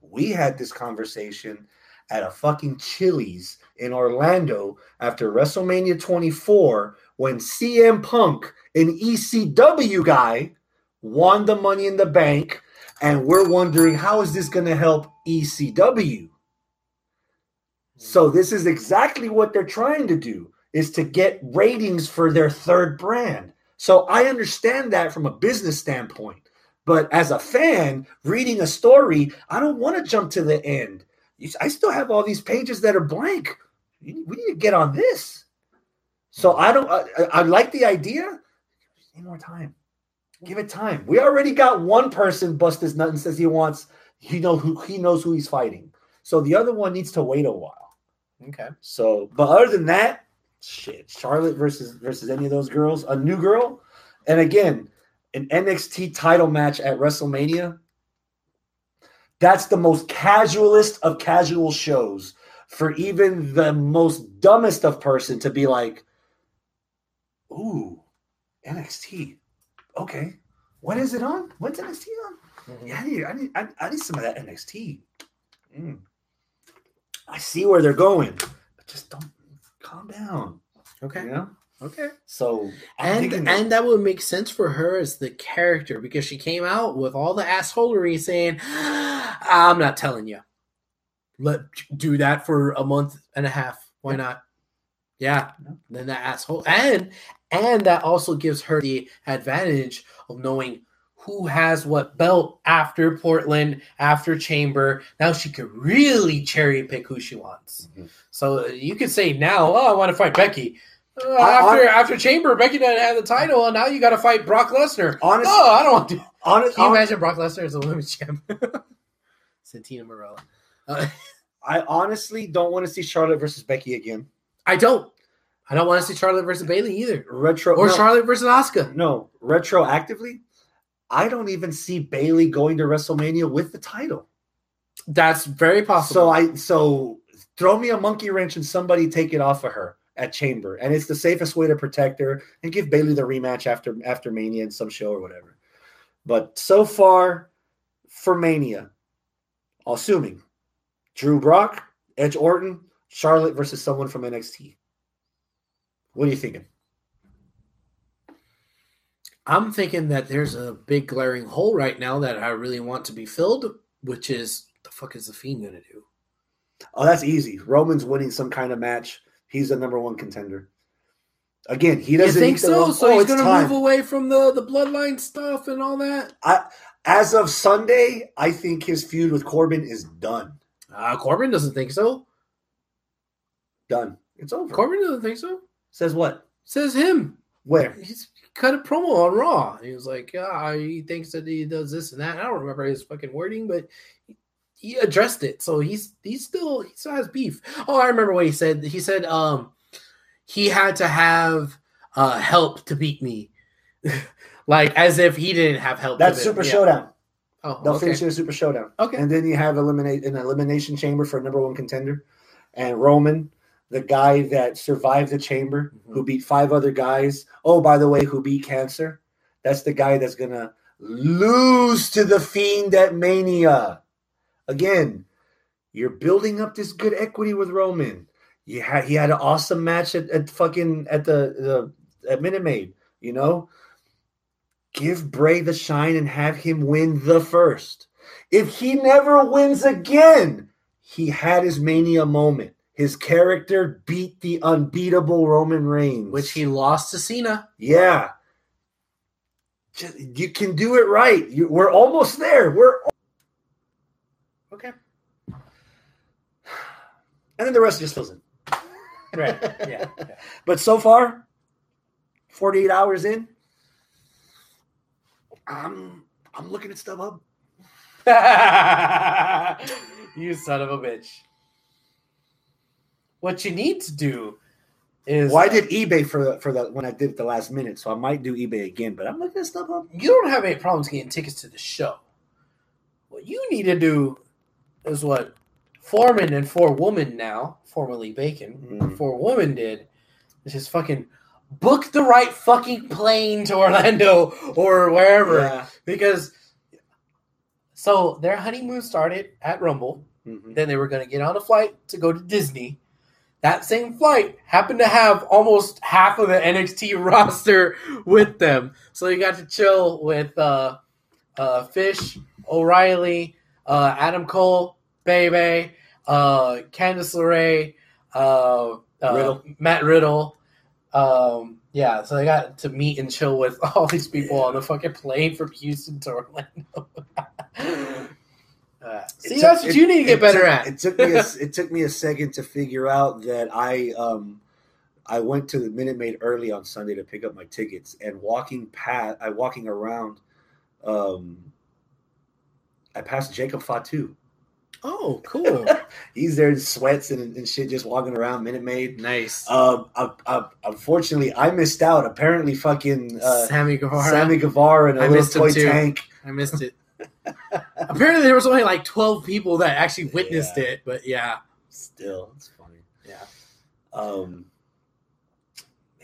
We had this conversation at a fucking Chili's in Orlando after WrestleMania 24 when CM Punk, an ECW guy, won the money in the bank. And we're wondering how is this going to help ECW? So this is exactly what they're trying to do is to get ratings for their third brand. So I understand that from a business standpoint. But as a fan reading a story, I don't want to jump to the end. I still have all these pages that are blank. We need to get on this. So I don't. I, I- like the idea. Need more time. Give it time. We already got one person bust his nut and says he wants. He know who he knows who he's fighting. So the other one needs to wait a while. Okay. So, but other than that, shit, Charlotte versus versus any of those girls, a new girl, and again, an NXT title match at WrestleMania. That's the most casualist of casual shows for even the most dumbest of person to be like, "Ooh, NXT, okay, what is it on? What's NXT on? Mm-hmm. Yeah, I need, I need, I, I need some of that NXT. Mm. I see where they're going, but just don't calm down. Okay. You know. Okay. So I'm And and that would make sense for her as the character because she came out with all the assholery saying, "I'm not telling you." Let do that for a month and a half. Why not? Yeah, then that asshole, and and that also gives her the advantage of knowing who has what belt after Portland, after Chamber. Now she could really cherry pick who she wants. Mhm. So you could say now, oh, I want to fight Becky. Uh, after I- after Chamber, Becky doesn't have the title, and now you got to fight Brock Lesnar. Honestly- oh, I don't want to. Honest, Can you imagine Brock Lesnar as a women's champ? Santina Marella. Uh, I honestly don't want to see Charlotte versus Becky again. I don't. I don't want to see Charlotte versus Bayley either, Retro or no, Charlotte versus Asuka. No, retroactively, I don't even see Bayley going to WrestleMania with the title. That's very possible. So I so throw me a monkey wrench and somebody take it off of her at Chamber, and it's the safest way to protect her and give Bayley the rematch after after Mania in some show or whatever. But so far for Mania, assuming Drew Brock, Edge Orton, Charlotte versus someone from NXT. What are you thinking? I'm thinking that there's a big glaring hole right now that I really want to be filled, which is the fuck is the Fiend gonna do? Oh, that's easy. Roman's winning some kind of match. He's the number one contender. Again, he doesn't think so? So Oh, he's gonna time. move away from the the bloodline stuff and all that. I, as of Sunday, I think his feud with Corbin is done. Uh, Corbin doesn't think so. Done. It's over. Corbin doesn't think so. Says what? Says him. Where? He's cut a promo on Raw. He was like, ah, he thinks that he does this and that. I don't remember his fucking wording, but he- addressed it. So he's he's still he still has beef. Oh, I remember what he said. He said um he had to have uh help to beat me. like as if he didn't have help. That's Super yeah. Showdown. Oh, They'll okay. finish in Super Showdown. Okay. And then you have eliminate an elimination chamber for number one contender. And Roman, the guy that survived the chamber, Mm-hmm. who beat five other guys. Oh, by the way, who beat cancer. That's the guy that's gonna lose to the fiend at Mania. Again, you're building up this good equity with Roman. You had he had an awesome match at, at fucking at the, the at Minute Maid, you know? Give Bray the shine and have him win the first. If he never wins again, he had his mania moment. His character beat the unbeatable Roman Reigns, Which he lost to Cena. yeah. You can do it right. You, we're almost there. We're Okay. and then the rest just fills in. Right. Yeah. yeah. But so far, 48 hours in, I'm I'm looking at stuff up. you son of a bitch. What you need to do is Well, I did eBay for the, for the when I did it the last minute, so I might do eBay again. But I'm looking at stuff up. you don't have any problems getting tickets to the show. What you need to do is what Foreman and Four Woman now, formerly Bacon, Mm. Four Woman did, is just fucking book the right fucking plane to Orlando or wherever. Yeah. Because so their honeymoon started at Rumble. Mhm. Then they were going to get on a flight to go to Disney. That same flight happened to have almost half of the NXT roster with them. So you got to chill with uh, uh, Fish, O'Reilly, uh, Adam Cole, Bebe, uh, Candice LeRae, uh, uh, Riddle. Matt Riddle. Um, yeah, so they got to meet and chill with all these people on the fucking plane from Houston to Orlando. Uh, see, It that's took- what you need to get better took- at. It took me a, it took me a second to figure out that I um I went to the Minute Maid early on Sunday to pick up my tickets and walking past I walking around um I passed Jacob Fatu. oh, cool. He's there in sweats and, and shit just walking around Minute Maid. nice. Um, uh, unfortunately, I missed out. Apparently, fucking uh, Sammy Guevara. Sammy Guevara and a I little toy tank. I missed it. Apparently, there was only like 12 people that actually witnessed Yeah. it, but yeah. Still, it's funny. Yeah. Um,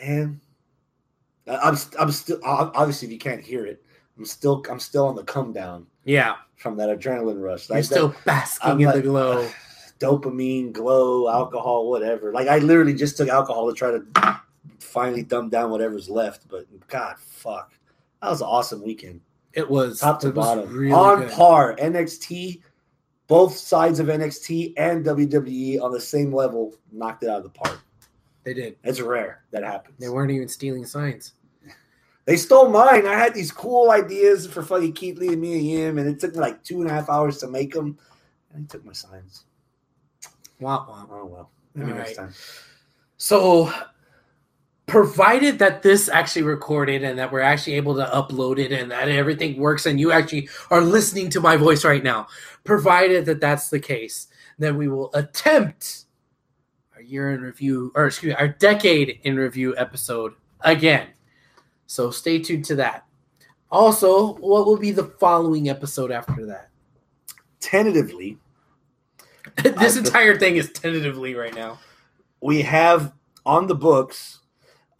man, I'm I'm still obviously if you can't hear it, I'm still I'm still on the come down Yeah. from that adrenaline rush. You're Like still that basking I'm in like- the glow. dopamine, glow, alcohol, whatever. Like I literally just took alcohol to try to finally dumb down whatever's left. But God, fuck, that was an awesome weekend, It was top to bottom, really on good. par. NXT, both sides of NXT and WWE on the same level, knocked it out of the park. They did. It's rare that happens. They weren't even stealing signs. They stole mine. I had these cool ideas for fucking Keith Lee and me and him, and it took me like two and a half hours to make them. And he took my signs. Wah, wah. Oh well. Maybe All next right. time. So, provided that this actually recorded and that we're actually able to upload it and that everything works and you actually are listening to my voice right now, provided that that's the case, then we will attempt our year in review, or excuse me, our decade in review episode again. So, stay tuned to that. Also, what will be the following episode after that? Tentatively, this I- entire thing is tentatively right now. we have on the books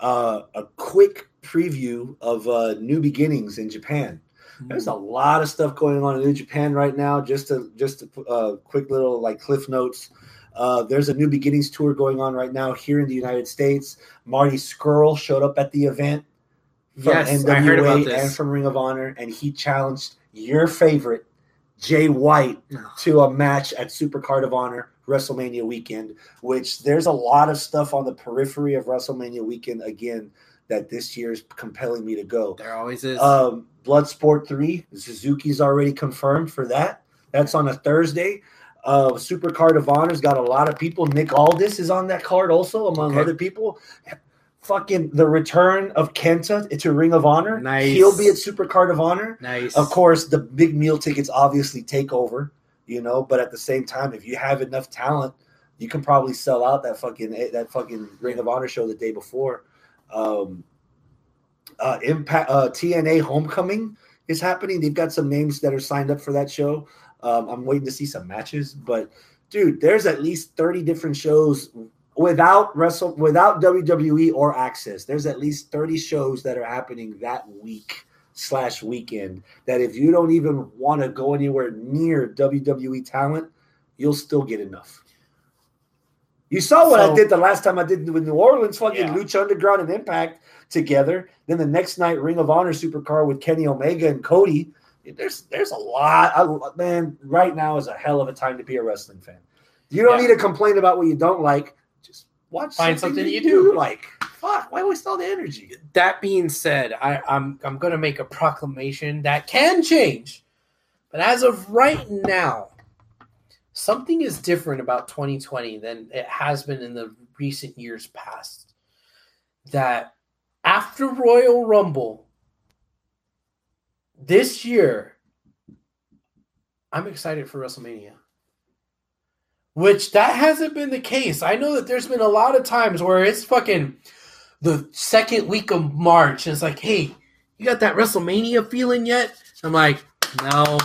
uh, a quick preview of uh, New Beginnings in Japan. There's a lot of stuff going on in New Japan right now. Just to just put, uh, quick little like cliff notes. Uh, there's a New Beginnings tour going on right now here in the United States. Marty Scurll showed up at the event from Yes, NWA I heard about this. and from Ring of Honor, and he challenged your favorite Jay White to a match at Supercard of Honor WrestleMania weekend. Which there's a lot of stuff on the periphery of WrestleMania weekend again that this year is compelling me to go. There always is. Um, Bloodsport 3, Suzuki's already confirmed for that. That's on a Thursday. Uh, Super Card of Honor's got a lot of people. Nick Aldis is on that card also, among Okay. other people. Fucking the return of Kenta to Ring of Honor. Nice. He'll be at Super Card of Honor. nice. Of course, the big meal tickets obviously take over, you know, but at the same time, if you have enough talent, you can probably sell out that fucking that fucking Ring of Honor show the day before. Um, uh, Impact uh, TNA Homecoming is happening. They've got some names that are signed up for that show. Um, I'm waiting to see some matches, but dude, there's at least 30 different shows without wrestle without WWE or Access. There's at least 30 shows that are happening that week slash weekend. That if you don't even want to go anywhere near WWE talent, you'll still get enough. You saw what I did the last time I did with New Orleans, fucking Yeah. Lucha Underground and Impact together. Then the next night, Ring of Honor Supercar with Kenny Omega and Cody. There's there's a lot. I, man, right now is a hell of a time to be a wrestling fan. You don't Yeah. need to complain about what you don't like. Just watch Find something, something that you do. like. Fuck, why waste all the energy? that being said, I, I'm I'm gonna make a proclamation that can change, but as of right now, something is different about 2020 than it has been in the recent years past. That after Royal Rumble this year, I'm excited for WrestleMania. Which that hasn't been the case. I know that there's been a lot of times where it's fucking the second week of March, and it's like, hey, you got that WrestleMania feeling yet? I'm like, no,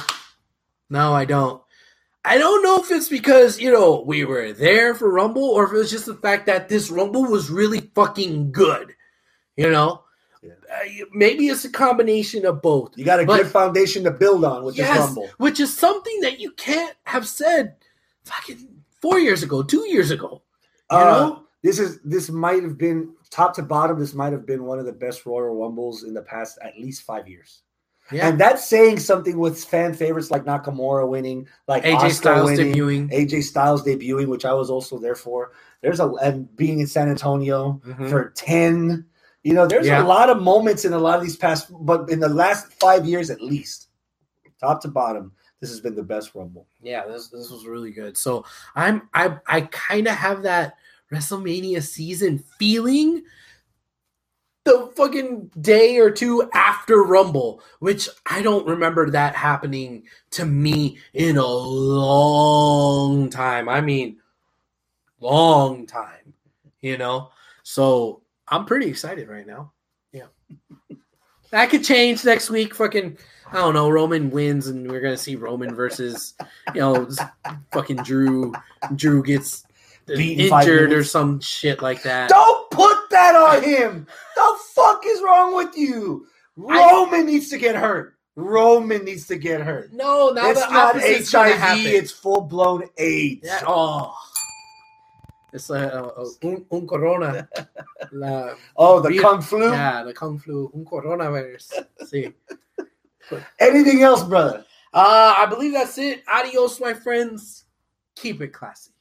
no, I don't. I don't know if it's because, you know, we were there for Rumble or if it was just the fact that this Rumble was really fucking good. You know? Yeah. Uh, maybe it's a combination of both. You got a But- good foundation to build on with Yes, this Rumble. which is something that you can't have said fucking four years ago, two years ago. You Uh, know? This is this might have been top to bottom. This might have been one of the best Royal Rumbles in the past at least five years. Yeah. And that's saying something with fan favorites like Nakamura winning, like AJ Styles winning, debuting. AJ Styles debuting, which I was also there for. There's a and being in San Antonio Mhm. for ten. You know, there's Yeah. a lot of moments in a lot of these past, but in the last five years at least, top to bottom, this has been the best Rumble. Yeah, this this was really good. So I'm I I kind of have that WrestleMania season feeling the fucking day or two after Rumble, which I don't remember that happening to me in a long time. I mean, long time, you know? So I'm pretty excited right now. Yeah. That could change next week. Fucking, I don't know. Roman wins, and we're gonna see Roman versus, you know, fucking Drew. Drew gets injured or some shit like that. Don't put that on him. the fuck is wrong with you? I- Roman needs to get hurt. Roman needs to get hurt. No, now it's the not HIV. It's full blown AIDS. Yeah, oh, it's like uh, uh, un, un corona. La, oh, the Real- kung flu. yeah, the kung flu, un coronavirus. See. Anything else, brother? Uh, I believe that's it. Adios, my friends. Keep it classy.